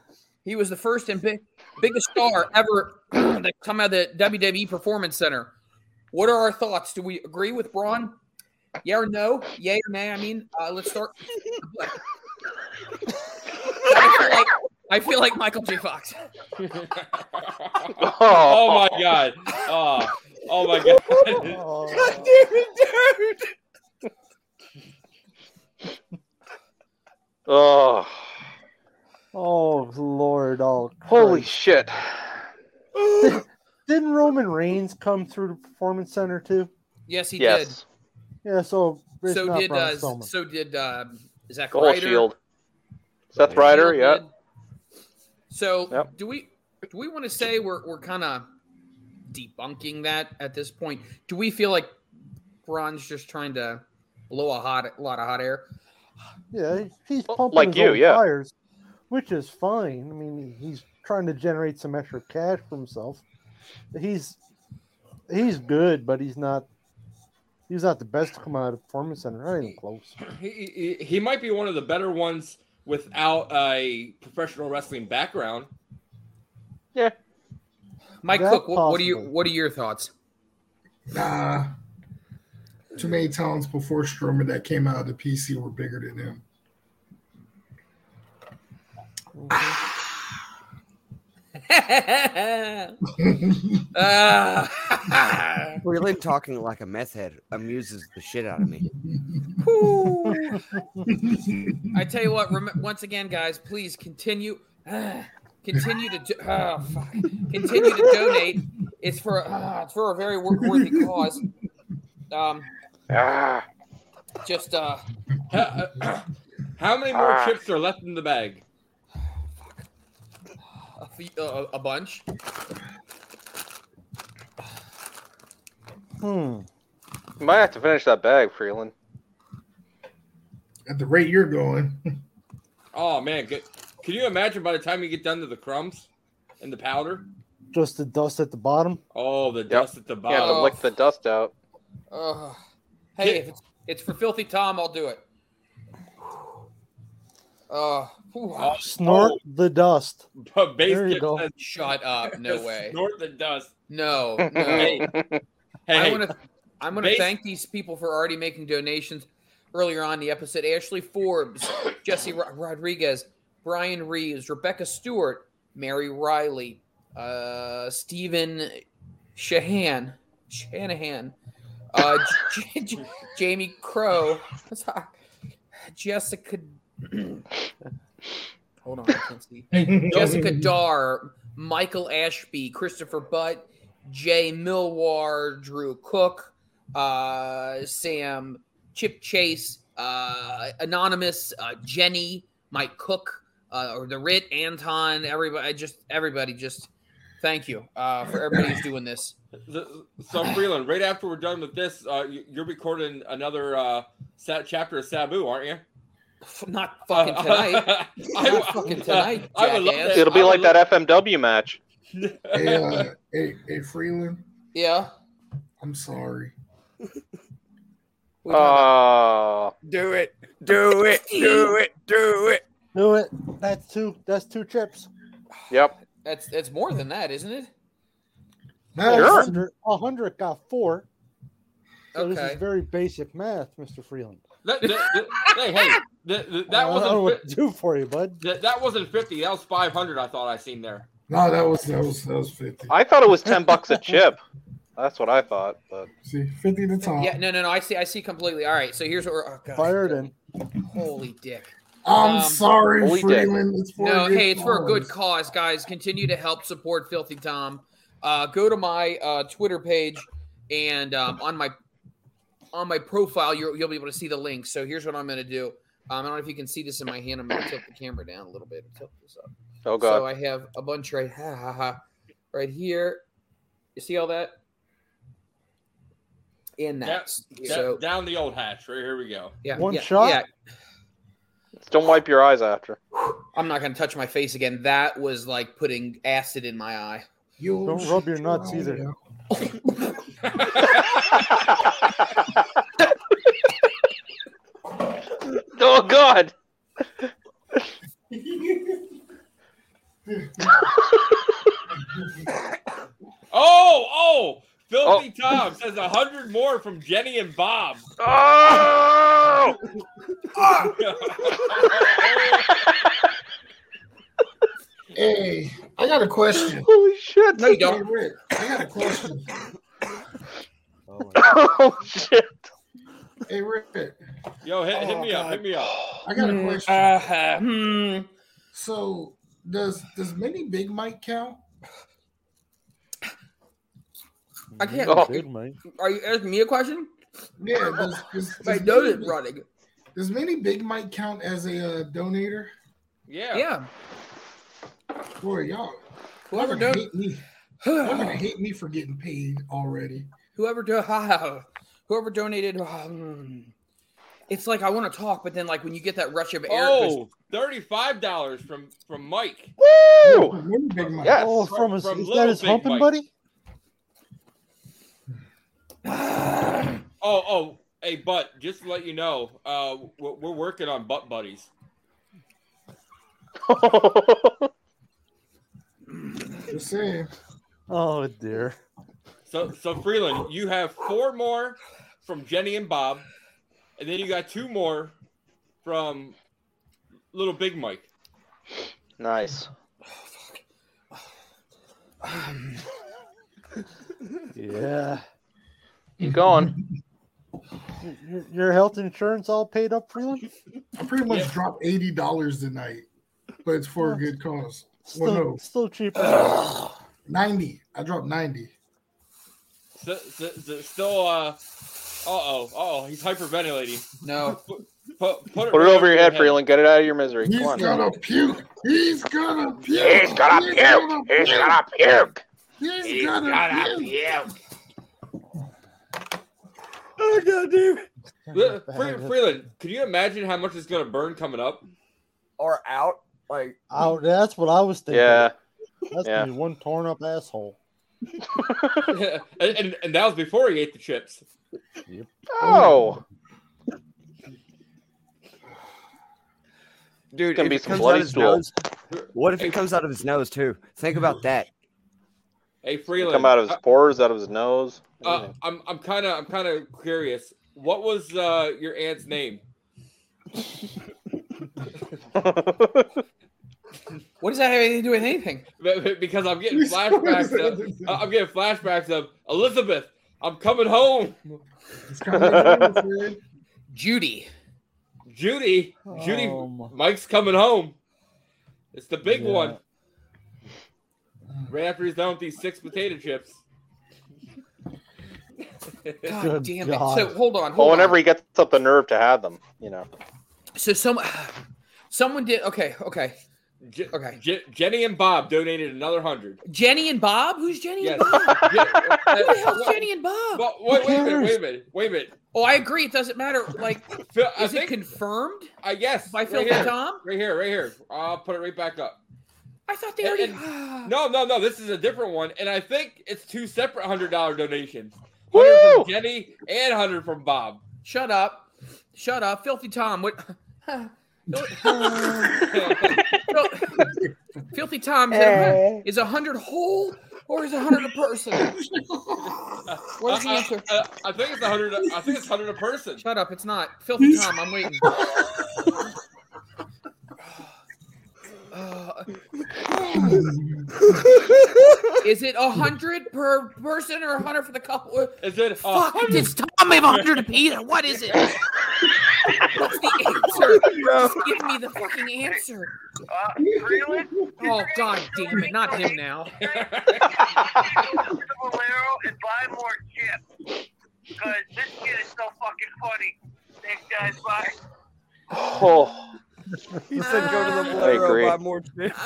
he was the first and big, biggest star ever that come out of the WWE Performance Center. What are our thoughts? Do we agree with Braun? Yeah or no? Yay or nay? I mean, uh, let's start. I, feel like, I feel like Michael J. Fox. Oh my god. Oh, oh my god. Goddamn it, dude! Oh, Oh Lord! Oh, holy shit! Didn't Roman Reigns come through the Performance Center too? Yes, he Yes. Yeah. So did. So did Braun uh, so did uh, Zack The whole Ryder. shield. Seth Ryder, Shield yeah. did. So Yep. do we do we want to say we're we're kind of debunking that at this point? Do we feel like Braun's just trying to blow a hot a lot of hot air? Yeah, he's pumping like his you, own yeah. tires, which is fine. I mean, he's trying to generate some extra cash for himself. He's he's good, but he's not he's not the best to come out of the performance center. Not even close. He, he, he might be one of the better ones without a professional wrestling background. Yeah. Mike That's Cook, what, what are you what are your thoughts? Nah. Too many talents before Strowman that came out of the PC were bigger than him. Ah. Really talking like a meth head amuses the shit out of me. I tell you what, rem- once again, guys, please continue, continue to, do- oh, fuck. continue to donate. It's for, uh, it's for a very wor- worthy cause. Um, Ah, just, uh, How, how many more Ah. chips are left in the bag? A, uh, a bunch. Hmm. you might have to finish that bag, Freeland. At the rate you're going, Oh man, good. Can you imagine by the time you get done to the crumbs and the powder? Just the dust at the bottom. Oh, the dust at the You have bottom. to lick the dust out. Uh, hey, if it's, it's for filthy Tom, I'll do it. Uh, whew. Oh, Snort the dust. But base There you go. says- shut up! No way. Snort the dust. No, no. Hey, hey, I want to. I'm going to Base- thank these people for already making donations earlier on in the episode. Ashley Forbes, Jesse Ro- Rodriguez, Brian Reeves, Rebecca Stewart, Mary Riley, uh, Stephen Shahan, Shanahan, uh, J- J- Jamie Crow, Jessica. Hold on, I can't see. Jessica Dar, Michael Ashby, Christopher Butt, Jay Milwar, Drew Cook, uh, Sam Chip Chase, uh, Anonymous, uh, Jenny, Mike Cook, uh, or the Rit, Anton, everybody, just everybody, just thank you uh, for everybody who's doing this. The- So Freeland, right after we're done with this, uh, you- you're recording another uh, sa- chapter of Sabu, aren't you? Not fucking tonight. Not fucking tonight, I would love that. It'll be I like would that FMW match. hey, uh, hey, hey, Freeland, Yeah. I'm sorry. What are you talking Oh, Do it. Do it. Do it. Do it. Do it. That's two. That's two trips. yep. That's that's more than that, isn't it? That's- A hundred- hundred got four. So this is very basic math, Mr. Freeland. That, that, that- hey, hey, that, that, that I wasn't what fi- to do for you, bud. that, that wasn't fifty. That was five hundred. I thought I seen there. No, that was that was that was fifty. I thought it was ten bucks a chip. That's what I thought. But See, fifty to top. Yeah, no, no, no. I see. I see completely. All right. So here's what we're. Oh, God. Fired in. Holy dick. I'm Um, sorry, Holy dick. It's for No, a good hey, it's for a good cause. cause, guys. Continue to help support Filthy Tom. Uh, go to my uh, Twitter page, and um, on my on my profile, you'll, you'll be able to see the link. So here's what I'm going to do. Um, I don't know if you can see this in my hand. I'm going to tilt the camera down a little bit. Tilt this up. oh So I have a bunch right, ha, ha, ha, right here. You see all that? And Down, that's da- so down the old hatch. Right here we go. yeah, One yeah, shot? Yeah, don't wipe your eyes after. I'm not going to touch my face again. That was like putting acid in my eye. You Don't rub your nuts either. Oh, oh god. Oh, oh, Filthy oh. Tom says a hundred more from Jenny and Bob. Oh! Hey, I got a question. Holy shit! No, you Hey, don't. Rick, I got a question. Oh shit! Hey, Rick, Yo, hit, hit Oh, me up. Hit me up. I got a Hmm, question. uh, hmm. So, does does Mini Big Mike count? I can't. Oh. Big Mike. Are you asking me a question? Yeah, does, does, My does, nose Mini, is running. does Mini Big Mike count as a uh, donator? Yeah. Yeah. Boy, y'all, Whoever y'all hate me. Y'all gonna hate me for getting paid already. whoever do, whoever donated. um, it's like I want to talk, but then like when you get that rush of air. Oh, $35 from from Mike. Woo! Mini Big Mike. Yes. Oh, From- from his, from is Little that his humping Mike. buddy? Oh, oh, hey, but just to let you know, uh, we're, we're working on butt buddies. Just saying. Oh dear. So, so Freeland, you have four more from Jenny and Bob, and then you got two more from Little Big Mike. nice. Yeah. Keep going. Your, your health insurance all paid up, Freeland? I pretty much Yeah. dropped eighty dollars tonight, but it's for a good cause. Still, Well, no, still cheaper. ninety. I dropped ninety. So, so, so, still, uh, uh oh, oh, he's hyperventilating. no. Put, put, put it, Put it right over your head, Freeland. Get it out of your misery. He's Come on. gonna puke. He's gonna puke. He's gonna puke. He's gonna puke. He's gonna puke. oh god, dude. Freeland, can you imagine how much it's gonna burn coming up? Or out. Like Oh, that's what I was thinking. Yeah. That's yeah. be one torn up asshole. and, and and that was before he ate the chips. Oh. dude, gonna be it some bloody his stool. nose- what if it comes out of his nose too? Think about that. Hey, Freeland, Come out of his pores, out of his nose. Uh, I'm I'm kind of I'm kind of curious. What was uh, your aunt's name? What does that have anything to do with anything? Be- be- Because I'm getting flashbacks. Of, I'm getting flashbacks of Elizabeth. I'm coming home. It's coming in, man. Judy. Judy. Judy. Oh, Mike's coming home. It's the big Yeah. one. Right after he's done with these six potato chips. God Good damn God. it. So hold on. Well, Hold whenever on. he gets up the nerve to have them, you know. So some someone did okay, okay. Je- Okay. Je- Jenny and Bob donated another hundred. Jenny and Bob? Who's Jenny Yes. and Bob? Je- Who the hell's what- Jenny and Bob? Well, wait, wait a minute, wait a minute, wait a minute. Oh, I agree. It doesn't matter. Like, Phil, I is it think, confirmed I guess by right Filthy here, Tom? right here, right here. I'll put it right back up. I thought they And- already. and- No, no, no. This is a different one, and I think it's two separate hundred dollar donations. Hundred Woo! from Jenny and hundred from Bob. Shut up. Shut up. Filthy Tom. What? Filthy Tom, is a is a hundred whole or is a hundred a person? What's the I- I- answer? I, I think it's a hundred. I think it's hundred a person. Shut up! It's not. Filthy Tom, I'm waiting. Uh, is it a hundred per person or a hundred for the couple? Is it? Fuck! It's Tom have a hundred apiece. What is it? What's the answer? Just give me the fucking answer. Uh, Freeland, Oh god damn it! Not him now. to the Bolero and buy more chips. Because this kid is so fucking funny. Thanks, guys. Bye. Oh, He said go to the I Bolero, buy more chips. this shit's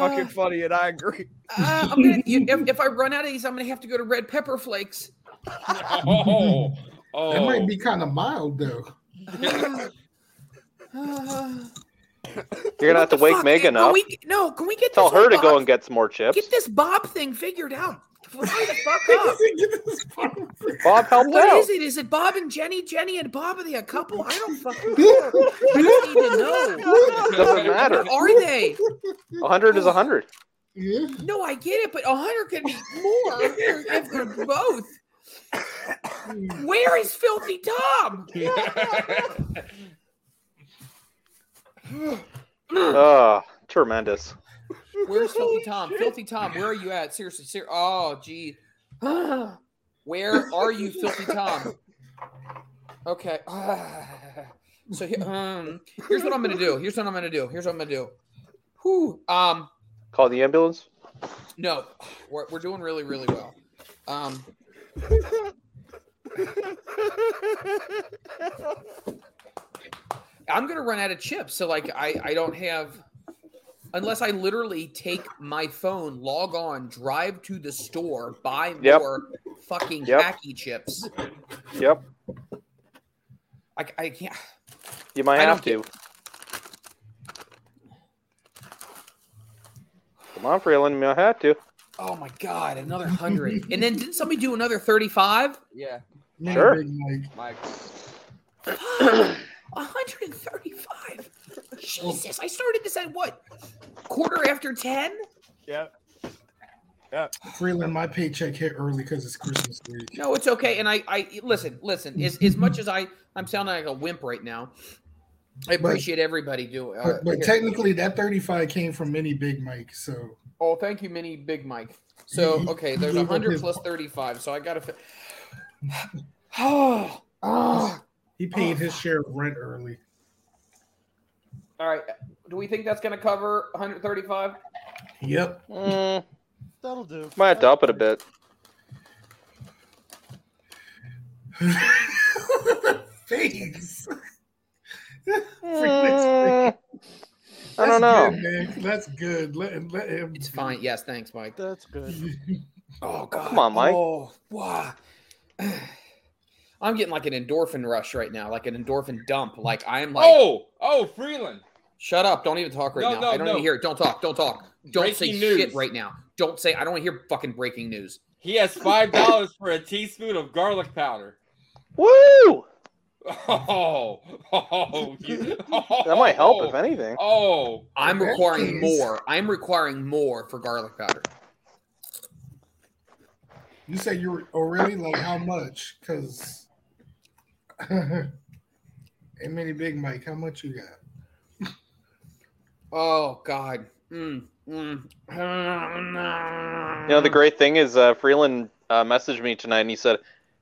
fucking funny, and I agree. Uh, I'm gonna, you, if, if I run out of these, I'm gonna have to go to red pepper flakes. Oh, oh. That might be kind of mild though. You're gonna have to wake Fuck, Megan can up. we- no, can we get Tell this her whole to go and get some more chips. Get this Bob thing figured out. Hurry the fuck up. Bob helped What out. is it? Is it Bob and Jenny? Jenny and Bob are they a couple? I don't fucking care. I just need to know. Doesn't matter. What are they? A hundred is a hundred. No, I get it, but a hundred could be more if they're both. Where is Filthy Tom? Oh, tremendous. Where's Filthy Tom? Filthy Tom, where are you at? Seriously, ser- oh, gee. where are you, Filthy Tom? Okay. so um, here's what I'm gonna do. Here's what I'm gonna do. Here's what I'm gonna do. Whew. Um, Call the ambulance. no, we're, we're doing really, really well. Um, I'm gonna run out of chips, so like I I don't have unless I literally take my phone, log on, drive to the store, buy Yep. more fucking Yep. Paqui chips. Yep. I, I can't. You might I have to. Come on, Freeland. You might have to. Oh my god, another hundred, and then didn't somebody do another thirty-five? Yeah. Sure. Big Mike. Mike. hundred and thirty-five. Jesus, I started this at what? Quarter after ten? Yep. Freeland, my paycheck hit early because it's Christmas week. No, it's okay. And I, I listen, listen. As, as much as I, I'm sounding like a wimp right now. I But- appreciate everybody doing. Uh, But, but technically, that 35 came from Mini Big Mike. So oh, thank you, Mini Big Mike. So okay, there's hundred plus thirty-five. So I gotta. Fi- oh, oh. he paid his share of rent early. All right. Do we think that's gonna cover 135? Yep. Mm, That'll do. might have to up it a bit. Face. Mm, I don't know. Good, man. That's good. Let him. Let him. It's fine. Yes, thanks, Mike. That's good. Oh God. Come on, Mike. Oh, wow. I'm getting like an endorphin rush right now, like an endorphin dump. Like I'm like, Oh, oh, Freeland. shut up! Don't even talk right No, now. no, I don't no. even hear it. Don't talk. Don't talk. Don't say Breaking shit right now. Don't say. I don't want to hear fucking breaking news. He has five dollars for a teaspoon of garlic powder. Woo! Oh, oh, you- That might help if anything. Oh, I'm Okay. requiring more. I'm requiring more for garlic powder. You say you were. Oh, really? Like how much? Because. hey, Mini Big Mike, how much you got? Oh God. Mm, mm. You know, the great thing is uh, Freeland uh, messaged me tonight and he said,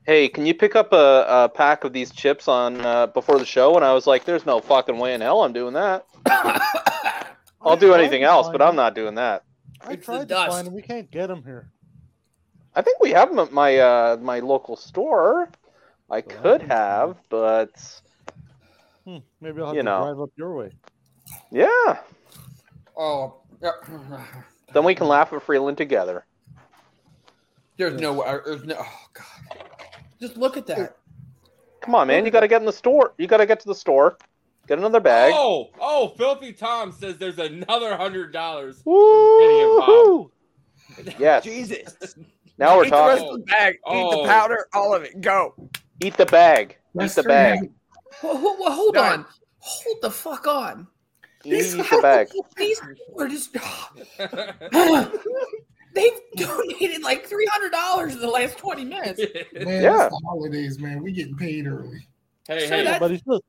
"Hey, can you pick up a, a pack of these chips on uh, before the show?" And I was like, "There's no fucking way in hell I'm doing that. I'll do anything else, but I'm not doing that." I It's the tried to dust. find them. We can't get them here. I think we have them at my uh, my local store. I could have, but Hmm, maybe I'll have You to know. drive up your way. yeah, Oh. yeah. then we can laugh at Freeland together. There's no. uh, There's no. Oh God. Just look at that. Come on, man, you got to get in the store. You got to get to the store, get another bag. oh, oh! Filthy Tom says there's another hundred dollars. Gideon Woo! Yes. Jesus. Now we're Eat the rest talking. of the bag. Eat Oh. the powder. All of it. Go. Eat the bag. Eat the turn bag. him- Well, hold, well, hold Done. on. hold the fuck on. Eat the bag. These people are just. They've donated like three hundred dollars in the last twenty minutes. Man, Yeah. it's the holidays, man. We getting paid early. Hey, So hey, that- but it's just,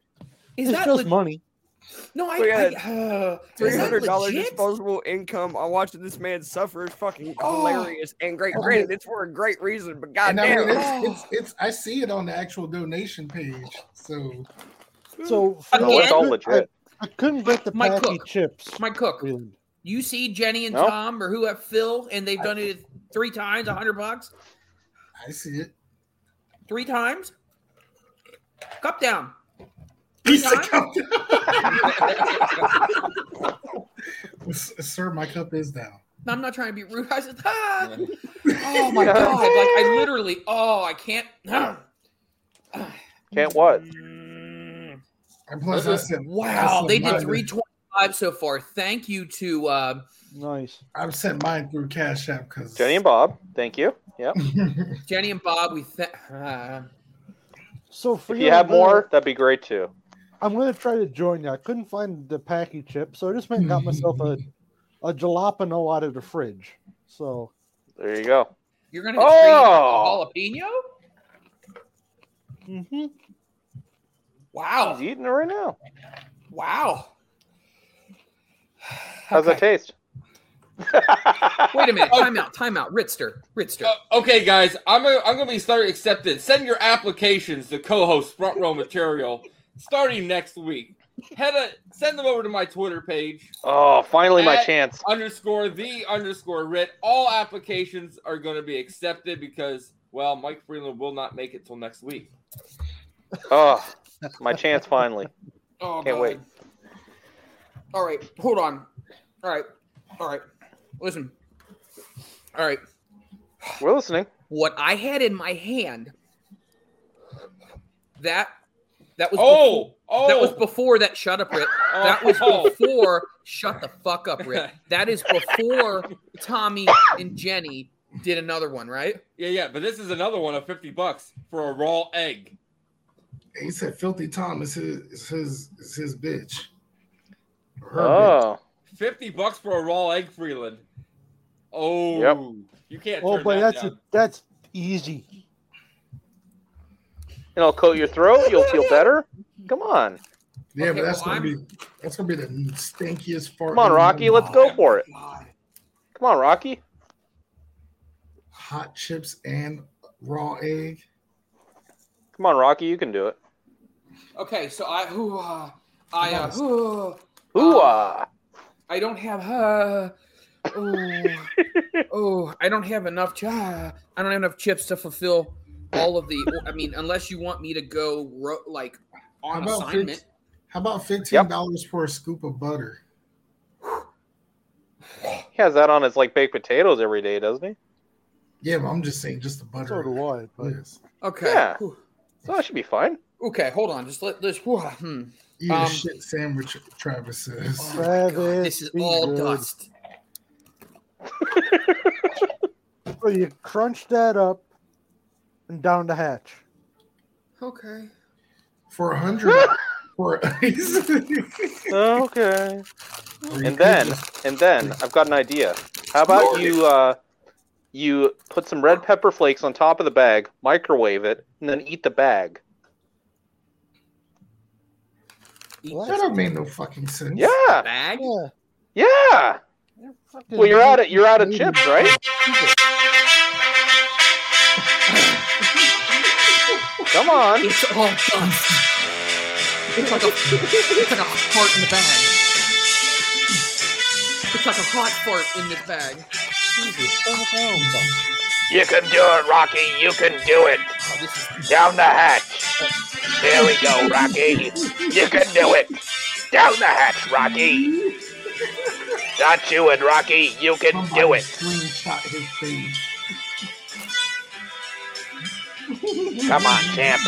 Is it's that just leg- money. No, I. We I had uh, Three is that hundred dollars disposable income on watching this man suffer is fucking Oh. hilarious and great. Okay. Granted, it's for a great reason, but And I goddamn, mean, Oh. it's, it's, it's, I see it on the actual donation page. So So Again? No, it's all I, legit. I couldn't get the My Paqui cook. chips. My cook. Really. You see Jenny and nope. Tom or who have Phil, and they've done it three times, a hundred bucks. I see it. Three times. Cup down. Three times? cup down. Sir, my cup is down. I'm not trying to be rude. I said, ah. oh my god! Like I literally, oh, I can't. can't what? And plus, I said, wow, they did 320 five so far. Thank you to uh, nice. I've sent mine through Cash App because Jenny and Bob. Thank you. Yep. Jenny and Bob, we th- uh, so for if you, you have more, gonna, that'd be great too. I'm gonna try to join you. I couldn't find the Paqui chip, so I just went got myself a a jalapeno out of the fridge. So there you go. You're gonna get oh! jalapeno. Mm-hmm. Wow. He's eating it right now. Wow. How's that taste? Wait a minute. Time out. Time out. Ritster. Ritster. Uh, okay, guys, I'm gonna, I'm gonna be starting accepted. Send your applications to co-host Front Row Material starting next week. Head a, send them over to my Twitter page Oh, finally my chance. underscore the underscore writ. All applications are going to be accepted because well, Mike Freeland will not make it till next week. Oh, my chance finally. Oh, Can't God. wait. All right. Hold on. All right. All right. Listen. All right. We're listening. What I had in my hand. That. That was. Oh, before, oh, That was oh. before that. Shut up, Rit. That was Oh. before. Shut the fuck up, Rit. That is before Tommy and Jenny did another one, right? yeah, yeah. But this is another one of fifty bucks for a raw egg. he said, "Filthy Tom is his is his is his bitch." Her Oh, Fifty bucks for a raw egg, Freeland. Oh, Yep. you can't. Oh, turn but that that's down. that's easy. and I'll coat your throat. You'll feel better. Come on, Yeah, Okay, but that's well, gonna I'm- be that's gonna be the stinkiest fart. come on, Rocky. Let's go for it. Come on, Rocky. Hot chips and raw egg. Come on, Rocky. You can do it. Okay, so I. who uh, I. Uh, Nice. Ooh, Ooh, Um, ah. I don't have uh oh oh I don't have enough ch- I don't have enough chips to fulfill all of the I mean unless you want me to go ro- like How on about assignment. fif- how about fifteen dollars for a scoop of butter? He has that on his like baked potatoes every day, doesn't he? Yeah, but I'm just saying, just the butter. So do I. But Yes. Okay. Yeah. Whew. So that should be fine. Okay, hold on. Just let this whew, hmm. Eat Um, a shit sandwich, Travis says. Oh my God, Travis, this is all good. dust. So you crunch that up and down the hatch. Okay. For a hundred for Okay. And then, and then, I've got an idea. How about you, uh, you put some red pepper flakes on top of the bag, microwave it, and then eat the bag. Eat that don't make no fucking sense. Yeah, bag? Yeah. yeah. fucking Well, you're out of you're out of chips, right? Come on. It's all dust. It's like a it's like a fart in the bag. It's like a hot fart in this bag. You can do it, Rocky. You can do it. Oh, this is Down the hatch. There we go, Rocky. You can do it. Down the hatch, Rocky. Not and Rocky. You can do it. Screenshot his face. Come on, champ.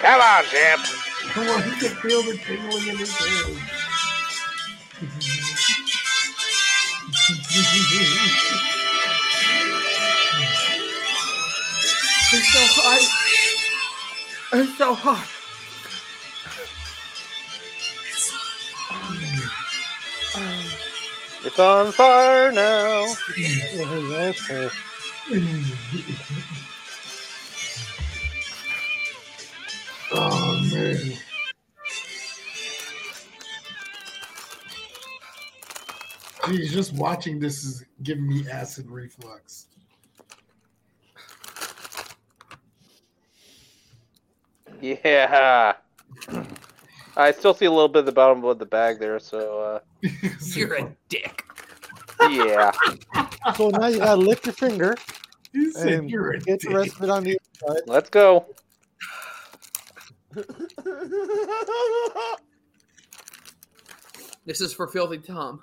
Come on, champ. Come on, he can feel the tingling in his head. It's so hot. It's so hot. It's on fire now. oh man. Geez, just watching this is giving me acid reflux. Yeah. I still see a little bit of the bottom of the bag there, so uh, You're a dick. yeah. So now you gotta lick your finger You said and you're a get the rest of it on the inside. Let's go. This is for Filthy Tom.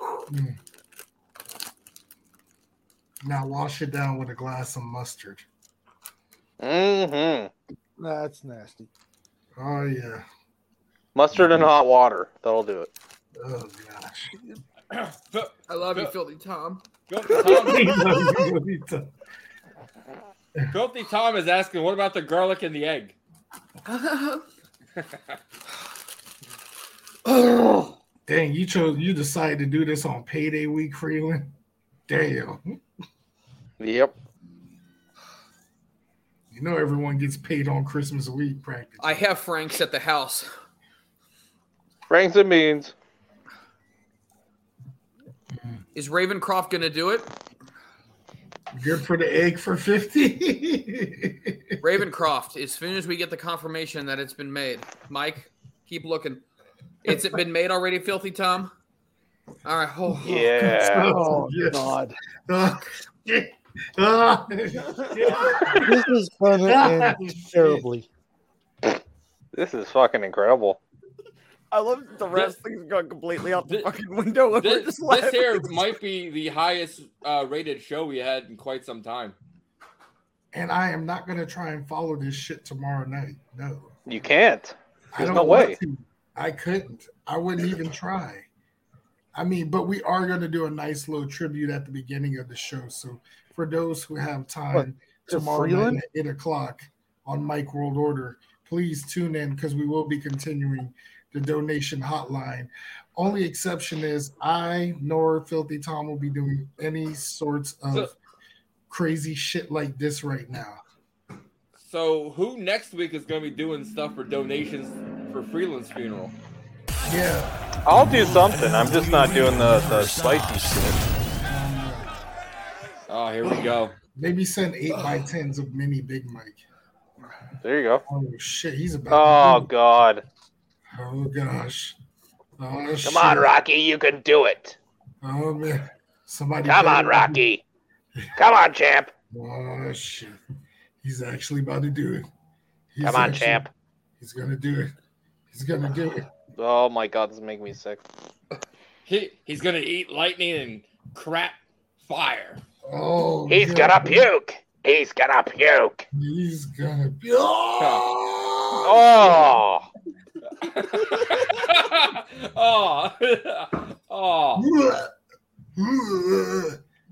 Mm. Now wash it down with a glass of mustard. Mm-hmm. That's nasty. Oh yeah. Mustard and hot water. That'll do it. Oh gosh. I love you, Filthy Tom. Filthy Tom, Filthy Tom is asking, what about the garlic and the egg? Dang, you chose you decided to do this on payday week, Freeland. Damn. Yep. You know everyone gets paid on Christmas week practically. I have Frank's at the house. Franks and beans. Mm-hmm. Is Ravencroft going to do it? Good for the egg for 50. Ravencroft, as soon as we get the confirmation that it's been made. Mike, keep looking. It's it been made already, Filthy Tom? All right. Oh, oh, Yeah. Oh, oh Yes. God. Oh, Ah. This is gonna end terribly. This is fucking incredible. I love that the wrestling's gone completely out the fucking window. and This, this here might be the highest uh, rated show we had in quite some time. and I am not gonna try and follow this shit tomorrow night. No. You can't. I There's don't no want way. to. I couldn't. I wouldn't even try. I mean, but we are going to do a nice little tribute at the beginning of the show. So for those who have time What, to tomorrow Freeland? night at eight o'clock on Mike World Order, please tune in because we will be continuing the donation hotline. Only exception is I nor Filthy Tom will be doing any sorts of So- crazy shit like this right now. So who next week is going to be doing stuff for donations for Freeland's funeral? Yeah. I'll do something. I'm just not doing the, the spicy shit. Oh, here we go. Maybe send eight by tens of mini Big Mike. There you go. Oh shit, he's about. Oh to God. Oh gosh. Oh, Come on. Rocky. You can do it. Oh man. Somebody. Come on, better- Rocky. Come on, champ. Oh shit. He's actually about to do it. He's Come on, actually- champ. He's gonna do it. He's gonna do it. Oh my God, this is making me sick. He he's going to eat lightning and crap fire. Oh. He's God. gonna puke. He's gonna puke. He's gonna. puke. oh. Oh. oh, oh.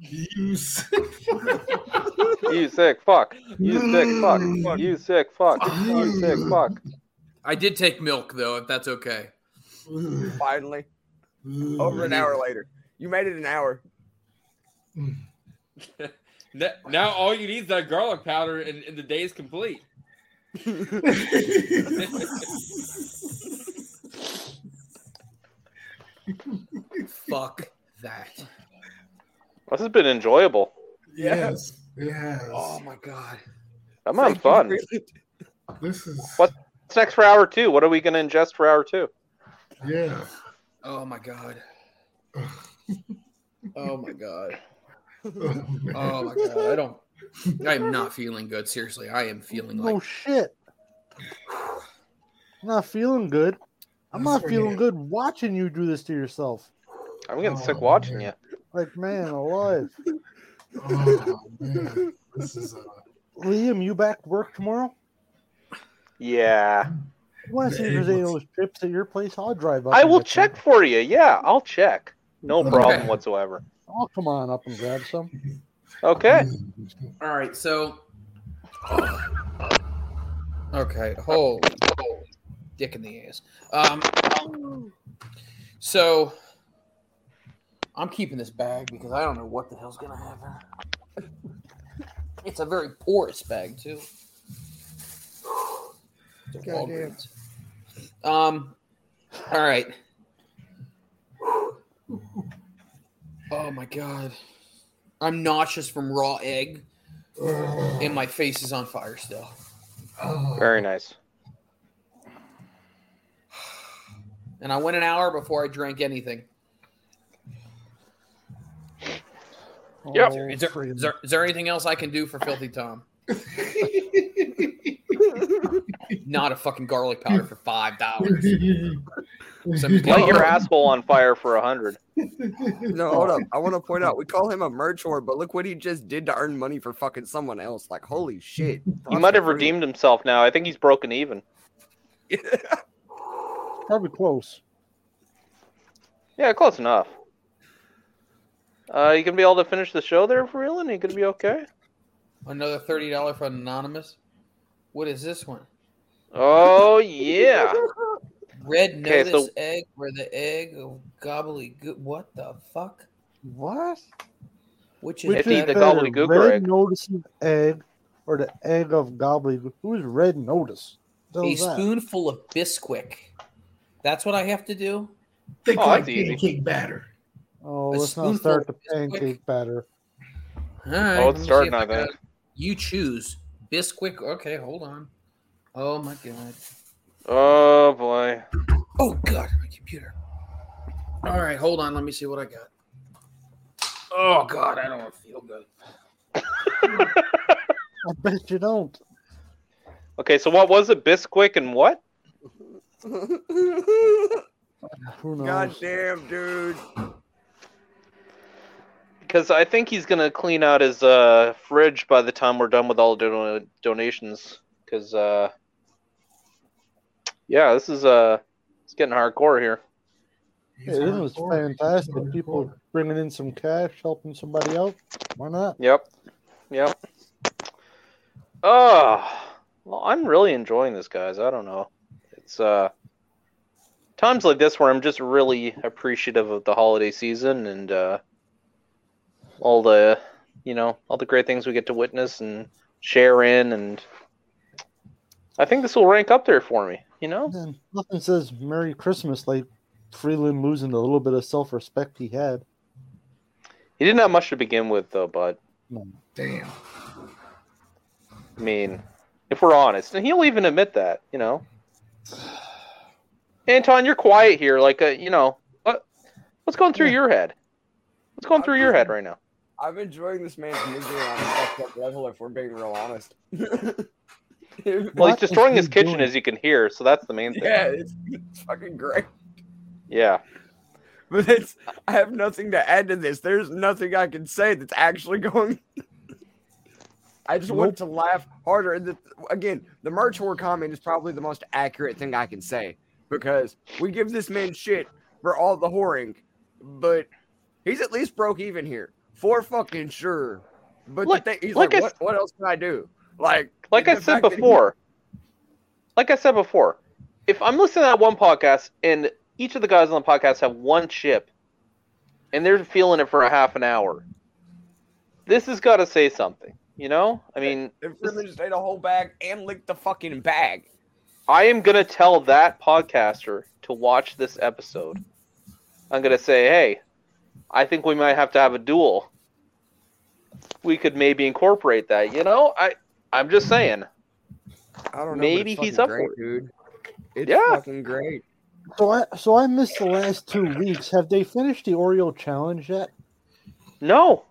You sick. You sick fuck. You sick fuck. Mm. You sick fuck. You sick mm. fuck. I did take milk though, if that's okay. Mm. Finally, over an hour later, you made it an hour. N- now all you need is that garlic powder, and, and the day is complete. Fuck that. This has been enjoyable. Yes, it has. Oh my god. I'm having fun. This is. What's next for hour two? What are we gonna ingest for hour two? Yeah. Oh my god. Oh my god. Oh. Oh my god. I don't. I am not feeling good. Seriously, I am feeling like. No shit. I'm not feeling good. I'm not feeling good watching you do this to yourself. I'm getting sick Oh, watching man. you. Like, man, alive. Oh man. This is. Uh, Liam, you back to work tomorrow? Yeah. You want to see if there's any of those trips at your place? I'll drive up. I will get check for you. Yeah, I'll check. No Okay. problem whatsoever. Some. I'll come on up and grab some. Okay. All right, so. Okay, holy, holy dick in the ass. Um, so I'm keeping this bag because I don't know what the hell's gonna happen. It's a very porous bag too. Goddamn. Um. All right. Oh my god. I'm nauseous from raw egg, and my face is on fire still. Very nice. And I went an hour before I drank anything. Oh, yep. Is there, is, there, is there anything else I can do for Filthy Tom? Not a fucking garlic powder for five dollars. Light your asshole on fire for a hundred. No, hold up. I want to point out we call him a merch whore, but look what he just did to earn money for fucking someone else. Like, holy shit. He might have redeemed himself now. I think he's broken even. Probably close. Yeah, close enough. Uh, you gonna be able to finish the show there for real, and you gonna be okay? Another thirty dollar for anonymous. What is this one? Oh yeah. Red Okay, notice so- egg for the egg of gobbly gobbledygook. What the fuck? What? Which is Which It's the better, gobbledygook red egg. notice's egg or the egg of gobbledygook? Who's red notice? a that? spoonful of Bisquick. That's what I have to do. Thick Oh, like that's easy. pancake batter. Oh, A let's not start the of Bisquick. pancake batter. All right. Oh, it's starting, if I think. You choose Bisquick. Okay, hold on. Oh my god. Oh boy. Oh god, my computer. All right, hold on. Let me see what I got. Oh god, I don't feel good. I bet you don't. Okay, so what was it? Bisquick and what? God damn, dude. Because I think he's gonna clean out his uh, fridge by the time we're done with all the don- donations. Because uh, yeah, this is uh, it's getting hardcore here. Hey, this was fantastic. People bringing in some cash, helping somebody out. Why not? Yep, yep. Oh, well, I'm really enjoying this, guys. I don't know. It's uh, times like this where I'm just really appreciative of the holiday season and uh, all the, you know, all the great things we get to witness and share in, and I think this will rank up there for me. You know, Man, nothing says Merry Christmas like Freeland losing the little bit of self respect he had. he didn't have much to begin with, though, bud. Damn. I mean, if we're honest, and he'll even admit that, you know. Anton, you're quiet here. Like, uh, you know, what what's going through your head? What's going through your head right now? I'm enjoying this man's misery on a fucked up level, if we're being real honest. Well, What he's destroying is his he kitchen, doing? as you can hear, so that's the main thing. yeah, it's, it's fucking great. Yeah. But it's I have nothing to add to this. There's nothing I can say that's actually going. I just want to laugh harder. And the, again, the merch war comment is probably the most accurate thing I can say because we give this man shit for all the whoring, but he's at least broke even here for fucking sure. But thing, he's like what, what else can I do? Like, Like I said that he- before, like I said before, if I'm listening to that one podcast and each of the guys on the podcast have one chip and they're feeling it for a half an hour, this has got to say something. You know, I mean, if Freeman just ate a whole bag and licked the fucking bag. I am gonna tell that podcaster to watch this episode. I'm gonna say, hey, I think we might have to have a duel. We could maybe incorporate that. You know, I I'm just saying. I don't know. Maybe he's up great, for it. dude. It's Yeah. fucking great. So I so I missed the last two weeks. Have they finished the Oreo challenge yet? No,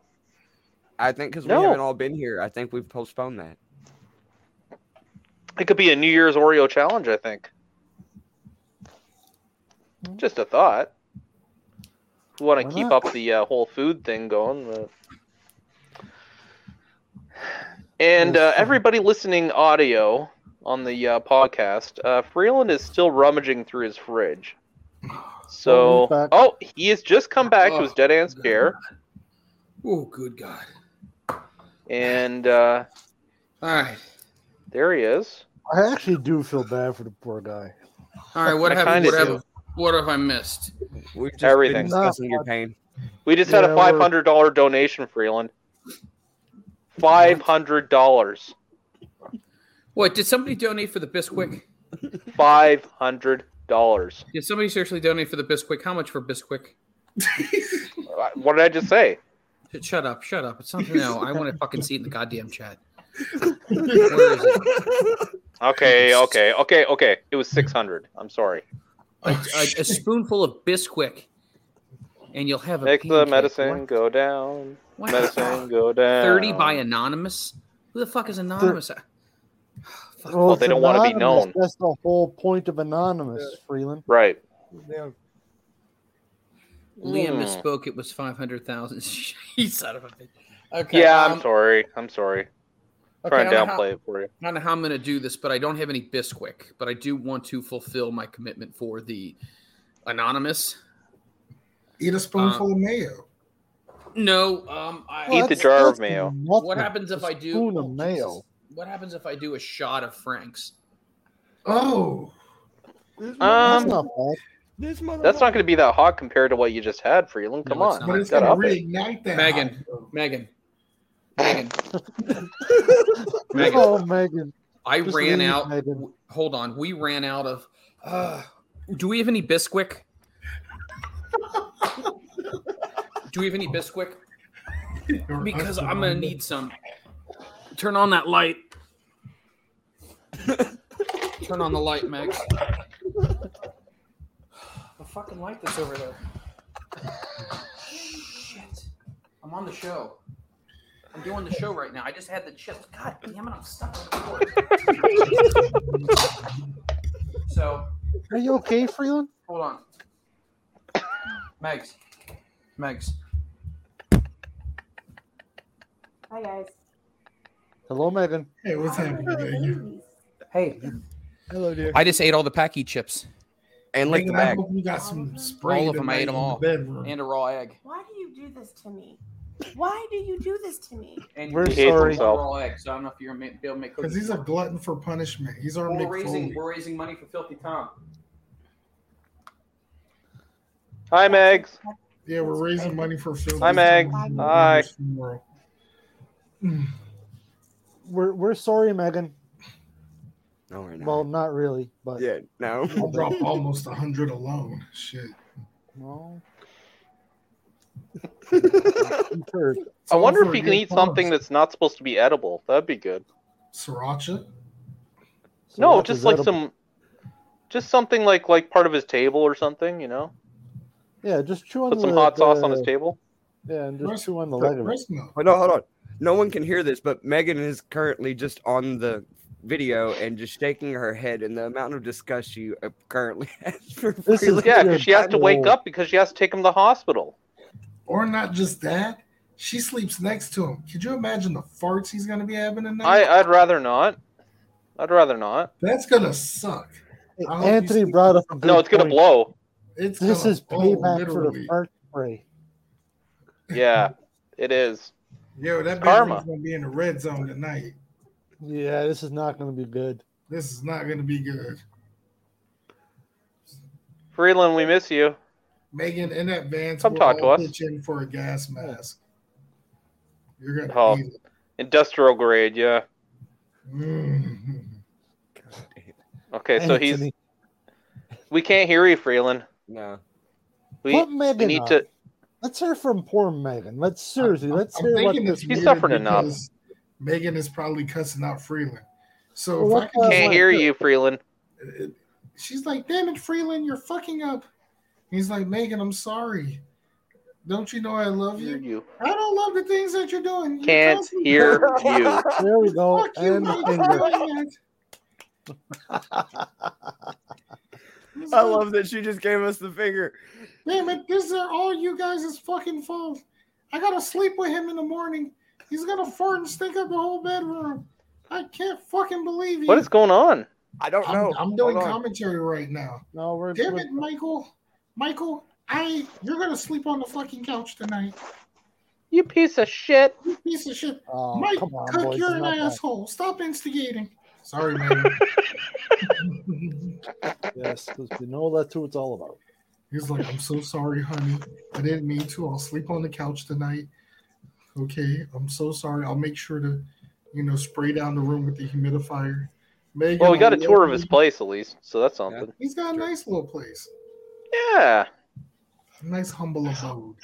I think because No. we haven't all been here, I think we've postponed that. it could be a New Year's Oreo challenge. I think. Just a thought. We want to keep not? up the uh, whole food thing going. But... And uh, everybody listening audio on the uh, podcast, uh, Freeland is still rummaging through his fridge. Oh, So, he's oh, he has just come back to his dead aunt's chair, Oh, good God. and uh, All right. there he is. I actually do feel bad for the poor guy. All right. What I have what have, what have I missed? We've just Everything. been discussing your pain. We just had Yeah, a we're- five hundred dollar donation, Freeland. Five hundred dollars. What did somebody donate for the Bisquick? Five hundred dollars. Did somebody seriously donate for the Bisquick? How much for Bisquick? What did I just say? Shut up! Shut up! It's something no. I want to fucking see it in the goddamn chat. Where is it? Okay, okay, okay, okay. It was six hundred. I'm sorry. A, a, a spoonful of Bisquick, and you'll have a Make the medicine What? go down. What? Medicine go down. Thirty by anonymous. Who the fuck is anonymous? Well, they don't wanna be known. That's the whole point of anonymous, Freeland. Right. Liam Hmm. misspoke. It was five hundred thousand. you son of a bitch. Okay. yeah, I'm um, sorry. I'm sorry. Okay, Try and I don't know downplay how- it for you. I don't know how I'm going to do this, but I don't have any Bisquick. But I do want to fulfill my commitment for the anonymous. Eat a spoonful of mayo. No, um, I, Eat the jar of mayo. What happens if I do? spoon of oh, mayo. What happens if I do a shot of Frank's? Oh, That's Um, not bad. This that's not going to be that hot compared to what you just had, Freeland. Come No, it's on, but it's gonna reignite that. Megan, hot. Megan, Megan, Megan. Oh, Megan. I Just ran out. Megan. Hold on, we ran out of. Uh, do we have any Bisquick? do we have any Bisquick? Because I'm gonna need some. Turn on that light. Turn on the light, Megs. The fucking light that's over there. Shit. I'm on the show. I'm doing the show right now. I just had the chips. God damn it, I'm stuck on the cord. So, Are you okay, Freeland? hold on. Megs. Megs. Hi guys. Hello, Megan. Hey, what's happening, Megan? Hey. Hello, dear. I just ate all the Paqui chips. And lick the Megan, I bag. hope you got some spray. All of them. I ate them tonight in the all. And a raw egg. Why do you do this to me? Why do you do this to me? And We're you He hates sorry. himself. raw egg, so I don't know if you're ma- be able to make Because he's a glutton for punishment. He's our we're raising we're raising money for Filthy Tom. Hi, Megs. Yeah, we're raising money for Phil. Hi, Meg. Hi. Mm. We're we're sorry, Megan. No, we're not. Well, not really, but yeah, no. I'll drop almost a hundred alone. Shit. no. You. I wonder if a you can good eat something that's not supposed to be edible. That'd be good. Sriracha. So no, what just like edible? some, just something like like part of his table or something. You know, Yeah, just chew on put some the, hot sauce on his table. Yeah, and just Breast- chew on the leg of it. breast milk. Hold on, hold on. No one can hear this, but Megan is currently just on the video and just shaking her head and the amount of disgust she uh, currently has for This is Yeah, because she has to wake up because she has to take him to the hospital. Or not just that. She sleeps next to him. Could you imagine the farts he's gonna be having tonight? I I'd rather not. I'd rather not. That's gonna suck. I Anthony brought up a good No, it's gonna blow. It's This is blow, payback for the literally. fart spray. Yeah, it is. Yo, that Karma. bedroom's gonna be in the red zone tonight. Yeah, this is not going to be good. This is not gonna be good. Freeland, we miss you. Megan, in advance, Come we'll talk to all us. pitch in for a gas mask. You're gonna Oh. need it. Industrial grade, yeah. Mm. Okay, so he's. We can't hear you, Freeland. No. We, Put we need on. to. Let's hear from poor Megan. Let's seriously, let's I'm hear what thinking this. He's suffering enough. Megan is probably cussing out Freeland. So Well, if I what could the- Can't hear uh, you, Freeland. Uh, she's like, "Damn it, Freeland, you're fucking up." He's like, "Megan, I'm sorry. Don't you know I love you? you. I don't love the things that you're doing. You're Can't constantly- hear you. There we go. Fuck you, And the Megan, finger. for doing it. He's I love that she just gave us the finger. Damn it, this is all you guys' fucking fault. I gotta sleep with him in the morning. He's gonna fart and stink up the whole bedroom. I can't fucking believe you. What is going on? I don't I'm, know. I'm doing Hold on. commentary right now. No, we're. Damn we're- it, Michael. Michael, I you're gonna sleep on the fucking couch tonight. You piece of shit. You piece of shit. Oh, Mike, come on, Cook, boys. you're an not that. asshole. Stop instigating. Sorry, man. Yes, because we know that's who it's all about. He's like, I'm so sorry, honey. I didn't mean to. I'll sleep on the couch tonight. Okay, I'm so sorry. I'll make sure to, you know, spray down the room with the humidifier. Megan, Well, we got a tour of his place at least, so that's something. He's got a nice little place. Yeah. A nice humble abode.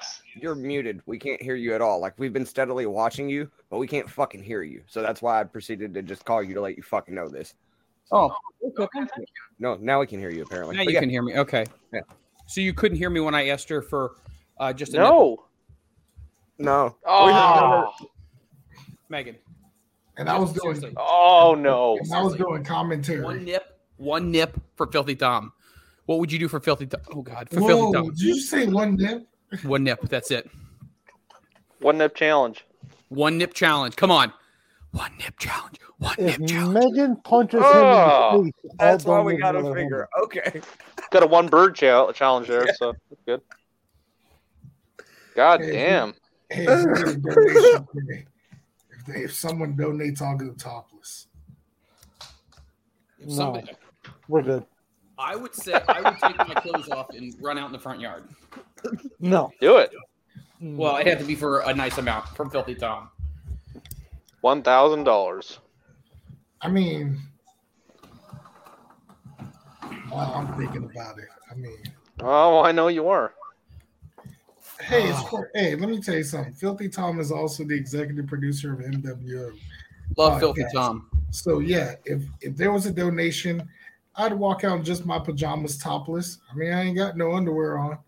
Yes. You're muted. We can't hear you at all. Like we've been steadily watching you, but we can't fucking hear you. So that's why I proceeded to just call you to let you fucking know this. Oh, okay. thank you. No, now we can hear you apparently. Now But you yeah. can hear me. Okay. Yeah. So you couldn't hear me when I asked her for uh, just a No. No. Oh. Megan. And I was doing. Seriously. Oh no. And I was doing commentary. One nip. One nip for Filthy Tom. What would you do for Filthy Tom? Oh God, for Whoa! Filthy Tom. Did you say one nip? One nip. That's it. One nip challenge. One nip challenge. Come on. One nip challenge. One If. Megan punches Oh, him in the oh, face, That's why we got with to another. Okay. Got a one bird challenge there, so that's good. God Hey, damn. Hey, if, we get a donation today, if, they, if someone donates, I'll go topless. If No. somebody- We're good. I would say I would take my clothes off and run out in the front yard. No. Do it. Well, it had to be for a nice amount from Filthy Tom. One thousand dollars. I mean, well, I'm thinking about it. I mean, Oh, I know you are. hey, it's for, hey, let me tell you something. Filthy Tom is also the executive producer of MWO. Love Filthy. Tom. So yeah, if if there was a donation, I'd walk out in just my pajamas, topless. I mean, I ain't got no underwear on,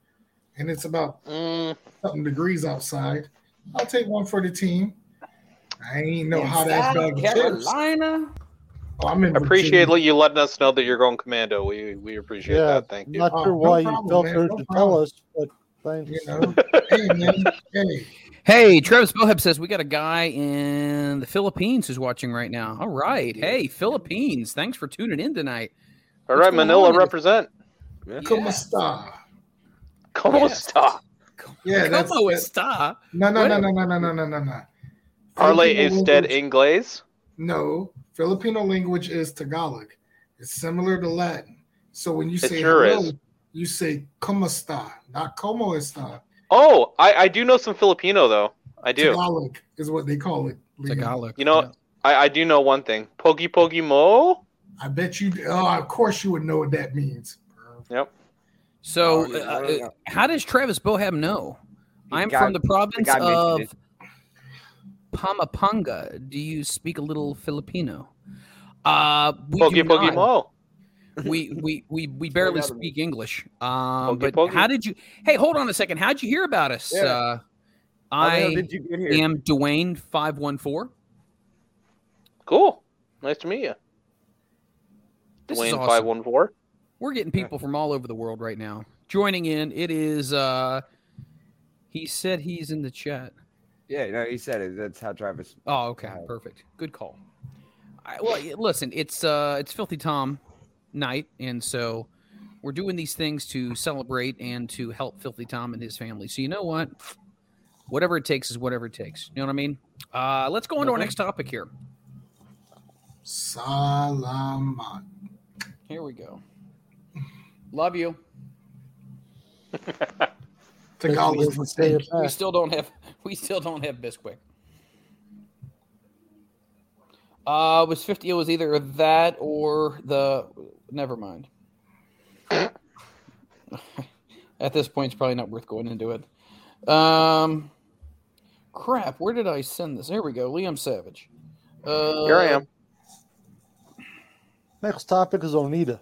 and it's about Mm, something degrees outside. I'll take one for the team. I ain't know how Inside that bag of chips. Carolina. Oh, I'm in appreciate Virginia. you letting us know that you're going commando. We we appreciate Yeah, that. Thank you. Not Oh, sure no why problem, you felt man, urged no to problem. tell us, but thanks. You know, hey man, hey, Hey, Travis Boheb says we got a guy in the Philippines who's watching right now. All right. Hey, Philippines. Thanks for tuning in tonight. All What's right, going Manila on in- represent. como esta? Como Yes. está? Yeah, that's Como está? no, no, What? no, no, no, no, no, no, no, no. Parle Filipino usted language- inglés? No, Filipino language is Tagalog. It's similar to Latin. So when you It say sure hello, is. you say como está, not como está. Oh, I, I do know some Filipino though. I do. Tagalog is what they call it. Liam. Tagalog. You know, I, I do know one thing. Pogi pogi mo. I bet you. Oh, of course you would know what that means. Yep. So, Oh, uh, I don't know. how does Travis Bohab know? I'm guy- from the province of it. Pampanga. Do you speak a little Filipino? Uh, we Pogi do not. mo. We we we we barely out of me. speak English. Um, Pogi but pogi. how did you? Hey, hold on a second. How'd you hear about us? Yeah. Uh, How the hell I did you get here? am Dwayne five one four. Cool. Nice to meet you. This Dwayne awesome. five one four. We're getting people from all over the world right now joining in. It is. uh He said he's in the chat. Yeah, no, he said it. That's how Travis. Oh, okay, Uh, perfect. Good call. I, well, listen, it's uh, it's Filthy Tom night, and so we're doing these things to celebrate and to help Filthy Tom and his family. So you know what? Whatever it takes is whatever it takes. You know what I mean? Uh, let's go on to our next topic here. Salamat. Here we go. Love you. Tagalog Doesn't for say thank it you. We still don't have we still don't have Bisquick. Uh, it was fifty. It was either that or the. Never mind. At this point, it's probably not worth going into it. Um, crap. Where did I send this? Here we go. Liam Savage. Uh, Here I am. Next topic is Onita.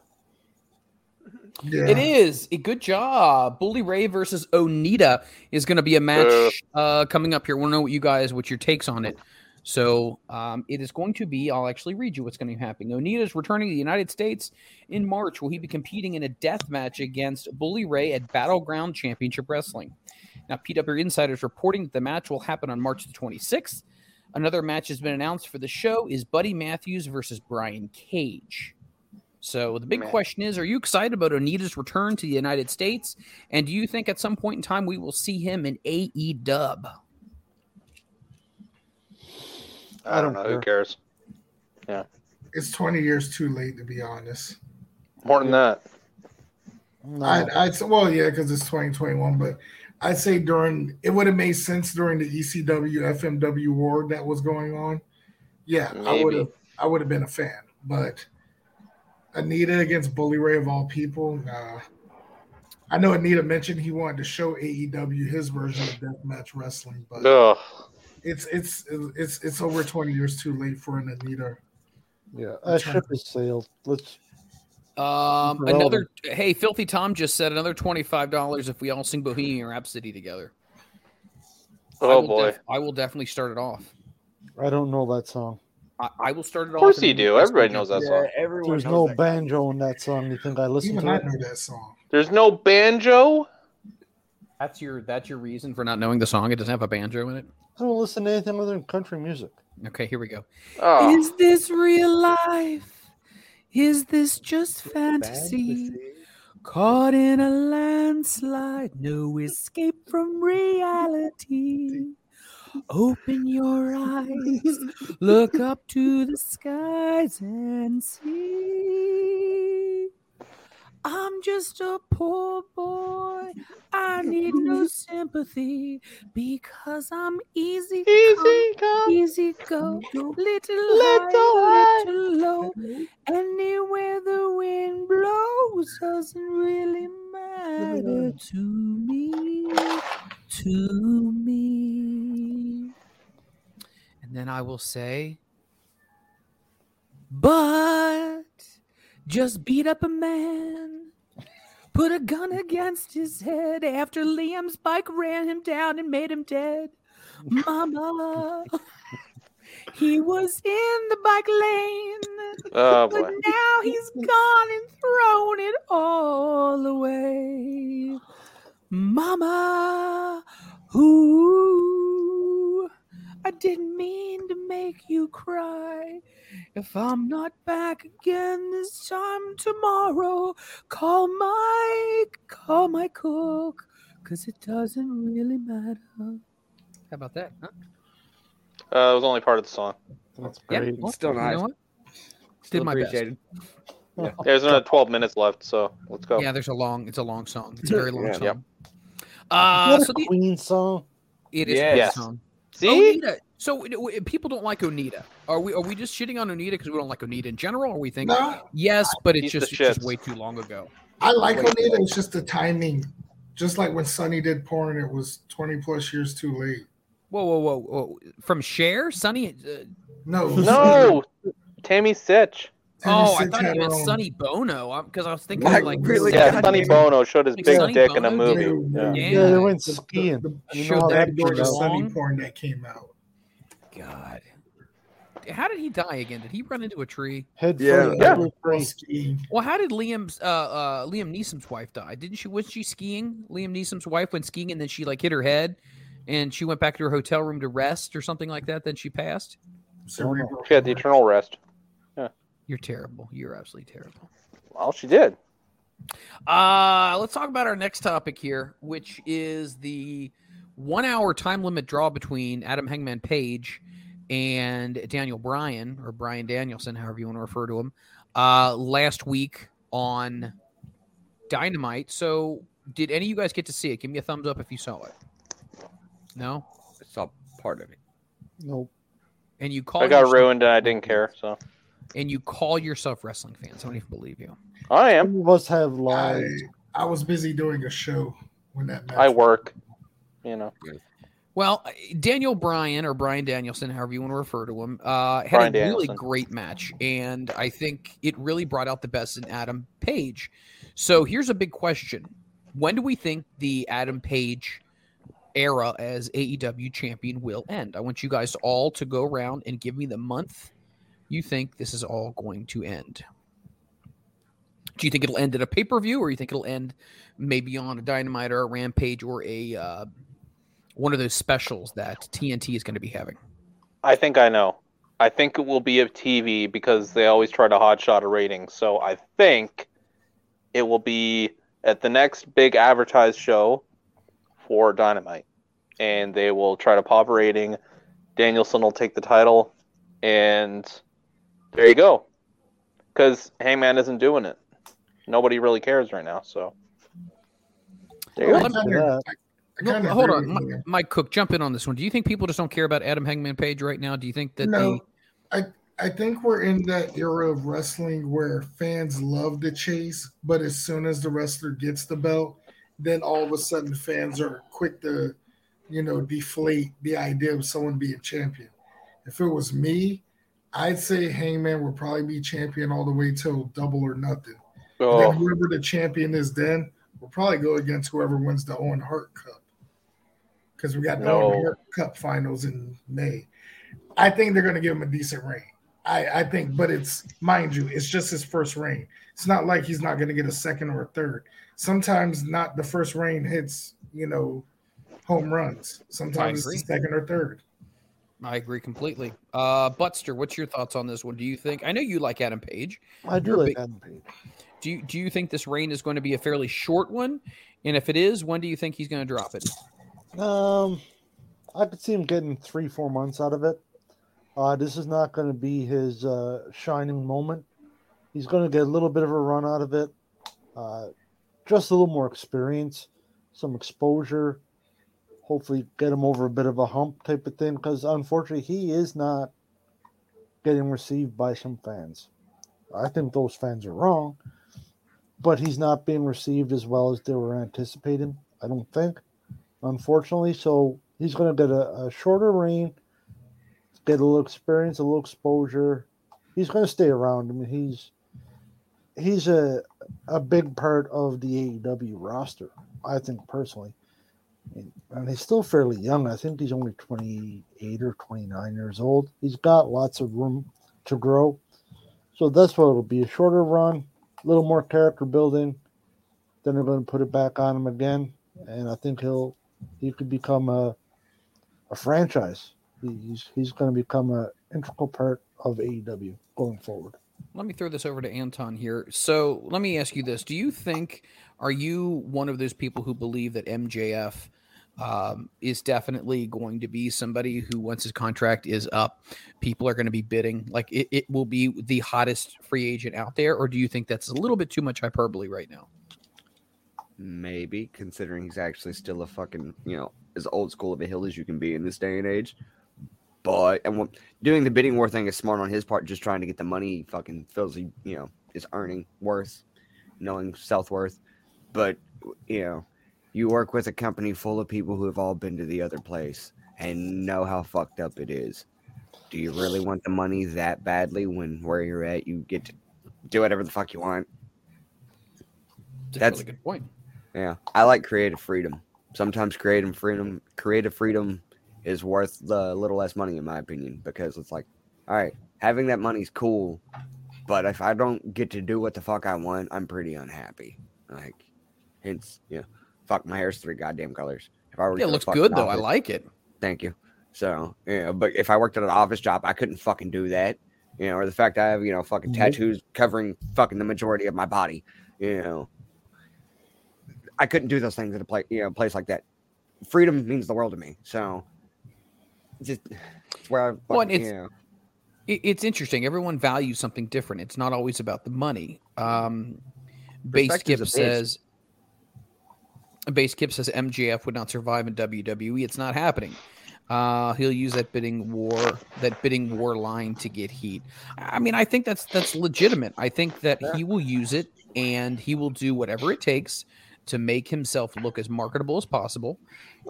Yeah. It is a good job. Bully Ray versus Onita is going to be a match uh, coming up here. Want to know what you guys, what your takes on it? So um, it is going to be. I'll actually read you what's going to be happening. Onita is returning to the United States in March. Will he be competing in a death match against Bully Ray at Battleground Championship Wrestling? Now, PW Insider is reporting that the match will happen on March the 26th. Another match has been announced for the show is Buddy Matthews versus Brian Cage. So the big Man. question is: Are you excited about Onita's return to the United States? And do you think at some point in time we will see him in AE Dub? I don't don't know. Who cares? Yeah, It's 20 years too late, to be honest. More than that. No. I'd, I'd say, well, yeah, because it's 2021, but I'd say during it would have made sense during the ECW FMW war that was going on. Yeah, I would have I would have been a fan, but Onita against Bully Ray of all people, nah. I know Onita mentioned he wanted to show AEW his version of deathmatch wrestling, but Ugh. it's it's it's it's over 20 years too late for an Onita. Yeah, that ship has sailed. Let's. Um, another. Hey, Filthy Tom just said another twenty five dollars if we all sing Bohemian Rhapsody together. Oh will boy. def- I will definitely start it off. I don't know that song. I, I will start it off. Of course you do. Everybody knows that in. song. everyone There's knows no that. banjo in that song. You think I listen Even to I it? know that song. There's no banjo. That's your that's your reason for not knowing the song. It doesn't have a banjo in it. I don't listen to anything other than country music. Okay, here we go. Oh. Is this real life? Is this just fantasy? Caught in a landslide, no escape from reality. Open your eyes, look up to the skies and see. I'm just a poor boy. I need no sympathy because I'm easy, Easy come, easy go, little, high, little low. Anywhere the wind blows doesn't really matter to me, to me. Then I will say, but just beat up a man. Put a gun against his head after Liam's bike ran him down and made him dead. Mama, he was in the bike lane. Oh But boy. now he's gone and thrown it all away. Mama, who I didn't mean to make you cry. If I'm not back again this time tomorrow, call Mike, call my cook, because it doesn't really matter. How about that? Huh? Uh, it was only part of the song. That's Yeah, great. well, Still you know nice. Still Did my best. appreciated. There's another 12 minutes left, so let's go. Yeah, there's a long. It's a long song. It's a very long Yeah. song. Yep. Uh, Is so that a the, Queen song? it is Yes. a Yes. song. See? Onita. So w- w- people don't like Onita. Are we? Are we just shitting on Onita because we don't like Onita in general? Or we think No, yes, but it's just, it's just way too long ago. I like Wait. Onita. It's just the timing. Just like when Sonny did porn, it was 20 plus years too late. Whoa, whoa, whoa, whoa! From Cher, Sunny. Uh, No, No, Tammy Sytch. Tammy oh, I thought you had meant her Sonny Bono. Because I was thinking Like, like really? Yeah, God Sonny damn. Bono showed his Like big Sonny dick in a movie. it. Yeah. Yeah. Yeah, they went The- skiing. The, You know that that big the Sonny porn that came out. God. How did he die again? Did he run into a tree? Head Yeah. first, Yeah. over three. Skiing. Well, how did Liam's uh, uh Liam Neeson's wife die? Didn't she was she skiing? Liam Neeson's wife went skiing and then she like hit her head and she went back to her hotel room to rest or something like that. Then she passed. Cerebral. She had the eternal rest. You're terrible. You're absolutely terrible. Well, she did. Uh let's talk about our next topic here, which is the one hour time limit draw between Adam Hangman Page and Daniel Bryan or Brian Danielson, however you want to refer to him, uh last week on Dynamite. So did any of you guys get to see it? Give me a thumbs up if you saw it. No? I saw part of it. Nope. And you called. I got yourself- ruined and I didn't care. So and you call yourself wrestling fans. I don't even believe you. I am. Some of us have I, lives. I was busy doing a show when that match I work. You know. Well, uh, Daniel Bryan or Brian Danielson, however you want to refer to him, uh, had Bryan a really great match, and I think it really brought out the best in Adam Page. So here's a big question: When do we think the Adam Page era as AEW champion will end? I want you guys all to go around and give me the month you think this is all going to end. Do you think it'll end at a pay per view, or you think it'll end maybe on a Dynamite or a Rampage or a uh, one of those specials that TNT is going to be having? I think I know. I think it will be a TV because they always try to hotshot a rating. So I think it will be at the next big advertised show for Dynamite. And they will try to pop a rating. Danielson will take the title. And there you go. Because Hangman isn't doing it. Nobody really cares right now. So There you Well, go. kinda- I- I No, hold on, with Mike Cook, jump in on this one. Do you think people just don't care about Adam Hangman Page right now? Do you think that no, I I think we're in that era of wrestling where fans love the chase, but as soon as the wrestler gets the belt, then all of a sudden fans are quick to, you know, deflate the idea of someone being champion. If it was me, I'd say Hangman will probably be champion all the way till double or nothing. And Oh, then whoever the champion is then will probably go against whoever wins the Owen Hart Cup. Because we got the No. Owen Hart Cup finals in May. I think they're going to give him a decent reign. I, I think, but it's mind you, it's just his first reign. It's not like he's not going to get a second or a third. Sometimes not the first reign hits, you know, home runs. Sometimes it's the second or third. I agree completely. Uh, Butster, what's your thoughts on this one? Do you think? I know you like Adam Page. I do You're like big- Adam Page. Do you do you think this reign is going to be a fairly short one? And if it is, when do you think he's going to drop it? Um, I could see him getting three, four months out of it. Uh, this is not going to be his uh, shining moment. He's going to get a little bit of a run out of it, uh, just a little more experience, some exposure. Hopefully, get him over a bit of a hump type of thing. Because unfortunately, he is not getting received by some fans. I think those fans are wrong, but he's not being received as well as they were anticipating. I don't think unfortunately. So he's going to get a, a shorter reign, get a little experience, a little exposure. He's going to stay around. I mean, he's he's a a big part of the AEW roster. I think personally, and, he's still fairly young. I think he's only twenty eight or twenty nine years old. He's got lots of room to grow. So that's what it'll be a shorter run, a little more character building. Then they're going to put it back on him again, and I think he'll he could become a a franchise. He's he's going to become an integral part of AEW going forward. Let me throw this over to Anton here. So let me ask you this: Do you think are you one of those people who believe that MJF um, is definitely going to be somebody who, once his contract is up, people are going to be bidding? Like it, it will be the hottest free agent out there, or do you think that's a little bit too much hyperbole right now? Maybe, considering he's actually still a fucking, you know, as old school of a hill as you can be in this day and age. But and doing the bidding war thing is smart on his part, just trying to get the money he fucking feels he, you know, is earning worth, knowing self worth. But you know, you work with a company full of people who have all been to the other place and know how fucked up it is. Do you really want the money that badly when where you're at you get to do whatever the fuck you want? That's a really good point. Yeah, I like creative freedom. Sometimes creative freedom, creative freedom is worth the little less money, in my opinion, because it's like, all right, having that money's cool, but if I don't get to do what the fuck I want, I'm pretty unhappy. Like, hence, yeah, fuck, my hair's three goddamn colors. If I were Yeah, it looks good though. I like it. Thank you. So, yeah, but if I worked at an office job, I couldn't fucking do that. You know, or the fact I have, you know, fucking Nope. tattoos covering fucking the majority of my body. You know, I couldn't do those things at a place, you know, place like that. Freedom means the world to me. So, just it's where I, Well, and it's- you know, it's interesting. Everyone values something different. It's not always about the money. Um, Base Kip says. Base Kip says MJF would not survive in WWE. It's not happening. Uh, he'll use that bidding war, that bidding war line to get heat. I mean, I think that's that's legitimate. I think that he will use it and he will do whatever it takes to make himself look as marketable as possible.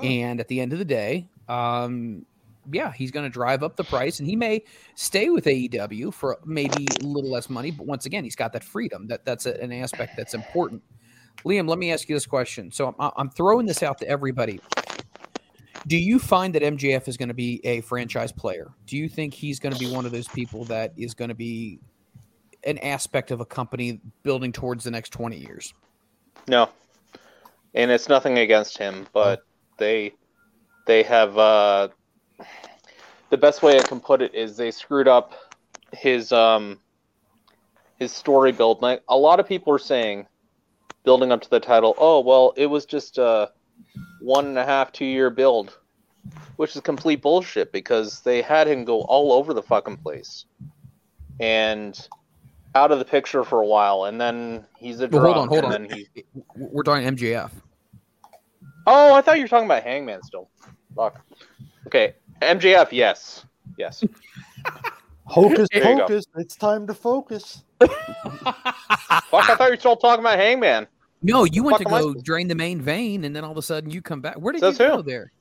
And at the end of the day, um, yeah, he's going to drive up the price, and he may stay with AEW for maybe a little less money. But once again, he's got that freedom. That that's a, an aspect that's important. Liam, let me ask you this question. So I'm, I'm throwing this out to everybody. Do you find that MJF is going to be a franchise player? Do you think he's going to be one of those people that is going to be an aspect of a company building towards the next 20 years? No, and it's nothing against him, but they they have uh, the best way I can put it is they screwed up his um his story build. Like a lot of people are saying, building up to the title, oh well, it was just a one and a half two year build, which is complete bullshit because they had him go all over the fucking place and out of the picture for a while, and then he's a Well, drop, hold on, hold and on. then he We're talking MJF. Oh, I thought you were talking about Hangman still. Fuck. Okay, MJF, yes, yes. Hocus There pocus, it's time to focus. Fuck, I thought you were still talking about Hangman. No, you went to Fuck am I go drain the main vein, and then all of a sudden you come back. Where did Says you who? go there?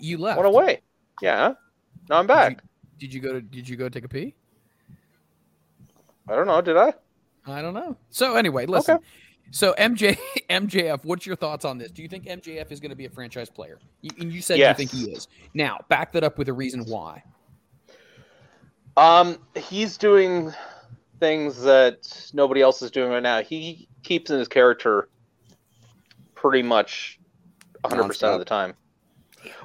You left. Went away. Yeah. Now I'm back. Did you go to? Did you go take a pee? I don't know. Did I? I don't know. So anyway, listen. So MJ MJF, what's your thoughts on this? Do you think MJF is going to be a franchise player? You, and you said Yes. you think he is. Now, back that up with a reason why. Um, he's doing things that nobody else is doing right now. He keeps in his character pretty much 100% of the time.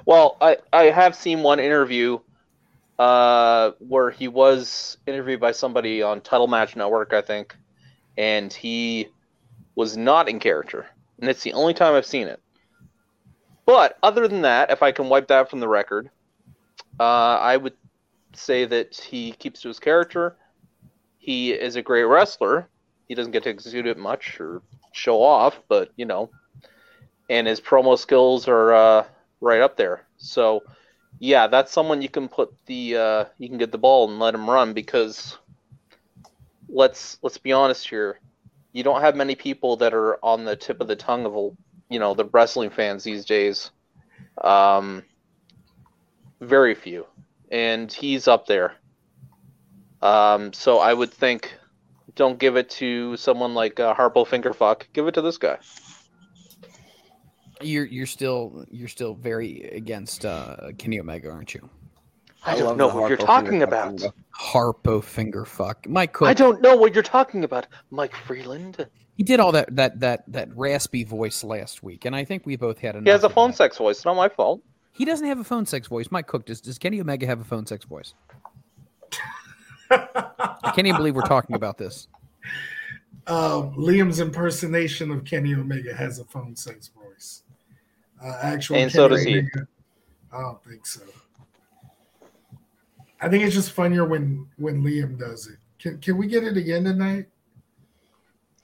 Well, I, I have seen one interview uh, where he was interviewed by somebody on Title Match Network, I think, and he was not in character. And it's the only time I've seen it. But other than that, if I can wipe that from the record, uh, I would say that he keeps to his character. He is a great wrestler. He doesn't get to exude it much or show off, but you know, and his promo skills are uh, right up there. So, yeah, that's someone you can put the uh, you can get the ball and let him run because let's let's be honest here, you don't have many people that are on the tip of the tongue of you know the wrestling fans these days. Um, very few, and he's up there. Um, so I would think, don't give it to someone like uh, Harpo Fingerfuck. Give it to this guy. You're you're still you're still very against uh, Kenny Omega, aren't you? I don't know what you're talking about. Harpo finger fuck. Mike Cook. I don't know what you're talking about, Mike Freeland. He did all that that that that raspy voice last week, and I think we both had enough. He has a phone that. sex voice. It's not my fault. He doesn't have a phone sex voice. Mike Cook does. Does Kenny Omega have a phone sex voice? I can't even believe we're talking about this. Um, Liam's impersonation of Kenny Omega has a phone sex voice. Uh, actual And so Kenny does he. I don't think so. I think it's just funnier when when Liam does it. Can can we get it again tonight?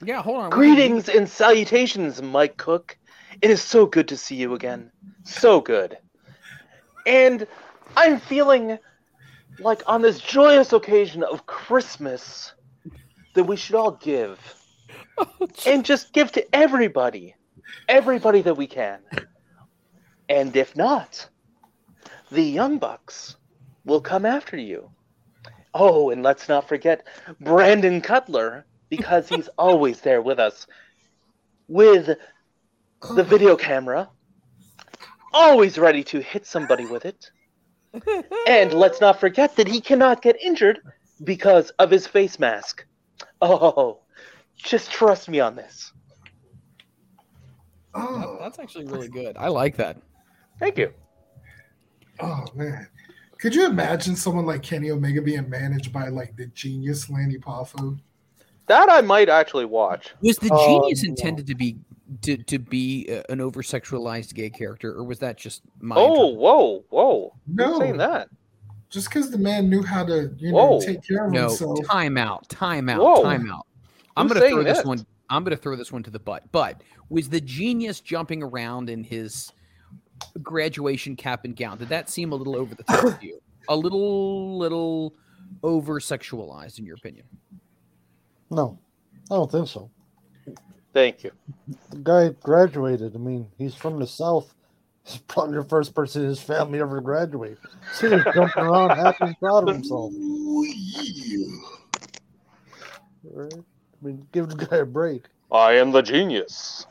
Yeah, hold on. Greetings and salutations, Mike Cook. It is so good to see you again. So good. And I'm feeling like on this joyous occasion of Christmas that we should all give. and just give to everybody. Everybody that we can. And if not, the Young Bucks will come after you. Oh, and let's not forget Brandon Cutler, because he's always there with us with the video camera, always ready to hit somebody with it. And let's not forget that he cannot get injured because of his face mask. Oh, just trust me on this. Oh. That- that's actually really good. I like that. Thank you. Oh man. Could you imagine someone like Kenny Omega being managed by like the genius Lanny Poffo? That I might actually watch. Was the Oh, genius no. intended to be to, to be uh, an over sexualized gay character, or was that just my? Oh, whoa, whoa. No. Who's saying that? Just because the man knew how to, you know, Whoa. take care of no, himself. time out, time out, Whoa. time out. I'm Who's gonna throw saying this that? one. I'm gonna throw this one to the butt. But was the genius jumping around in his graduation cap and gown? Did that seem a little over the top to you? A little, little over sexualized, in your opinion? No, I don't think so. Thank you. The guy graduated. I mean, he's from the South. He's probably the first person in his family ever to graduate. See him jumping around, happy and proud of himself. Right? I mean, give the guy a break. I am the genius.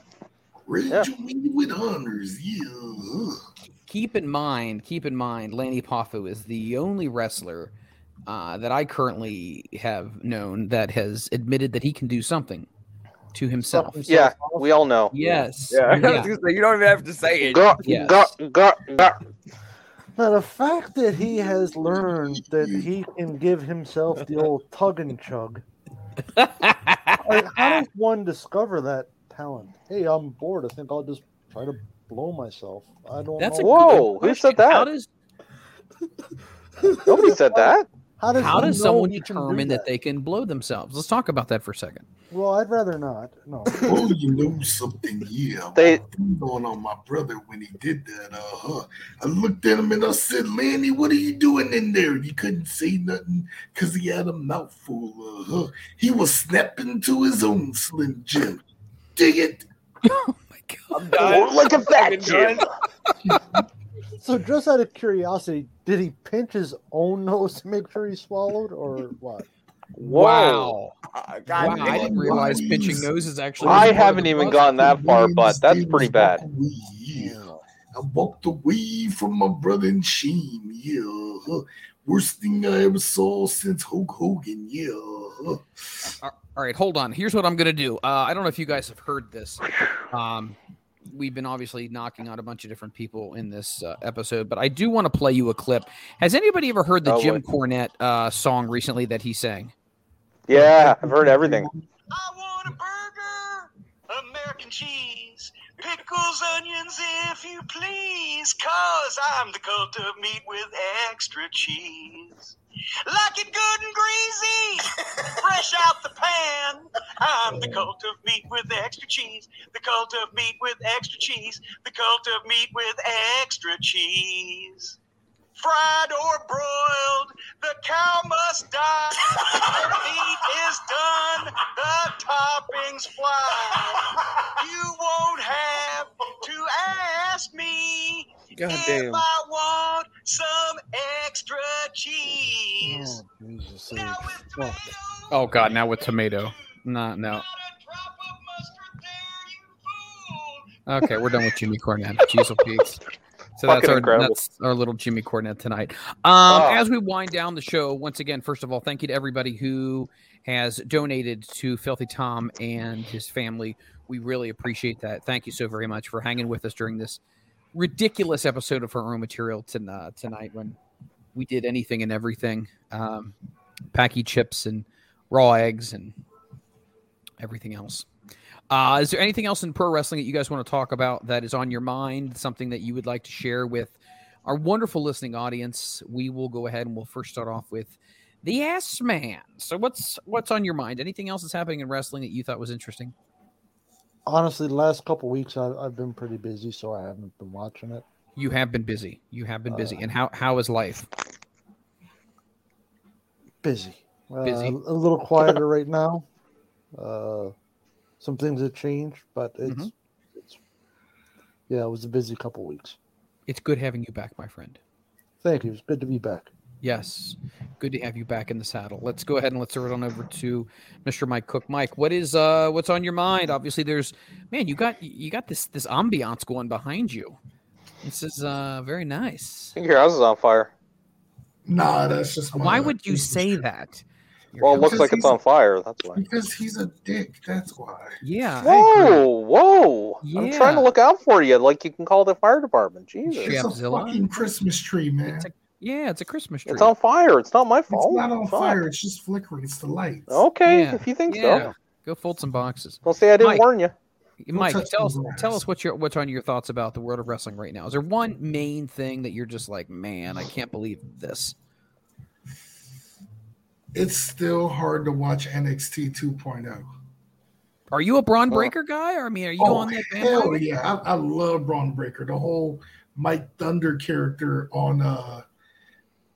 Graduated with honors, yeah. keep in mind, keep in mind, Lanny Poffo is the only wrestler uh, that I currently have known that has admitted that he can do something to himself. Yeah, we all know. Yes. Yeah, Yeah. say, you don't even have to say it. Go, Yes. go, go, go. Now, the fact that he has learned that he can give himself the old tug and chug. like, how does one discover that talent? Hey, I'm bored. I think I'll just try to blow myself. I don't That's know. a Whoa, good who said question. How that? does Nobody said that. How does How does someone he can do determine that they can blow themselves? Let's talk about that for a second. Well, I'd rather not. No. Oh, you know something? Yeah, They- going on my brother when he did that. Uh huh. I looked at him and I said, "Lanny, what are you doing in there?" He couldn't say nothing because he had a mouthful. Uh huh. He was snapping to his own Slim Jim. Dig it. Oh my god. I'm done. Look at that, Jim. done. So, just out of curiosity, did he pinch his own nose to make sure he swallowed, or what? Wow. Uh, God wow, I didn't damn. realize pinching noses actually. I was part of haven't even process. gotten that far, but that's pretty bad. Yeah. I walked away from my brother in shame. Yeah. Worst thing I ever saw since Hulk Hogan. Yeah. All right, hold on. Here's what I'm gonna do. Uh, I don't know if you guys have heard this. Um, we've been obviously knocking out a bunch of different people in this uh, episode, but I do want to play you a clip. Has anybody ever heard the Oh, Jim wait. Cornette uh, song recently that he sang? Yeah, I've heard everything. I want a burger, American cheese, pickles, onions, if you please, cause I'm the cult of meat with extra cheese. Like it good and greasy, fresh out the pan. I'm the cult of meat with extra cheese, the cult of meat with extra cheese, the cult of meat with extra cheese. Fried or broiled, the cow must die. The meat is done, the toppings fly. You won't have to ask me God if damn. I want some extra cheese. Oh, Jesus. Oh. Oh God, now with tomato. No, no. Okay, we're done with Jimmy Cornette. Jeez, oh, So that's our incredible. that's our little Jimmy Cornette tonight. Um, Oh. As we wind down the show, once again, first of all, thank you to everybody who has donated to Filthy Tom and his family. We really appreciate that. Thank you so very much for hanging with us during this ridiculous episode of our own material ton- uh, tonight when we did anything and everything. Um, Paqui chips and raw eggs and everything else. Uh, is there anything else in pro wrestling that you guys want to talk about that is on your mind? Something that you would like to share with our wonderful listening audience? We will go ahead and we'll first start off with the ass man. So what's what's on your mind? Anything else that's happening in wrestling that you thought was interesting? Honestly, the last couple weeks I, I've been pretty busy, so I haven't been watching it. You have been busy. You have been busy. And how how is life? Busy. Uh, Busy. a little quieter right now. Uh, some things have changed, but it's, Mhm. it's yeah, it was a busy couple weeks. It's good having you back, my friend. Thank you. It's good to be back. Yes, good to have you back in the saddle. Let's go ahead and let's throw it on over to Mr. Mike Cook. Mike, what is uh what's on your mind? Obviously, there's man, you got you got this this ambiance going behind you. This is uh very nice. I think your house is on fire. Nah, that's just my Why would you say that? Well, it looks like it's on fire. That's why. Because he's a dick. That's why. Yeah. I agree. Whoa, whoa! I'm trying to look out for you, like you can call the fire department. Jesus, It's a fucking Christmas tree, man. It's, Yeah, it's a Christmas tree. it's on fire. It's not my fault. It's not on Fuck. fire. It's just flickering. It's the lights. Okay, Yeah, if you think yeah. so. Go fold some boxes. Don't say I didn't Mike. warn you. Mike, tell us tell us what your what's on your thoughts about the world of wrestling right now. Is there one main thing that you're just like, man, I can't believe this? It's still hard to watch NXT 2.0. Are you a Bron Breakker guy? Or I mean, are you oh, on that hell bandwagon? yeah. I, I love Bron Breakker. The whole Mike Thunder character on uh,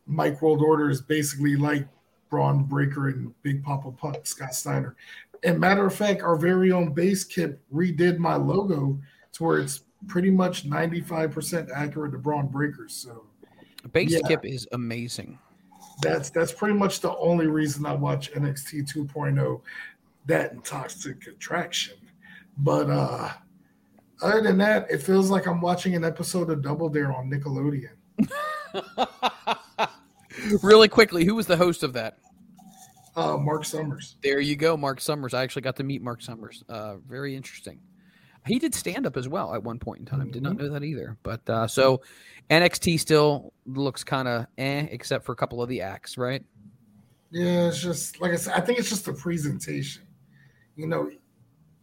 Mike World Order is basically like Bron Breakker and Big Poppa Pump, Scott Steiner. And matter of fact, our very own base kip redid my logo to where it's pretty much 95% accurate to Bron Breakkers. So Base Yeah. Kip is amazing. That's that's pretty much the only reason I watch NXT 2.0, oh, that and Toxic Attraction. But uh other than that, it feels like I'm watching an episode of Double Dare on Nickelodeon. really quickly, who was the host of that? Uh Mark Summers. There you go, Mark Summers. I actually got to meet Mark Summers. Uh, very interesting. He did stand up as well at one point in time. Did not Mm-hmm. know that either. But uh, so NXT still looks kind of eh, except for a couple of the acts, right? Yeah, it's just like I said, I think it's just the presentation. You know,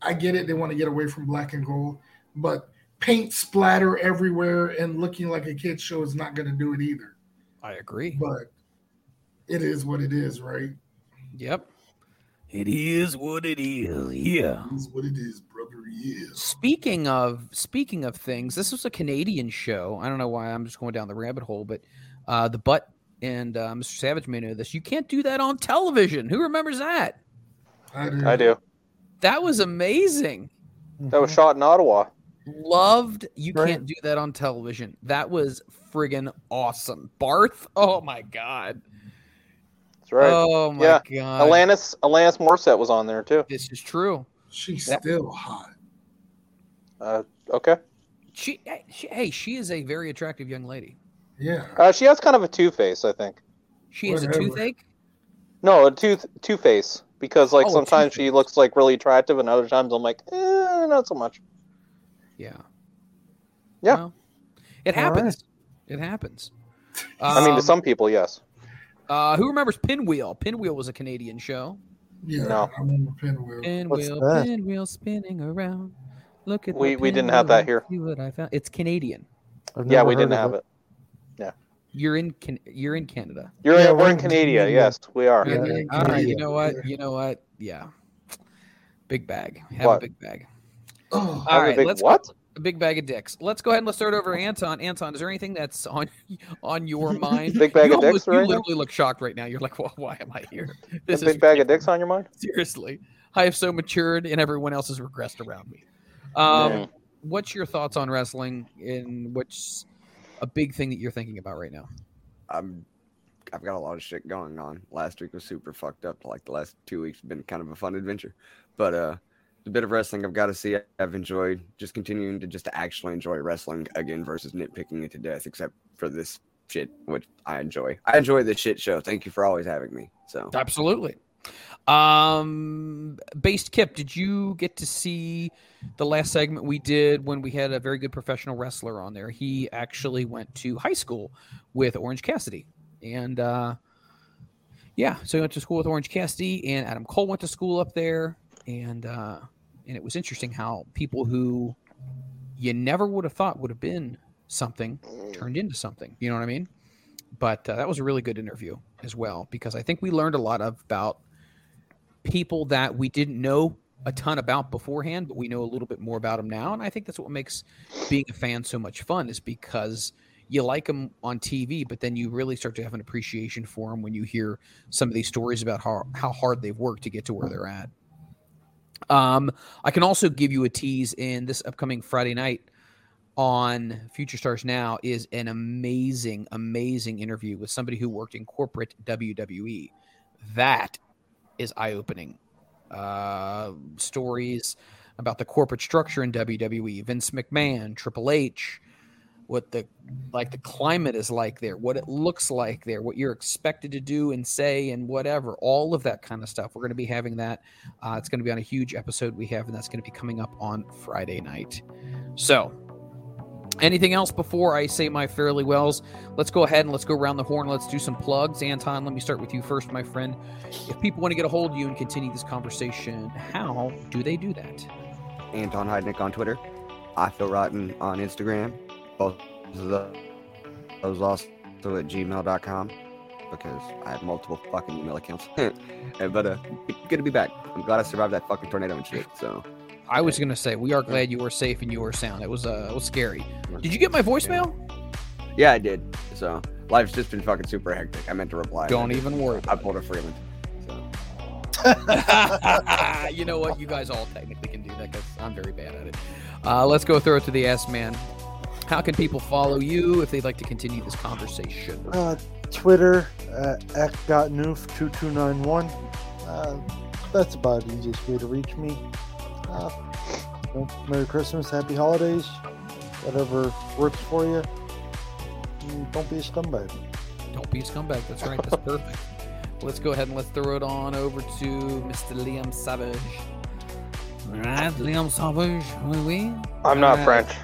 I get it, they want to get away from black and gold, but paint splatter everywhere and looking like a kid show is not gonna do it either. I agree. But It is what it is, right? Yep. It is what it is. Yeah. It is what it is, brother. Yeah. Speaking of speaking of things, this was a Canadian show. I don't know why I'm just going down the rabbit hole, but uh, the butt and uh, Mr. Savage may know this. You can't do that on television. Who remembers that? I do. I do. That was amazing. That was shot in Ottawa. Loved. You Right. can't do that on television. That was friggin' awesome. Barth. Oh my god. That's right. Oh my yeah. god. Alanis Alanis Morissette was on there too. This is true. She's That- still hot. Uh, okay. She, hey, she, hey, she is a very attractive young lady. Yeah. Uh, she has kind of a two face, I think. She has a toothache. No, a two two face because like Oh, sometimes she looks like really attractive, and other times I'm like, eh, not so much. Yeah. Yeah. Well, it All right. happens. It happens. I mean, to Um, some people, yes. Uh, who remembers Pinwheel? Pinwheel was a Canadian show. Yeah. No. I remember Pinwheel. Pinwheel, pinwheel spinning around. Look at We- we didn't have that here. See what I found. It's Canadian. Yeah, we didn't have it. Yeah. You're in. Can, you're in Canada. You're Yeah, in, we're we're in in Canada. Canada. Yes, we are. Yeah. Okay, in All right. You know what? You know what? Yeah. Big bag. Have What? a big bag. Oh, All Have a right. big let's what? a big bag of dicks. Let's go ahead and let's start over. Anton. Anton, is there anything that's on on your mind? Big bag you of almost- dicks You right now? literally look shocked right now. You're like, well, why am I here? This a is big bag of dicks on your mind? seriously. I have so matured, and everyone else has regressed around me. Um, Yeah. What's your thoughts on wrestling? And what's a big thing that you're thinking about right now? I'm I've got a lot of shit going on. Last week was super fucked up. Like the last two weeks have been kind of a fun adventure. But uh the bit of wrestling I've got to see I've enjoyed just continuing to just actually enjoy wrestling again versus nitpicking it to death, except for this shit, which I enjoy. I enjoy this shit show. Thank you for always having me. So Absolutely. Um, based Kip, did you get to see the last segment we did when we had a very good professional wrestler on there? He actually went to high school with Orange Cassidy, and uh, yeah, so he went to school with Orange Cassidy, and Adam Cole went to school up there, and uh, and it was interesting how people who you never would have thought would have been something turned into something. You know what I mean? But uh, that was a really good interview as well because I think we learned a lot about people that we didn't know a ton about beforehand, but we know a little bit more about them now. And I think that's what makes being a fan so much fun is because you like them on TV, but then you really start to have an appreciation for them when you hear some of these stories about how, how hard they've worked to get to where they're at. Um, I can also give you a tease in this upcoming Friday night on Future Stars Now is an amazing, amazing interview with somebody who worked in corporate WWE. That is eye opening. Uh, stories about the corporate structure in WWE, Vince McMahon, Triple H, what the like the climate is like there, what it looks like there, what you're expected to do and say and whatever, all of that kind of stuff. We're going to be having that. Uh, it's going to be on a huge episode we have, and that's going to be coming up on Friday night. So, anything else before I say my fairly wells? Let's go ahead and let's go around the horn. Let's do some plugs. Anton, let me start with you first, my friend. If people want to get a hold of you and continue this conversation, how do they do that? Anton Heidnick on Twitter. I feel rotten on Instagram. Both of those also at gmail.com because I have multiple fucking email accounts. But uh, good to be back. I'm glad I survived that fucking tornado and shit. So I was gonna say we are glad you were safe and you were sound. It was uh, it was scary. Did you get my voicemail? yeah, I did. So life's just been fucking super hectic. I meant to reply. Don't even worry I pulled a Freeland. you know what? You guys all technically can do that because I'm very bad at it. Uh, let's go throw it to the S man. How can people follow you if they'd like to continue this conversation? Uh, Twitter at ek.noof2291. Uh, that's about the easiest way to reach me. Uh, well, Merry Christmas, Happy Holidays, whatever works for you. Don't be a scumbag. Don't be a scumbag. That's right. That's perfect. Let's go ahead and let's throw it on over to Mr. Liam Savage. All right, Liam Savage. Oui, oui. I'm not All right. French.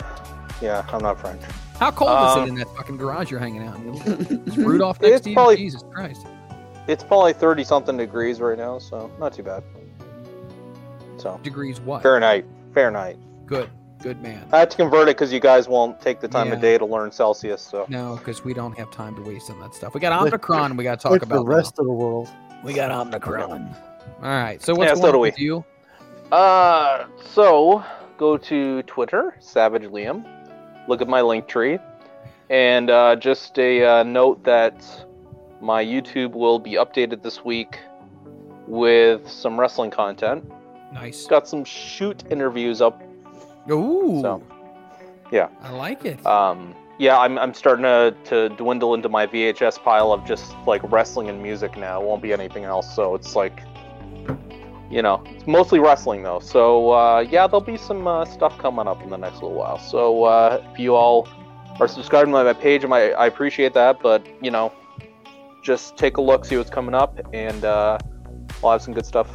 Yeah, I'm not French. How cold is Um, it in that fucking garage you're hanging out in? Is Rudolph next It's to you? probably- Jesus Christ. It's probably 30 something degrees right now, so not too bad. So Degrees what? Fahrenheit. Fahrenheit. Good. Good man. I had to convert it because you guys won't take the time Yeah. of day to learn Celsius. So No, because we don't have time to waste on that stuff. We got Like- Omicron. We got to talk like about the rest of the world. We got Omicron. All right. So what's Yeah, going so do on we. with you? Uh, so go to Twitter, Savage Liam. Look at my link tree, and uh, just a uh, note that my YouTube will be updated this week with some wrestling content. Nice. Got some shoot interviews up. Ooh. So, yeah. I like it. Um, yeah, I'm, I'm starting to, to dwindle into my VHS pile of just like wrestling and music now. It won't be anything else. So it's like, you know, it's mostly wrestling though. So uh, yeah, there'll be some uh, stuff coming up in the next little while. So uh, if you all are subscribing to my page, I, I appreciate that. But you know, just take a look, see what's coming up, and uh, we'll have some good stuff.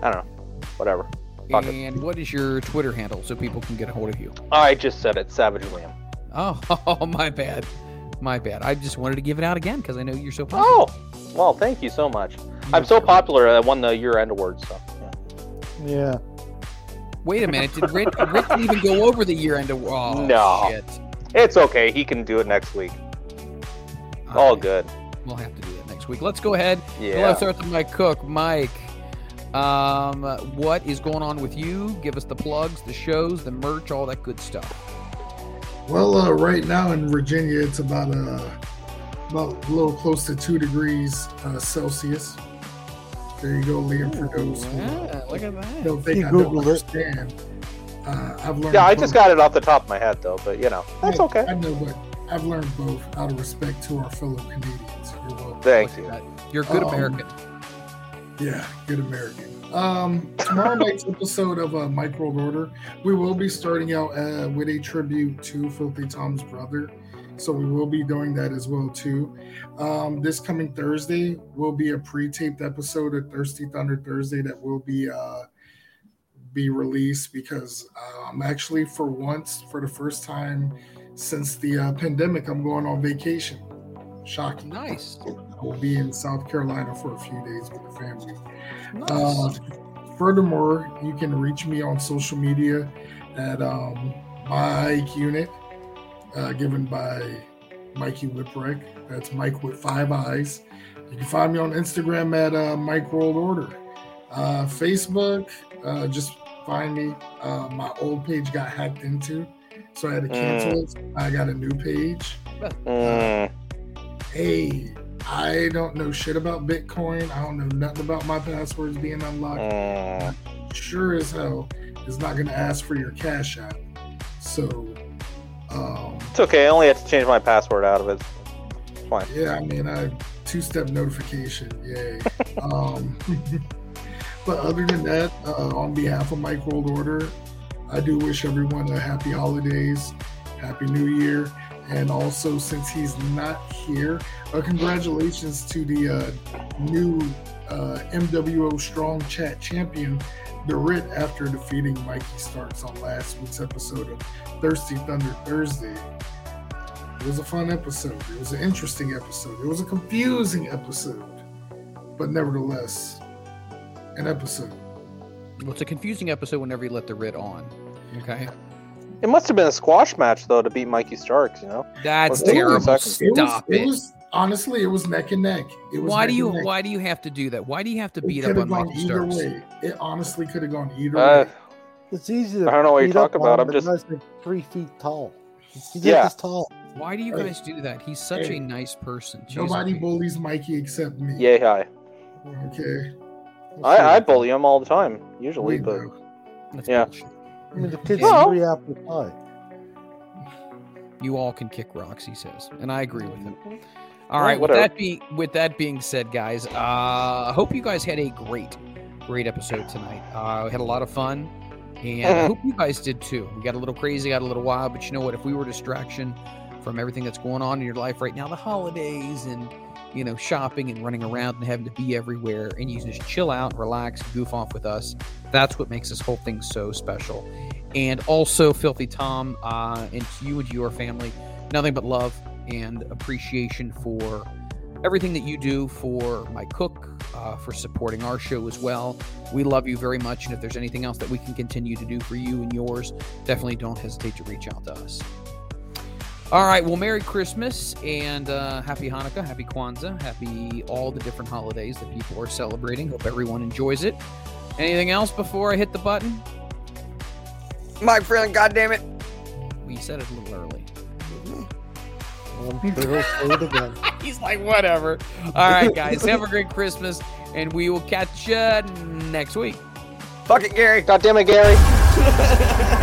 So I don't know, whatever. Fuck it. And what is your Twitter handle so people can get a hold of you? I just said it, Savage Liam. Oh, oh, my bad. My bad. I just wanted to give it out again because I know you're so popular. Oh, well, thank you so much. I'm so popular. I won the year-end award. So yeah. Yeah. Wait a minute. Did Rick, Rick even go over the year end? Oh, no, shit. it's okay. He can do it next week. All good. We'll have to do that next week. Let's go ahead. Yeah. Let's start with Mike Cook. Mike, um, what is going on with you? Give us the plugs, the shows, the merch, all that good stuff. Well, uh, right now in Virginia, it's about uh, about a little close to two degrees uh, Celsius. There you go, Liam. For those who Yeah, look at that. don't think You I don't it. understand, uh, I've learned. Yeah, I both. just got it off the top of my head though, but you know, that's I- okay. I know, but I've learned both out of respect to our fellow Canadians. You're welcome. Thank you. You're a good Um, American. Yeah, good American. Um, tomorrow night's episode of uh, Mike World Order, we will be starting out uh, with a tribute to Filthy Tom's brother. So we will be doing that as well too. Um, this coming Thursday will be a pre-taped episode of Thirsty Thunder Thursday that will be uh, be released because I'm actually for once, for the first time since the uh, pandemic, I'm going on vacation. Shocking. Nice. I will be in South Carolina for a few days with the family. Nice. Uh, furthermore, you can reach me on social media at um, Mike Unit, uh, given by Mikey Whipwreck. That's Mike with five eyes. You can find me on Instagram at uh, Mike World Order. Uh, Facebook, uh, just find me. Uh, my old page got hacked into, so I had to cancel it. I got a new page. Mm, Hey, I don't know shit about Bitcoin. I don't know nothing about my passwords being unlocked. mm. Sure as hell is not going to ask for your Cash App. So, um, It's okay. I only had to change my password out of it. It's fine. yeah, I mean, I two-step notification, yay. um, but other than that, uh, on behalf of Mike World Order, I do wish everyone a happy holidays, happy New Year, and also since he's not here, uh, congratulations to the uh, new uh, MWO Strong Chat champion, the Rit, after defeating Mikey Starks on last week's episode of Thirsty Thunder Thursday. It was a fun episode. It was an interesting episode. It was a confusing episode, but nevertheless, an episode. Well, it's a confusing episode whenever you let the writ on. Okay. It must have been a squash match though to beat Mikey Starks. You know. That's Let's take it a terrible. second. It was, Stop it it. was honestly, it was neck and neck. It was Why neck do you why do you have to do that? Why do you have to It beat could up on Mikey either Starks? way. It honestly could have gone either Uh, way. It's easy to I don't know what you're talking about. I'm just- but the guy's like three feet tall. He's Yeah. this tall. Why do you Hey. guys do that? He's such Hey. a nice person. Jeez Nobody Louise. bullies Mikey except me. Yeah, high. Okay. I, I bully him all the time, usually, We but know. That's yeah. bullshit. I mean, the kid's Well- three apple pie. You all can kick rocks, he says, and I agree with him. All Well, right. With that being with that being said, guys, uh, I hope you guys had a great, great episode tonight. Uh, we had a lot of fun, and I hope you guys did too. We got a little crazy, got a little wild, but you know what? If we were distraction from everything that's going on in your life right now, the holidays and you know shopping and running around and having to be everywhere, and you just chill out, relax, goof off with us. That's what makes this whole thing so special. And also, Filthy Tom, uh, and to you and your family, nothing but love and appreciation for everything that you do for my cook, uh, for supporting our show as well. We love you very much. And if there's anything else that we can continue to do for you and yours, definitely don't hesitate to reach out to us. All right. Well, Merry Christmas and uh, Happy Hanukkah, Happy Kwanzaa, Happy all the different holidays that people are celebrating. Hope everyone enjoys it. Anything else before I hit the button? My friend, goddamn it. We said it a little early. I'm sure he'll say it again. He's like, whatever. All right, guys. have a great Christmas, and we will catch you next week. Fuck it, Gary. God damn it, Gary.